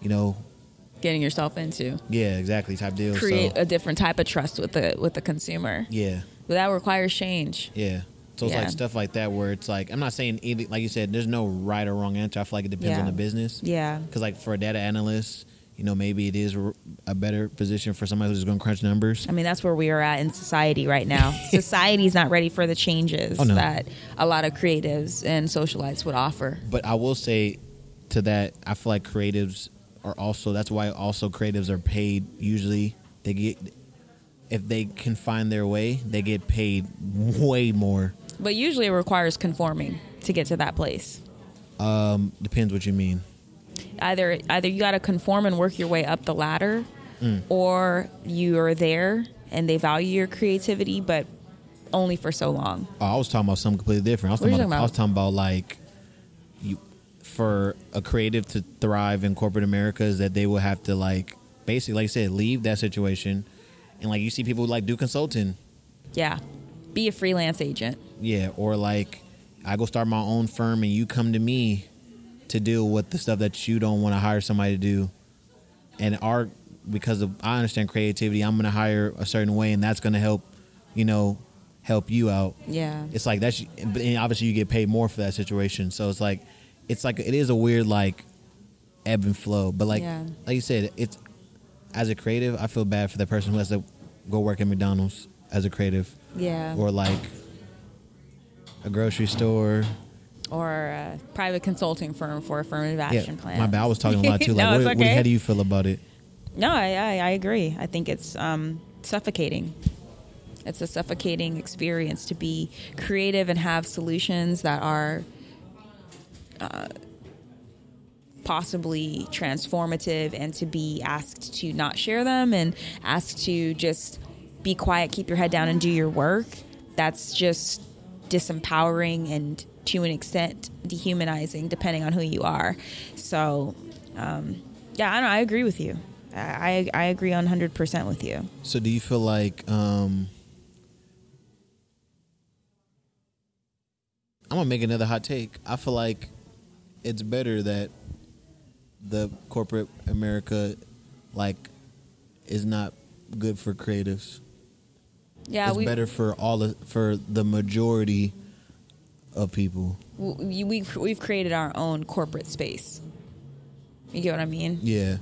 you know getting yourself into yeah exactly type deal create so a different type of trust with the with the consumer yeah but that requires change yeah so it's Yeah. like stuff like that where it's like i'm not saying either, like you said there's no right or wrong answer i feel like it depends Yeah. on the business yeah because like for a data analyst you know maybe it is a better position for somebody who's going to crunch numbers I mean, that's where we are at in society right now. Society's not ready for the changes Oh, no. that a lot of creatives and socialites would offer. But I will say to that, I feel like creatives are also that's why also creatives are paid usually. They get if they can find their way, they get paid way more. But usually it requires conforming to get to that place. Um, depends what you mean. Either either you got to conform and work your way up the ladder Mm. or you are there and they value your creativity but only for so long. Oh, I was talking about something completely different. I was talking you about, I was talking about like for a creative to thrive in corporate America is that they will have to like basically like I said, leave that situation and like you see people like do consulting. Yeah. Be a freelance agent. Yeah, or like I go start my own firm and you come to me to deal with the stuff that you don't want to hire somebody to do. And our because of I understand creativity, I'm gonna hire a certain way and that's gonna help, you know, help you out. Yeah. It's like that's and obviously you get paid more for that situation. So it's like it's like it is a weird like ebb and flow. But like Yeah. like you said, it's as a creative, I feel bad for the person who has to go work at McDonald's as a creative Yeah. or like a grocery store. or a private consulting firm for affirmative Yeah, action plans. my bad. I was talking a lot too. Like, no, what, it's what- how do you feel about it? No, I, I, I agree. I think it's um, suffocating. It's a suffocating experience to be creative and have solutions that are possibly transformative and to be asked to not share them and asked to just be quiet, keep your head down, and do your work. That's just disempowering and to an extent dehumanizing, depending on who you are. So, um, yeah, I know. I agree with you. I, I I agree 100% with you. So, do you feel like um, I'm gonna make another hot take? I feel like it's better that the corporate America like is not good for creatives. Yeah, it's we, better for all the for the majority of people. we we've, we've created our own corporate space. You get what I mean? Yeah.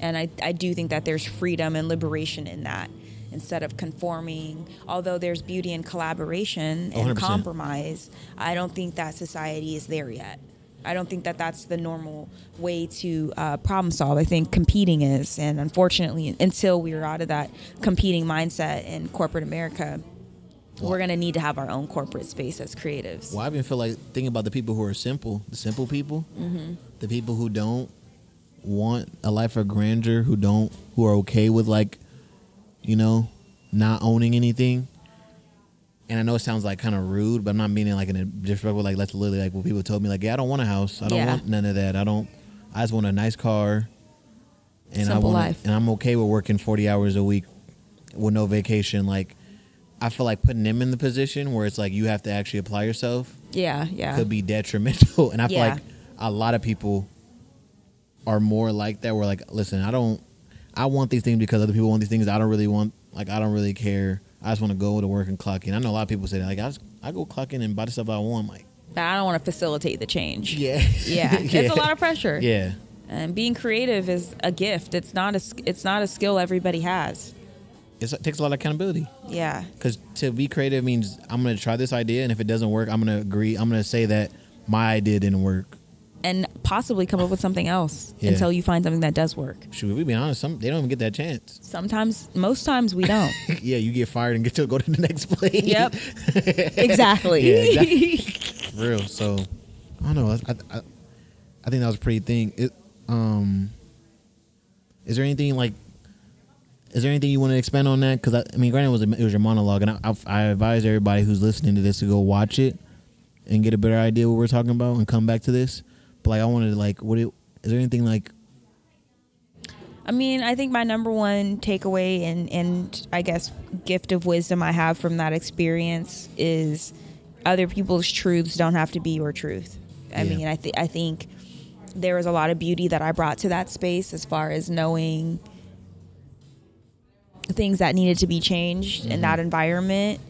And I, I do think that there's freedom and liberation in that instead of conforming. Although there's beauty in collaboration and 100%. compromise, I don't think that society is there yet. I don't think that that's the normal way to uh, problem solve. I think competing is. And unfortunately, until we are out of that competing mindset in corporate America, we're going to need to have our own corporate space as creatives. Well, I even feel like thinking about the people who are simple, the simple people, Mm-hmm. the people who don't want a life of grandeur, who don't, who are okay with like, you know, not owning anything. And I know it sounds like kind of rude, but I'm not meaning like in a disrespectful. Like that's literally like what people told me. Like, yeah, I don't want a house. I don't Yeah. want none of that. I don't. I just want a nice car. And I Simple want, life. and I'm okay with working 40 hours a week with no vacation. Like, I feel like putting them in the position where it's like you have to actually apply yourself Yeah, yeah. could be detrimental. And I feel Yeah. like a lot of people are more like that. Where like, listen, I don't, I want these things because other people want these things. I don't really want, like, I don't really care. I just want to go to work and clock in. I know a lot of people say that, like, I just, I go clock in and buy the stuff I want. Like, I don't want to facilitate the change. yeah, Yeah, it's a lot of pressure. Yeah, And being creative is a gift. It's not a it's not a skill everybody has. it's, it takes a lot of accountability. Yeah. Because to be creative means I'm going to try this idea, and if it doesn't work, I'm going to agree. I'm going to say that my idea didn't work. And possibly come up with something else Yeah. until you find something that does work. Should we be honest? Some they don't even get that chance. Sometimes, most times we don't. yeah, you get fired and get to go to the next place. yep. Exactly. Yeah, exactly. real. So I don't know. I, I, I think that was a pretty thing. It, um, is there anything like? Is there anything you want to expand on that? Because I, I mean, granted, it was a, it was your monologue, and I, I, I advise everybody who's listening to this to go watch it and get a better idea what we're talking about and come back to this. But like, I wanted to like, what? It, is there anything like? I mean, I think my number one takeaway and and I guess gift of wisdom I have from that experience is other people's truths don't have to be your truth. I Yeah. mean, I think I think there was a lot of beauty that I brought to that space as far as knowing things that needed to be changed in mm-hmm. that environment.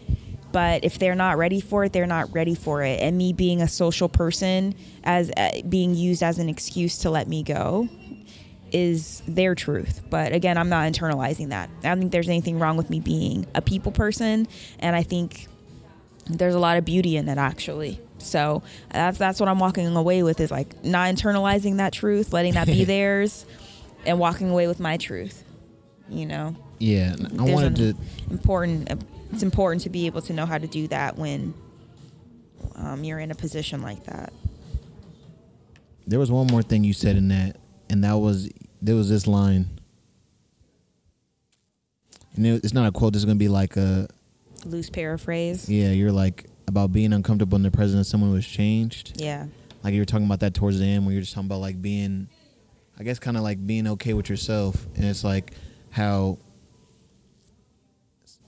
But if they're not ready for it, they're not ready for it. And me being a social person as uh, being used as an excuse to let me go is their truth. But again, I'm not internalizing that. I don't think there's anything wrong with me being a people person, and I think there's a lot of beauty in it actually. So that's that's what I'm walking away with is like not internalizing that truth, letting that be theirs, and walking away with my truth. You know, Yeah, I wanted an- to. important. It's important to be able to know how to do that when um, you're in a position like that. There was one more thing you said in that, and that was there was this line. And it, it's not a quote. This is gonna be like a Loose paraphrase. yeah. You're like about being uncomfortable in the presence of someone who has changed. Yeah. Like you were talking about that towards the end, when you're just talking about like being, I guess, kind of like being okay with yourself, and it's like how.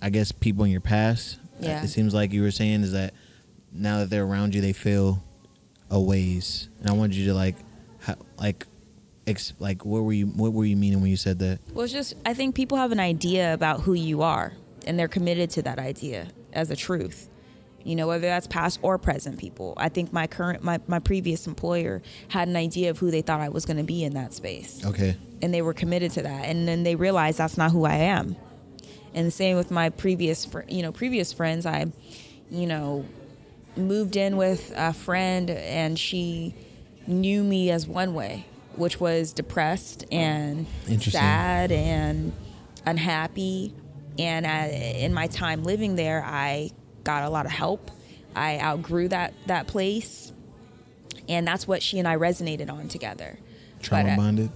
I guess people in your past. Yeah. It seems like you were saying is that now that they're around you, they feel a ways, and I wanted you to like, how, like, ex, like what were you what were you meaning when you said that? Well, it's just I think people have an idea about who you are, and they're committed to that idea as a truth. You know, whether that's past or present people. I think my current, my, my previous employer had an idea of who they thought I was going to be in that space. Okay. and they were committed to that and then they realized that's not who i am and the same with my previous fr- you know previous friends i you know moved in with a friend and she knew me as one way which was depressed and sad and unhappy. And I, in my time living there i got a lot of help. I outgrew that that place. And that's what she and i resonated on together. Trauma uh, bonded.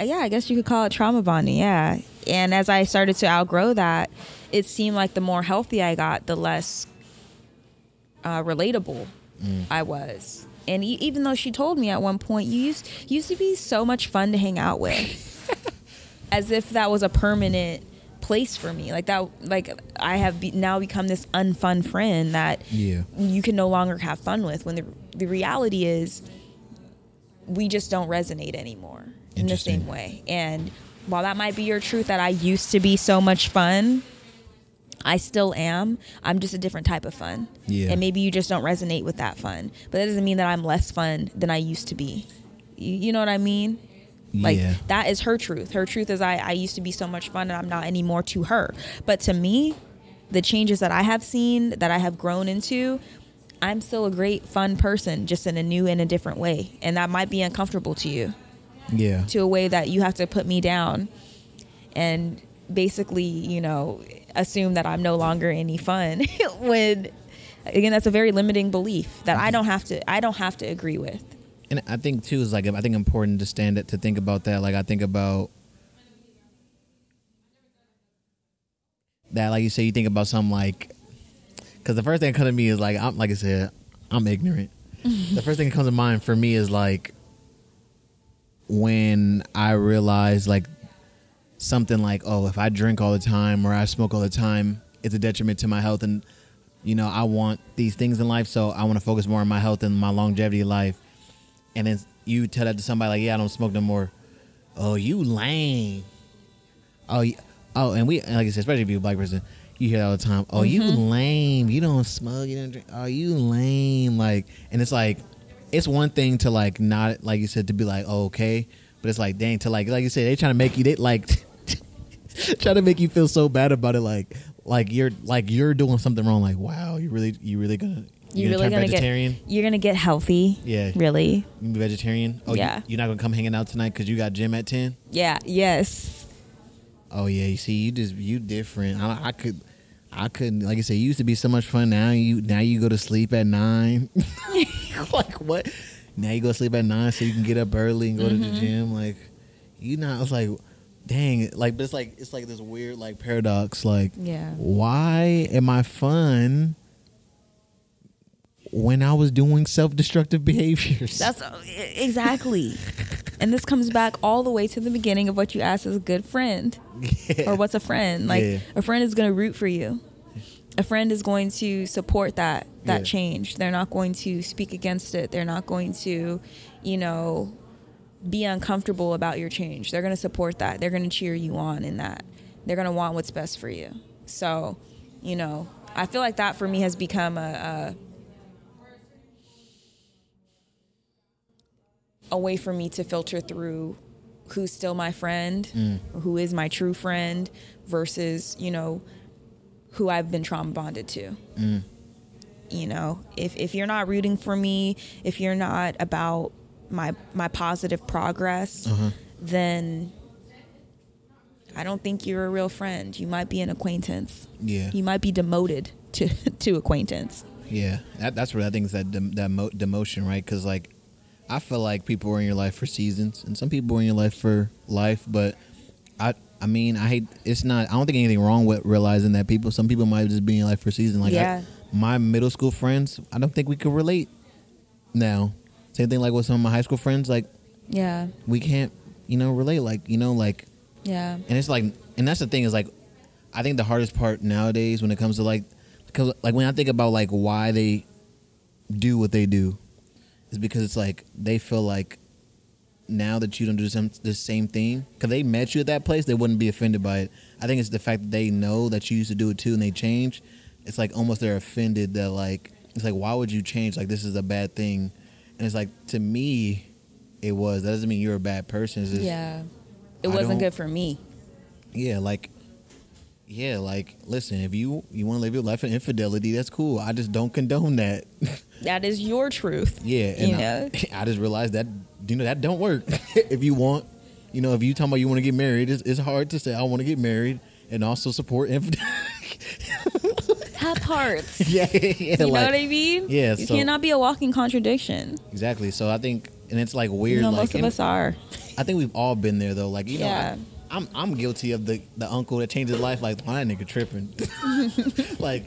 Yeah, I guess you could call it trauma bonding. Yeah. And as I started to outgrow that, it seemed like the more healthy I got, the less uh, relatable I was. And e- even though she told me at one point, you used you used to be so much fun to hang out with, as if that was a permanent place for me. Like that, like I have be- now become this unfun friend that Yeah. you can no longer have fun with. When the the reality is, we just don't resonate anymore in the same way. And while that might be your truth that I used to be so much fun, I still am. I'm just a different type of fun. Yeah. And maybe you just don't resonate with that fun. But that doesn't mean that I'm less fun than I used to be. You, you know what I mean? Like yeah. that is her truth. Her truth is I, I used to be so much fun and I'm not anymore to her. But to me, the changes that I have seen, that I have grown into, I'm still a great fun person, just in a new and a different way. And that might be uncomfortable to you, Yeah. to a way that you have to put me down and basically, you know, assume that I'm no longer any fun when again that's a very limiting belief that I don't have to I don't have to agree with. And I think too is like I think important to stand it to think about that. Like I think about that, like you say, you think about something like because the first thing that comes to me is like I'm like I said, I'm ignorant. the first thing that comes to mind for me is like when I realize like something like oh if I drink all the time or I smoke all the time, it's a detriment to my health and you know I want these things in life, so I want to focus more on my health and my longevity of life and then you tell that to somebody like, "Yeah, I don't smoke no more." Oh, you lame. Oh, you, oh, and we like I said, especially if you're a black person, you hear that all the time. Oh, you mm-hmm. lame. You don't smoke. You don't drink. Oh, you lame. Like, and it's like, it's one thing to like not like you said to be like, oh, okay, but it's like, dang, to like like you said, they trying to make you they like trying to make you feel so bad about it, like like you're like you're doing something wrong. Like, wow, you really you really gonna You're gonna really gonna vegetarian? get you're gonna get healthy. Yeah. Really? You gonna vegetarian? Oh, Yeah. You, you're not gonna come hanging out tonight because you got gym at ten? Yeah. Yes. Oh yeah. You see, you just you different. I, I could, I couldn't. Like I said, you used to be so much fun. Now you now you go to sleep at nine. like what? Now you go to sleep at nine so you can get up early and go to Mm-hmm. the gym. Like you know, it's like, dang. Like, but it's like it's like this weird like paradox. Like, Yeah. why am I fun? When I was doing self-destructive behaviors, That's uh, exactly. and this comes back all the way to the beginning of what you asked as a good friend. Yeah. or what's a friend like Yeah. a friend is going to root for you a friend is going to support that that Yeah. change. They're not going to speak against it. They're not going to you know be uncomfortable about your change. They're going to support that. They're going to cheer you on in that. They're going to want what's best for you. So you know i feel like that for me has become a, a a way for me to filter through who's still my friend or who is my true friend versus you know who I've been trauma bonded to. Mm. You know, if if you're not rooting for me, if you're not about my my positive progress, uh-huh. then I don't think you're a real friend. You might be an acquaintance. yeah, You might be demoted to to acquaintance. Yeah, that, that's what I think is that dem- that mo- demotion, right? Because like, I feel like people are in your life for seasons, and some people are in your life for life. But I, I mean, I hate. It's not. I don't think anything wrong with realizing that people. Some people might just be in life for a season. Like, I- my middle school friends, I don't think we could relate now. Same thing like with some of my high school friends. Like, Yeah. we can't, you know, relate. Like, you know, like Yeah. and it's like and that's the thing is like i think the hardest part nowadays when it comes to like because like when i think about like why they do what they do is because it's like they feel like now that you don't do some, the same thing because they met you at that place they wouldn't be offended by it i think it's the fact that they know that you used to do it too and they change it's like almost they're offended that like it's like why would you change like this is a bad thing and it's like to me it was that doesn't mean you're a bad person it's just, Yeah. It I wasn't good for me. yeah, like, yeah, like, listen, if you you want to live your life in infidelity, that's cool. I just don't condone that. That is your truth. yeah, and You I, know? I just realized that you know that don't work. if you want, you know, if you talking about you want to get married, it's, it's hard to say I want to get married and also support infidelity. That part. yeah, yeah, You know what I mean? yeah, You so- cannot be a walking contradiction. exactly. So I think, and it's like weird. You know, like, most of us are. I think we've all been there though. Like, you know, Yeah. I, I'm I'm guilty of the the uncle that changed his life. Like, why nigga tripping? like,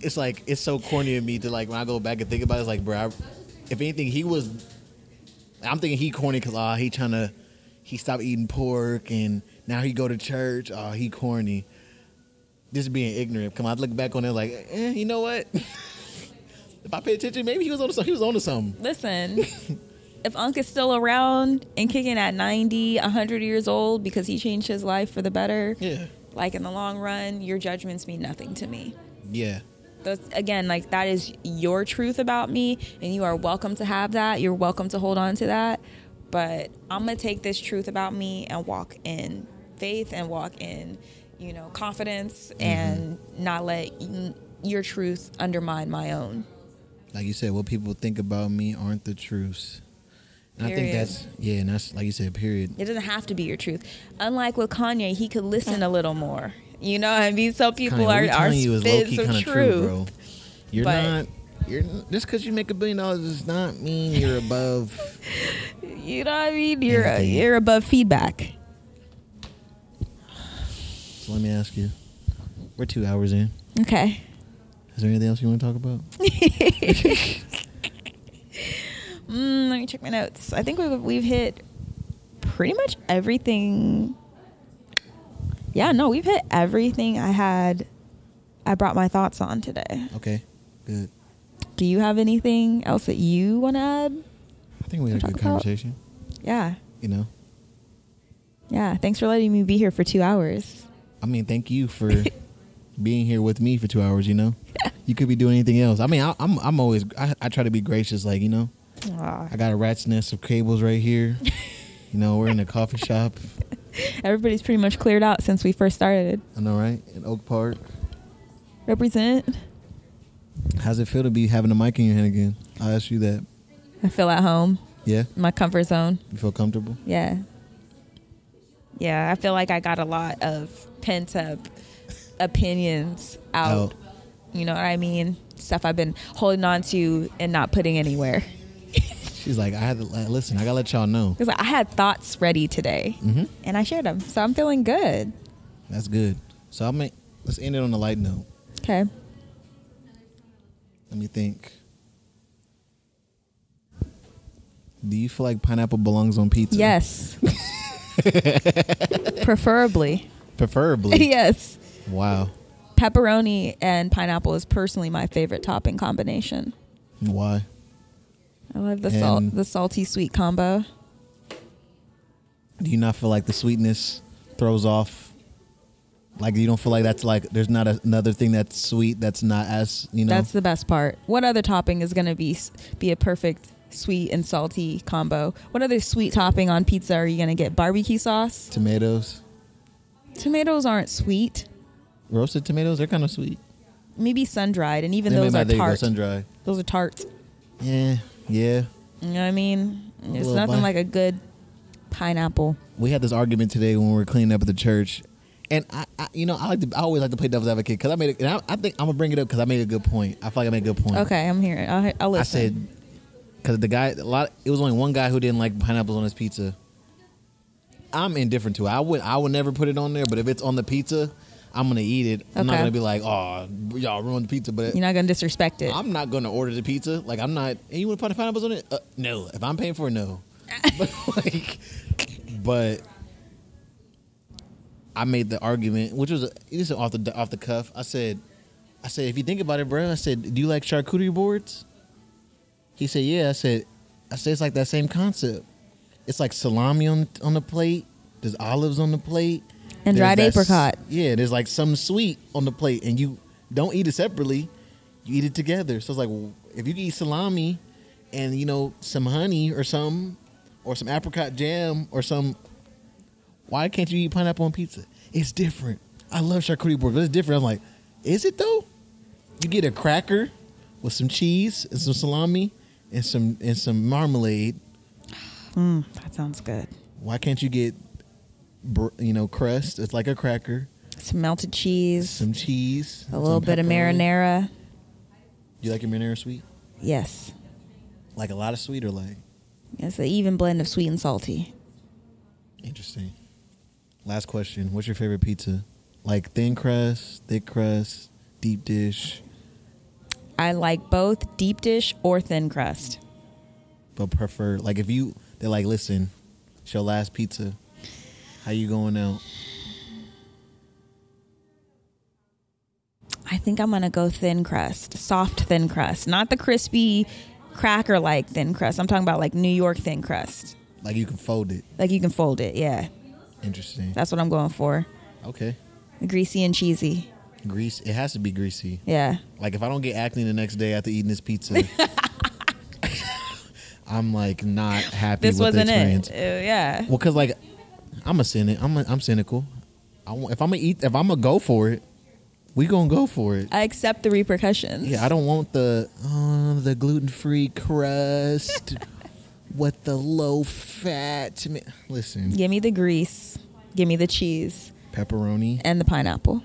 it's like it's so corny of me to like when I go back and think about it. It's like, bro, I, if anything, he was. I'm thinking he corny because ah, he trying to, he stopped eating pork and now he go to church. Oh, he corny. Just being ignorant. Come on, I look back on it like, eh, you know what? if I pay attention, maybe he was on to something. He was on to something. Listen, if Unc is still around and kicking at 90, 100 years old because he changed his life for the better, Yeah. like in the long run, your judgments mean nothing to me. Yeah. That's, again, like that is your truth about me, and you are welcome to have that. You're welcome to hold on to that. But I'm gonna take this truth about me and walk in faith and walk in, you know, confidence, mm-hmm. and not let your truth undermine my own. Like you said, what people think about me aren't the truths. And I think that's yeah, and that's like you said, period. It doesn't have to be your truth. Unlike with Kanye, he could listen a little more. You know, what I mean, some people are are you is low key kind of truth. true, bro. You're But- not. You're just because you make a billion dollars does not mean you're above. You know what I mean? You're Anything. you're above feedback. so let me ask you. We're two hours in. Okay. Is there anything else you want to talk about? Mm, let me check my notes. I think we've we've hit pretty much everything. Yeah, no, we've hit everything I had. I brought my thoughts on today. Okay, good. Do you have anything else that you want to add? I think we had a good about- conversation. Yeah, You know, yeah. Thanks for letting me be here for two hours. I mean, thank you for being here with me for two hours. You know, you could be doing anything else. I mean, I, I'm I'm always I, I try to be gracious. Like you know, Aw. I got a rat's nest of cables right here. you know, we're in a coffee shop. Everybody's pretty much cleared out since we first started. I know, right? In Oak Park. Represent. How's it feel to be having a mic in your hand again? I'll ask you that. I feel at home, Yeah, my comfort zone. you feel comfortable? Yeah. Yeah, I feel like I got a lot of pent up opinions out. Out. You know what I mean? Stuff I've been holding on to and not putting anywhere. She's like, I had to listen. I gotta let y'all know. Because I had thoughts ready today hmm and I shared them. So I'm feeling good. That's good. So I'll make. Let's end it on a light note. Okay. Let me think. Do you feel like pineapple belongs on pizza? Yes. Preferably. Preferably. yes. Wow. Pepperoni and pineapple is personally my favorite topping combination. Why? I love the salt, And- the salty sweet combo. Do you not feel like the sweetness throws off? Like you don't feel like that's like there's not a, another thing that's sweet that's not as you know. That's the best part. What other topping is going to be be a perfect sweet and salty combo? What other sweet topping on pizza are you going to get? Barbecue sauce? tomatoes, Tomatoes aren't sweet. roasted tomatoes. They're kind of sweet. Maybe sun dried, and even They those are there you go, tart. sun dry. Those are tarts. Yeah, yeah. You know what I mean? It's nothing like a good pineapple. we had this argument today when we were cleaning up at the church, and I, I you know, I like to, I always like to play devil's advocate because I made, it, and I, I think I'm gonna bring it up because I made a good point. I feel like I made a good point. Okay, I'm here. I'll, I'll listen. I said because the guy, a lot, it was only one guy who didn't like pineapples on his pizza. I'm indifferent to it. I would, I would never put it on there, but if it's on the pizza, I'm gonna eat it. I'm not Okay. gonna be like, oh, y'all ruined the pizza, but You're not to disrespect it. I'm not gonna order the pizza. Like I'm not. And you want to put the pineapples on it? Uh, no. If I'm paying for it, no. but like, but I made the argument, which was this is off the off the cuff. I said, I said, if you think about it, bro, I said, do you like charcuterie boards? He said, yeah. I said, I said it's like that same concept. It's like salami on on the plate. There's olives on the plate. And dried that apricot. Yeah, there's like some sweet on the plate, and you don't eat it separately. You eat it together. So it's like well, if you eat salami and you know some honey or some or some apricot jam or some. Why can't you eat pineapple on pizza? It's different. I love charcuterie board, but it's different. I'm like, is it though? You get a cracker with some cheese and some salami and some and some marmalade. Mm, that sounds good. Why can't you get, you know, crust? It's like a cracker, Some melted cheese, some cheese, a little bit of marinara. You like your marinara sweet? Yes. Like a lot of sweet or like? It's an even blend of sweet and salty. Interesting. Last question. What's your favorite pizza? Like thin crust, thick crust, deep dish, I like both deep dish or thin crust. but prefer like if you they're like, listen, it's your last pizza. How you going out? I think I'm gonna go thin crust, soft thin crust, not the crispy cracker like thin crust. I'm talking about like New York thin crust. Like you can fold it. Like you can fold it. Yeah, Interesting. that's what I'm going for. Okay. Greasy and cheesy. Grease. It has to be greasy. Yeah. Like if I don't get acne the next day after eating this pizza, I'm like not happy This with the wasn't it. Uh, yeah. Well, cause like I'm a cynic. I'm a, I'm cynical. I want, if I'm gonna eat, if I'm gonna go for it, we gonna go for it. I accept the repercussions. Yeah, I don't want the uh, the gluten free crust with the low fat. Listen, Give me the grease. Give me the cheese pepperoni. and the pineapple.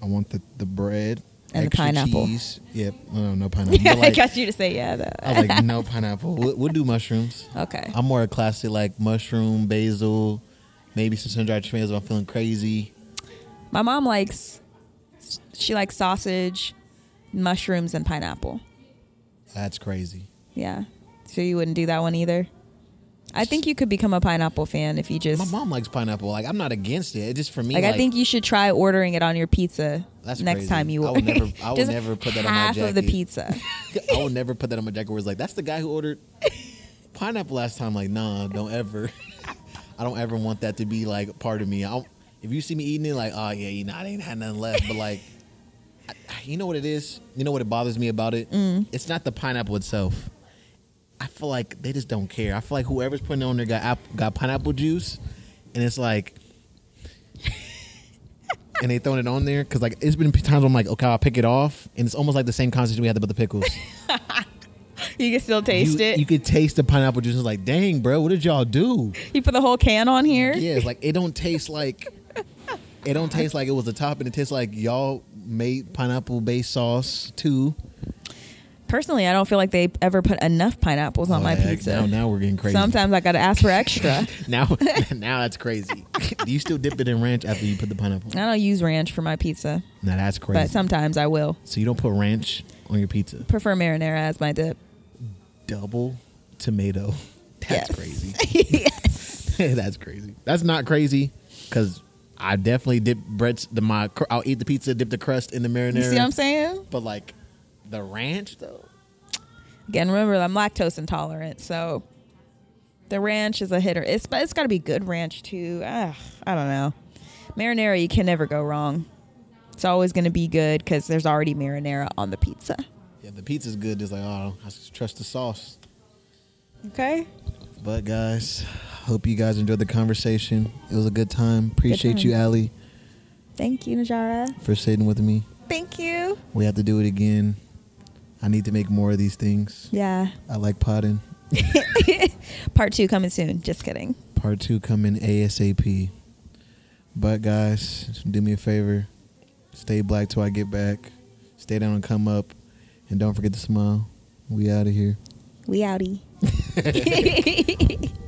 I want the the bread And the extra pineapple. Cheese. Yep. No, no pineapple. But, I like, got you to say yeah. Though. I was like, no pineapple. We'll, we'll do mushrooms. okay. I'm more a classic like mushroom, basil, maybe some sun dried tomatoes if I'm feeling crazy. My mom likes. She likes sausage, mushrooms, and pineapple. That's crazy. Yeah. So you wouldn't do that one either. I think you could become a pineapple fan if you just My mom likes pineapple. Like I'm not against it. It's just for me. like, Like, I think you should try ordering it on your pizza That's next crazy. time you I order. would never- I would never put that on my half of the pizza. I would never put that on my jacket. Where it's like that's the guy who ordered pineapple last time. Like nah, don't ever. I don't ever want that to be like part of me. I don't, if you see me eating it, like oh yeah, you know I ain't had nothing left. But like, I, you know what it is. You know what it bothers me about it. Mm. It's not the pineapple itself. I feel like they just don't care. I feel like whoever's putting it on there got got pineapple juice, and it's like. and they throwing it on there because like it's been times where I'm like, okay, I'll pick it off, and it's almost like the same concept we had about the pickles. you can still taste you, it. You could taste the pineapple juice. It's like, dang, bro, what did y'all do? You put the whole can on here. Yeah, it's like it don't taste like it don't taste like it was a topping. It tastes like y'all made pineapple based sauce too. Personally, I don't feel like they ever put enough pineapples on Oh, my heck, pizza. Now, now we're getting crazy. Sometimes I got to ask for extra. now, now that's crazy. do you still dip it in ranch after you put the pineapple? I don't use ranch for my pizza, Now that's crazy. but sometimes I will. so you don't put ranch on your pizza? Prefer marinara as my dip. Double tomato. That's Yes. crazy. yes. that's crazy. That's not crazy because I definitely dip breads. The my I'll eat the pizza, dip the crust in the marinara. You see what I'm saying? But like the ranch though, Again, remember I'm lactose intolerant, so the ranch is a hitter. It's but it's got to be good ranch too. Ah, I don't know. Marinara, you can never go wrong. It's always going to be good because there's already marinara on the pizza. Yeah, the pizza's good. It's like oh, I trust the sauce. Okay. But guys, hope you guys enjoyed the conversation. It was a good time. Appreciate time. you, Allie, Thank you, Najara. for sitting with me. Thank you. We have to do it again. I need to make more of these things. Yeah. I like potting. Part two coming soon. Just kidding. Part two coming ASAP. But guys, do me a favor. Stay black till I get back. Stay down and come up. And don't forget to smile. We out of here. We outie.